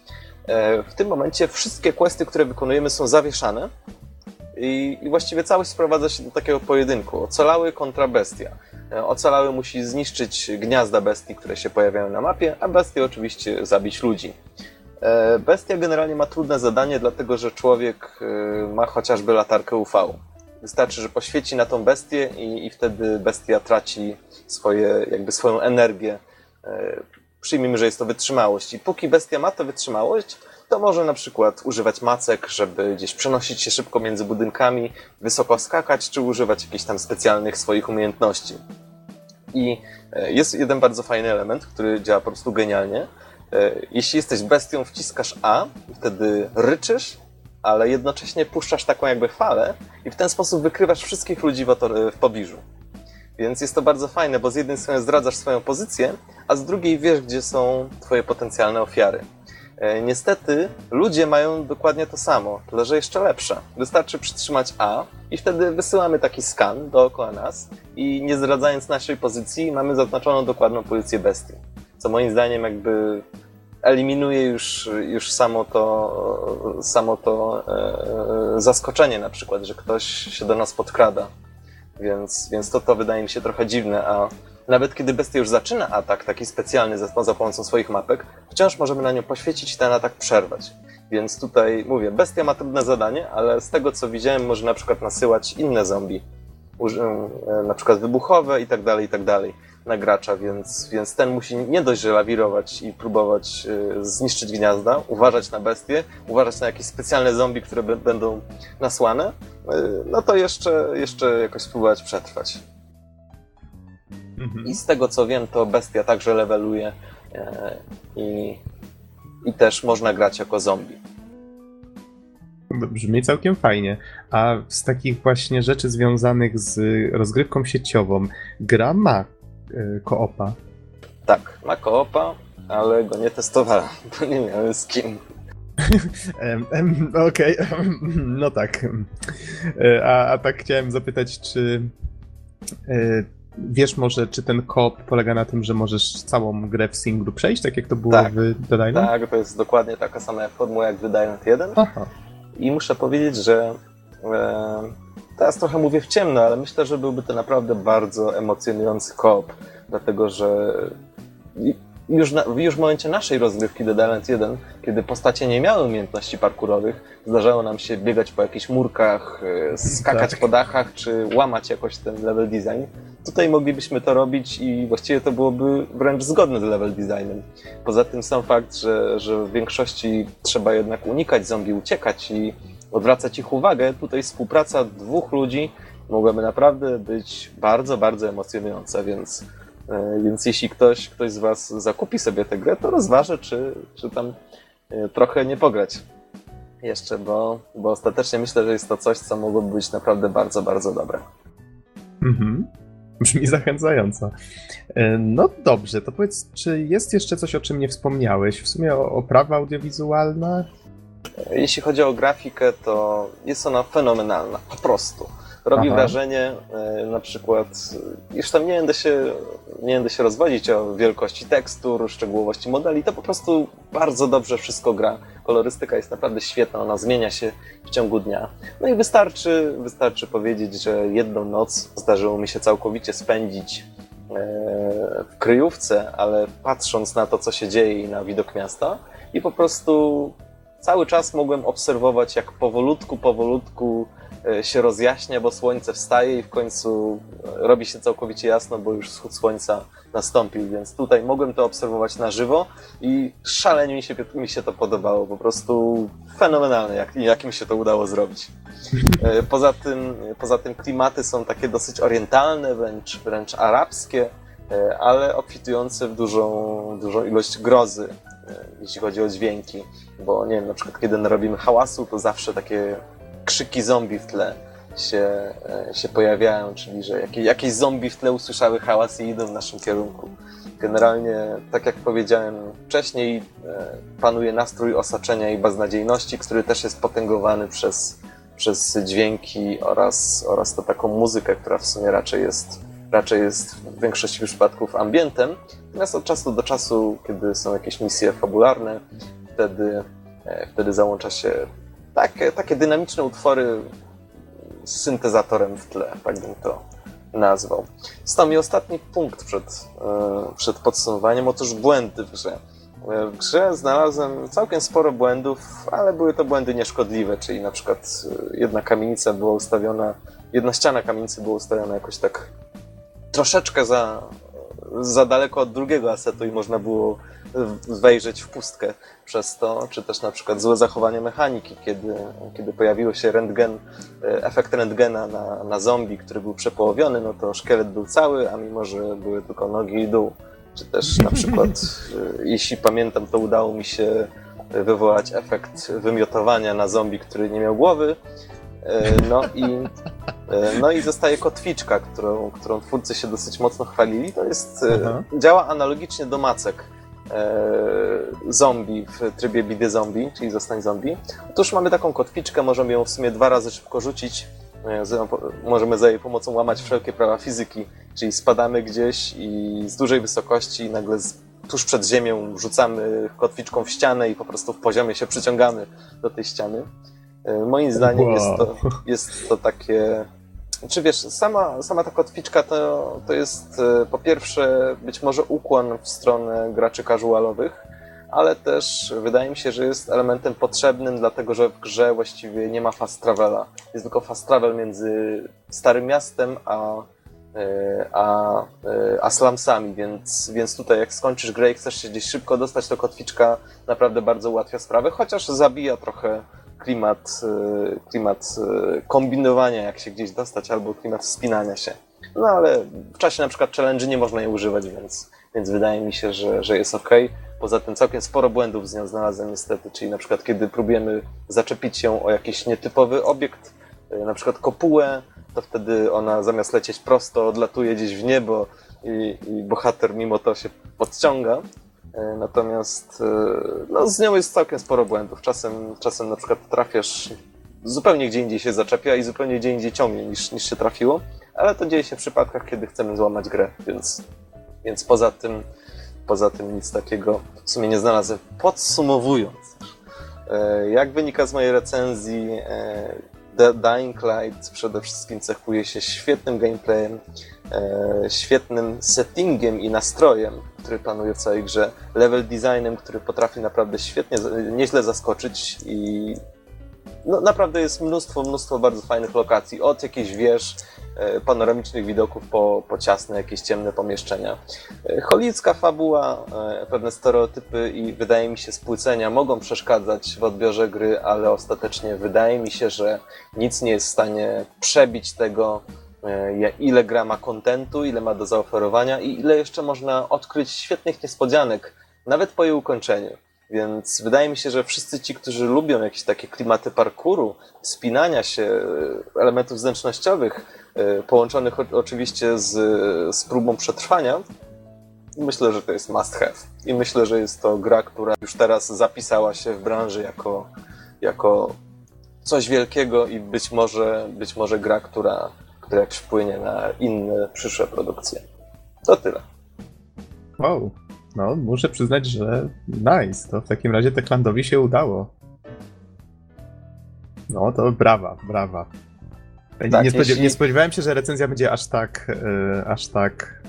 E, w tym momencie wszystkie questy, które wykonujemy są zawieszane i, i właściwie całość sprowadza się do takiego pojedynku. Ocalały kontra bestia. E, ocalały musi zniszczyć gniazda bestii, które się pojawiają na mapie, a bestia oczywiście zabić ludzi. E, bestia generalnie ma trudne zadanie, dlatego że człowiek ma chociażby latarkę UV. Wystarczy, że poświeci na tą bestię i, i wtedy bestia traci swoje, jakby swoją energię przyjmijmy, że jest to wytrzymałość. I póki bestia ma tę wytrzymałość, to może na przykład używać macek, żeby gdzieś przenosić się szybko między budynkami, wysoko skakać, czy używać jakichś tam specjalnych swoich umiejętności. I e, jest jeden bardzo fajny element, który działa po prostu genialnie. E, jeśli jesteś bestią, wciskasz A, wtedy ryczysz, ale jednocześnie puszczasz taką jakby falę i w ten sposób wykrywasz wszystkich ludzi w, w pobliżu. Więc jest to bardzo fajne, bo z jednej strony zdradzasz swoją pozycję, a z drugiej wiesz, gdzie są twoje potencjalne ofiary. E, niestety ludzie mają dokładnie to samo, tyle że jeszcze lepsze. Wystarczy przytrzymać A i wtedy wysyłamy taki skan dookoła nas i nie zdradzając naszej pozycji mamy zaznaczoną dokładną pozycję bestii. Co moim zdaniem jakby eliminuje już, już samo to, samo to e, zaskoczenie na przykład, że ktoś się do nas podkrada. Więc, więc to, to wydaje mi się trochę dziwne, a nawet kiedy bestia już zaczyna atak, taki specjalny za, za pomocą swoich mapek, wciąż możemy na nią poświecić i ten atak przerwać. Więc tutaj mówię, bestia ma trudne zadanie, ale z tego co widziałem, może na przykład nasyłać inne zombie, e, na przykład wybuchowe i tak dalej, i tak dalej. Na gracza, więc, więc ten musi nie dość, że lawirować i próbować y, zniszczyć gniazda, uważać na bestie, uważać na jakieś specjalne zombie, które będą nasłane, y, no to jeszcze, jeszcze jakoś spróbować przetrwać. Mhm. I z tego co wiem, to bestia także leveluje e, i, i też można grać jako zombie. Brzmi całkiem fajnie. A z takich właśnie rzeczy związanych z rozgrywką sieciową, gra ma y, koopa. Tak, ma koopa, ale go nie testowałem, bo nie miałem z kim. Okej, no tak. E, A, a tak chciałem zapytać, czy e, wiesz może, czy ten koop polega na tym, że możesz całą grę w singlu przejść, tak jak to było Tak. w Dead Island? Tak, to jest dokładnie taka sama formuła jak w Dead Island 1 Aha. i muszę powiedzieć, że e, teraz trochę mówię w ciemno, ale myślę, że byłby to naprawdę bardzo emocjonujący koop, dlatego że już, na, już w momencie naszej rozgrywki Dead Island 1, kiedy postacie nie miały umiejętności parkurowych, zdarzało nam się biegać po jakichś murkach, e, skakać Tak. po dachach, czy łamać jakoś ten level design. Tutaj moglibyśmy to robić i właściwie to byłoby wręcz zgodne z level designem. Poza tym sam fakt, że, że w większości trzeba jednak unikać zombie, uciekać i odwracać ich uwagę, tutaj współpraca dwóch ludzi mogłaby naprawdę być bardzo, bardzo emocjonująca, więc, e, więc jeśli ktoś, ktoś z Was zakupi sobie tę grę, to rozważę, czy, czy tam e, trochę nie pograć jeszcze, bo, bo ostatecznie myślę, że jest to coś, co mogłoby być naprawdę bardzo, bardzo dobre. Mhm. Brzmi zachęcająco. E, No dobrze, to powiedz, czy jest jeszcze coś, o czym nie wspomniałeś? W sumie o- oprawa audiowizualna? Jeśli chodzi o grafikę, to jest ona fenomenalna, po prostu. Robi Aha. wrażenie e, na przykład, już tam nie będę, się, nie będę się rozwodzić o wielkości tekstur, szczegółowości modeli, to po prostu bardzo dobrze wszystko gra. Kolorystyka jest naprawdę świetna, ona zmienia się w ciągu dnia. No i wystarczy, wystarczy powiedzieć, że jedną noc zdarzyło mi się całkowicie spędzić e, w kryjówce, ale patrząc na to, co się dzieje i na widok miasta i po prostu cały czas mogłem obserwować, jak powolutku, powolutku e, się rozjaśnia, bo słońce wstaje i w końcu e, robi się całkowicie jasno, bo już wschód słońca nastąpił, więc tutaj mogłem to obserwować na żywo i szalenie mi się, mi się to podobało, po prostu fenomenalne, jak, jak mi się to udało zrobić. E, Poza tym, poza tym klimaty są takie dosyć orientalne, wręcz, wręcz arabskie, ale obfitujące w dużą, dużą ilość grozy, jeśli chodzi o dźwięki, bo nie wiem, na przykład kiedy narobimy hałasu, to zawsze takie krzyki zombie w tle się, e, się pojawiają, czyli że jakieś, jakieś zombie w tle usłyszały hałas i idą w naszym kierunku. Generalnie, tak jak powiedziałem wcześniej, e, panuje nastrój osaczenia i beznadziejności, który też jest potęgowany przez, przez dźwięki oraz, oraz to taką muzykę, która w sumie raczej jest, raczej jest w większości przypadków ambientem. Natomiast od czasu do czasu, kiedy są jakieś misje fabularne, wtedy, e, wtedy załącza się takie, takie dynamiczne utwory z syntezatorem w tle, tak bym to nazwał. Stał mi ostatni punkt przed, e, przed podsumowaniem, otóż błędy w grze. E, W grze znalazłem całkiem sporo błędów, ale były to błędy nieszkodliwe, czyli na przykład jedna kamienica była ustawiona, jedna ściana kamienicy była ustawiona jakoś tak troszeczkę za, za daleko od drugiego asetu i można było wejrzeć w pustkę przez to, czy też na przykład złe zachowanie mechaniki, kiedy, kiedy pojawił się rentgen, e, efekt rentgena na, na zombie, który był przepołowiony, no to szkielet był cały, a mimo, że były tylko nogi i dół. Czy też na przykład, e, jeśli pamiętam, to udało mi się wywołać efekt wymiotowania na zombie, który nie miał głowy. E, No i, e, no i zostaje kotwiczka, którą, którą twórcy się dosyć mocno chwalili. To jest, e, Aha. działa analogicznie do macek zombie w trybie bidy zombie, czyli zostań zombie. Otóż mamy taką kotwiczkę, możemy ją w sumie dwa razy szybko rzucić. Możemy za jej pomocą łamać wszelkie prawa fizyki, czyli spadamy gdzieś i z dużej wysokości nagle tuż przed ziemią rzucamy kotwiczką w ścianę i po prostu w poziomie się przyciągamy do tej ściany. E, Moim zdaniem Wow. jest, to, jest to takie czy wiesz, sama, sama ta kotwiczka to, to jest e, po pierwsze być może ukłon w stronę graczy casualowych, ale też wydaje mi się, że jest elementem potrzebnym, dlatego że w grze właściwie nie ma fast travela. Jest tylko fast travel między Starym Miastem a, e, a, a slumsami, więc, więc tutaj jak skończysz grę i chcesz się gdzieś szybko dostać, to kotwiczka naprawdę bardzo ułatwia sprawę, chociaż zabija trochę klimat, e, klimat e, kombinowania, jak się gdzieś dostać, albo klimat wspinania się. No ale w czasie na przykład challenge nie można jej używać, więc, więc wydaje mi się, że, że jest ok. Poza tym całkiem sporo błędów z nią znalazłem niestety, czyli na przykład kiedy próbujemy zaczepić się o jakiś nietypowy obiekt, e, na przykład kopułę, to wtedy ona zamiast lecieć prosto odlatuje gdzieś w niebo i, i bohater mimo to się podciąga. E, Natomiast e, no, z nią jest całkiem sporo błędów. Czasem, czasem na przykład trafiasz zupełnie gdzie indziej się zaczepia i zupełnie gdzie indziej ciągnie niż, niż się trafiło, ale to dzieje się w przypadkach, kiedy chcemy złamać grę, więc, więc poza tym poza tym nic takiego w sumie nie znalazłem. Podsumowując, e, jak wynika z mojej recenzji, The Dying Light przede wszystkim cechuje się świetnym gameplayem, świetnym settingiem i nastrojem, który panuje w całej grze, level designem, który potrafi naprawdę świetnie, nieźle zaskoczyć i no, naprawdę jest mnóstwo, mnóstwo bardzo fajnych lokacji, od jakichś wież, e, panoramicznych widoków po, po ciasne, jakieś ciemne pomieszczenia. E, Holicka fabuła, e, pewne stereotypy i wydaje mi się spłycenia mogą przeszkadzać w odbiorze gry, ale ostatecznie wydaje mi się, że nic nie jest w stanie przebić tego, e, ile gra ma kontentu, ile ma do zaoferowania i ile jeszcze można odkryć świetnych niespodzianek, nawet po jej ukończeniu. Więc wydaje mi się, że wszyscy ci, którzy lubią jakieś takie klimaty parkouru, spinania się, e, elementów zręcznościowych, e, połączonych oczywiście z, z próbą przetrwania, myślę, że to jest must have. I myślę, że jest to gra, która już teraz zapisała się w branży jako, jako coś wielkiego i być może, być może gra, która, która jakoś wpłynie na inne przyszłe produkcje. To tyle. Wow. No, muszę przyznać, że nice. To w takim razie Techlandowi się udało. No, to brawa, brawa. Nie, Tak, nie, spodziew- jeśli- nie spodziewałem się, że recenzja będzie aż tak, e, aż tak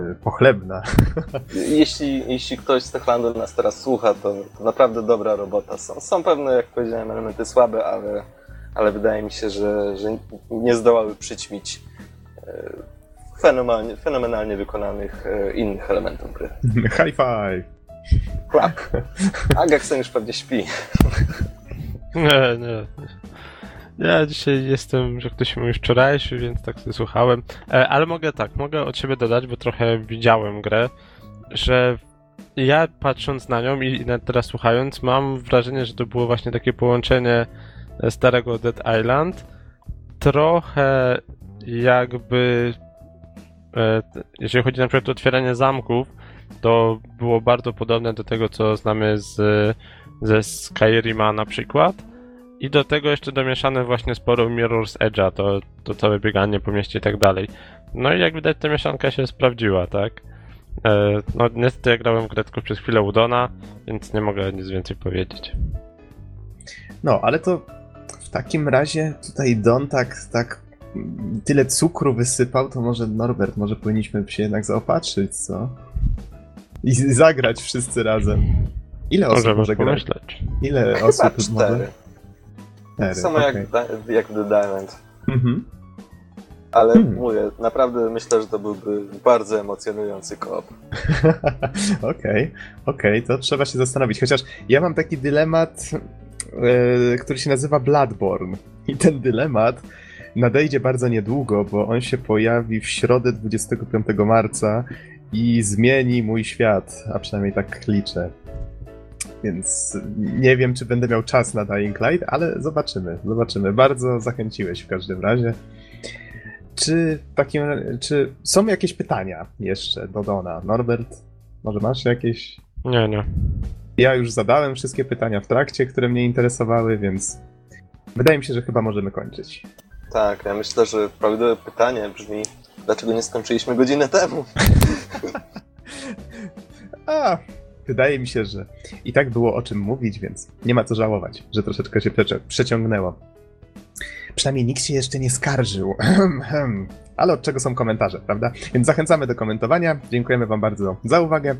e, pochlebna. Jeśli, jeśli ktoś z Techlandu nas teraz słucha, to, to naprawdę dobra robota. Są, są pewne, jak powiedziałem, elementy słabe, ale, ale wydaje mi się, że, że nie zdołały przyćmić e, fenomenalnie, fenomenalnie wykonanych e, innych elementów gry. High five! Klap. Agaxen już pewnie śpi. Nie, nie. Ja dzisiaj jestem, że ktoś mówił wczorajszy, więc tak sobie słuchałem. E, ale mogę tak, mogę od siebie dodać, bo trochę widziałem grę, że ja patrząc na nią i teraz słuchając, mam wrażenie, że to było właśnie takie połączenie starego Dead Island, trochę jakby e, jeżeli chodzi na przykład o otwieranie zamków, to było bardzo podobne do tego, co znamy z, ze Skyrima na przykład. I do tego jeszcze domieszane właśnie sporo Mirror's Edge'a, to, to całe bieganie po mieście i tak dalej. No i jak widać ta mieszanka się sprawdziła, tak? E, no niestety ja grałem w grę przez chwilę u Dona, więc nie mogę nic więcej powiedzieć. No, ale to w takim razie tutaj Don tak, tak tyle cukru wysypał, to może Norbert, może powinniśmy się jednak zaopatrzyć, co? I zagrać wszyscy razem. Ile osób Możemy może grać? pomyśleć. Ile Chyba osób cztery. może? Cztery, Samo okej. jak, da- jak The Diamond. Mhm. Ale Hmm. mówię, naprawdę myślę, że to byłby bardzo emocjonujący koop. Okej, okej, to trzeba się zastanowić. Chociaż ja mam taki dylemat, który się nazywa Bloodborne. I ten dylemat nadejdzie bardzo niedługo, bo on się pojawi w środę 25 marca i zmieni mój świat, a przynajmniej tak liczę. Więc nie wiem, czy będę miał czas na Dying Light, ale zobaczymy, zobaczymy. Bardzo zachęciłeś w każdym razie. Czy takim, czy są jakieś pytania jeszcze do Dona? Norbert, może masz jakieś? Nie, nie. Ja już zadałem wszystkie pytania w trakcie, które mnie interesowały, więc wydaje mi się, że chyba możemy kończyć. Tak, ja myślę, że prawidłowe pytanie brzmi, dlaczego nie skończyliśmy godzinę temu? A, wydaje mi się, że i tak było o czym mówić, więc nie ma co żałować, że troszeczkę się przeciągnęło. Przynajmniej nikt się jeszcze nie skarżył. Ale od czego są komentarze, prawda? Więc zachęcamy do komentowania. Dziękujemy Wam bardzo za uwagę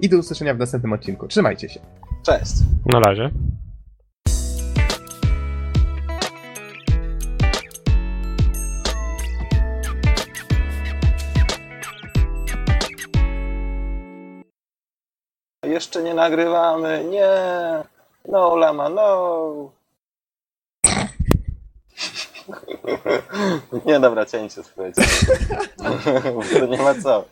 i do usłyszenia w następnym odcinku. Trzymajcie się. Cześć. Na razie. Jeszcze nie nagrywamy. Nie. No, lama, no. Nie, dobra, cięcie, słuchajcie. to nie ma co.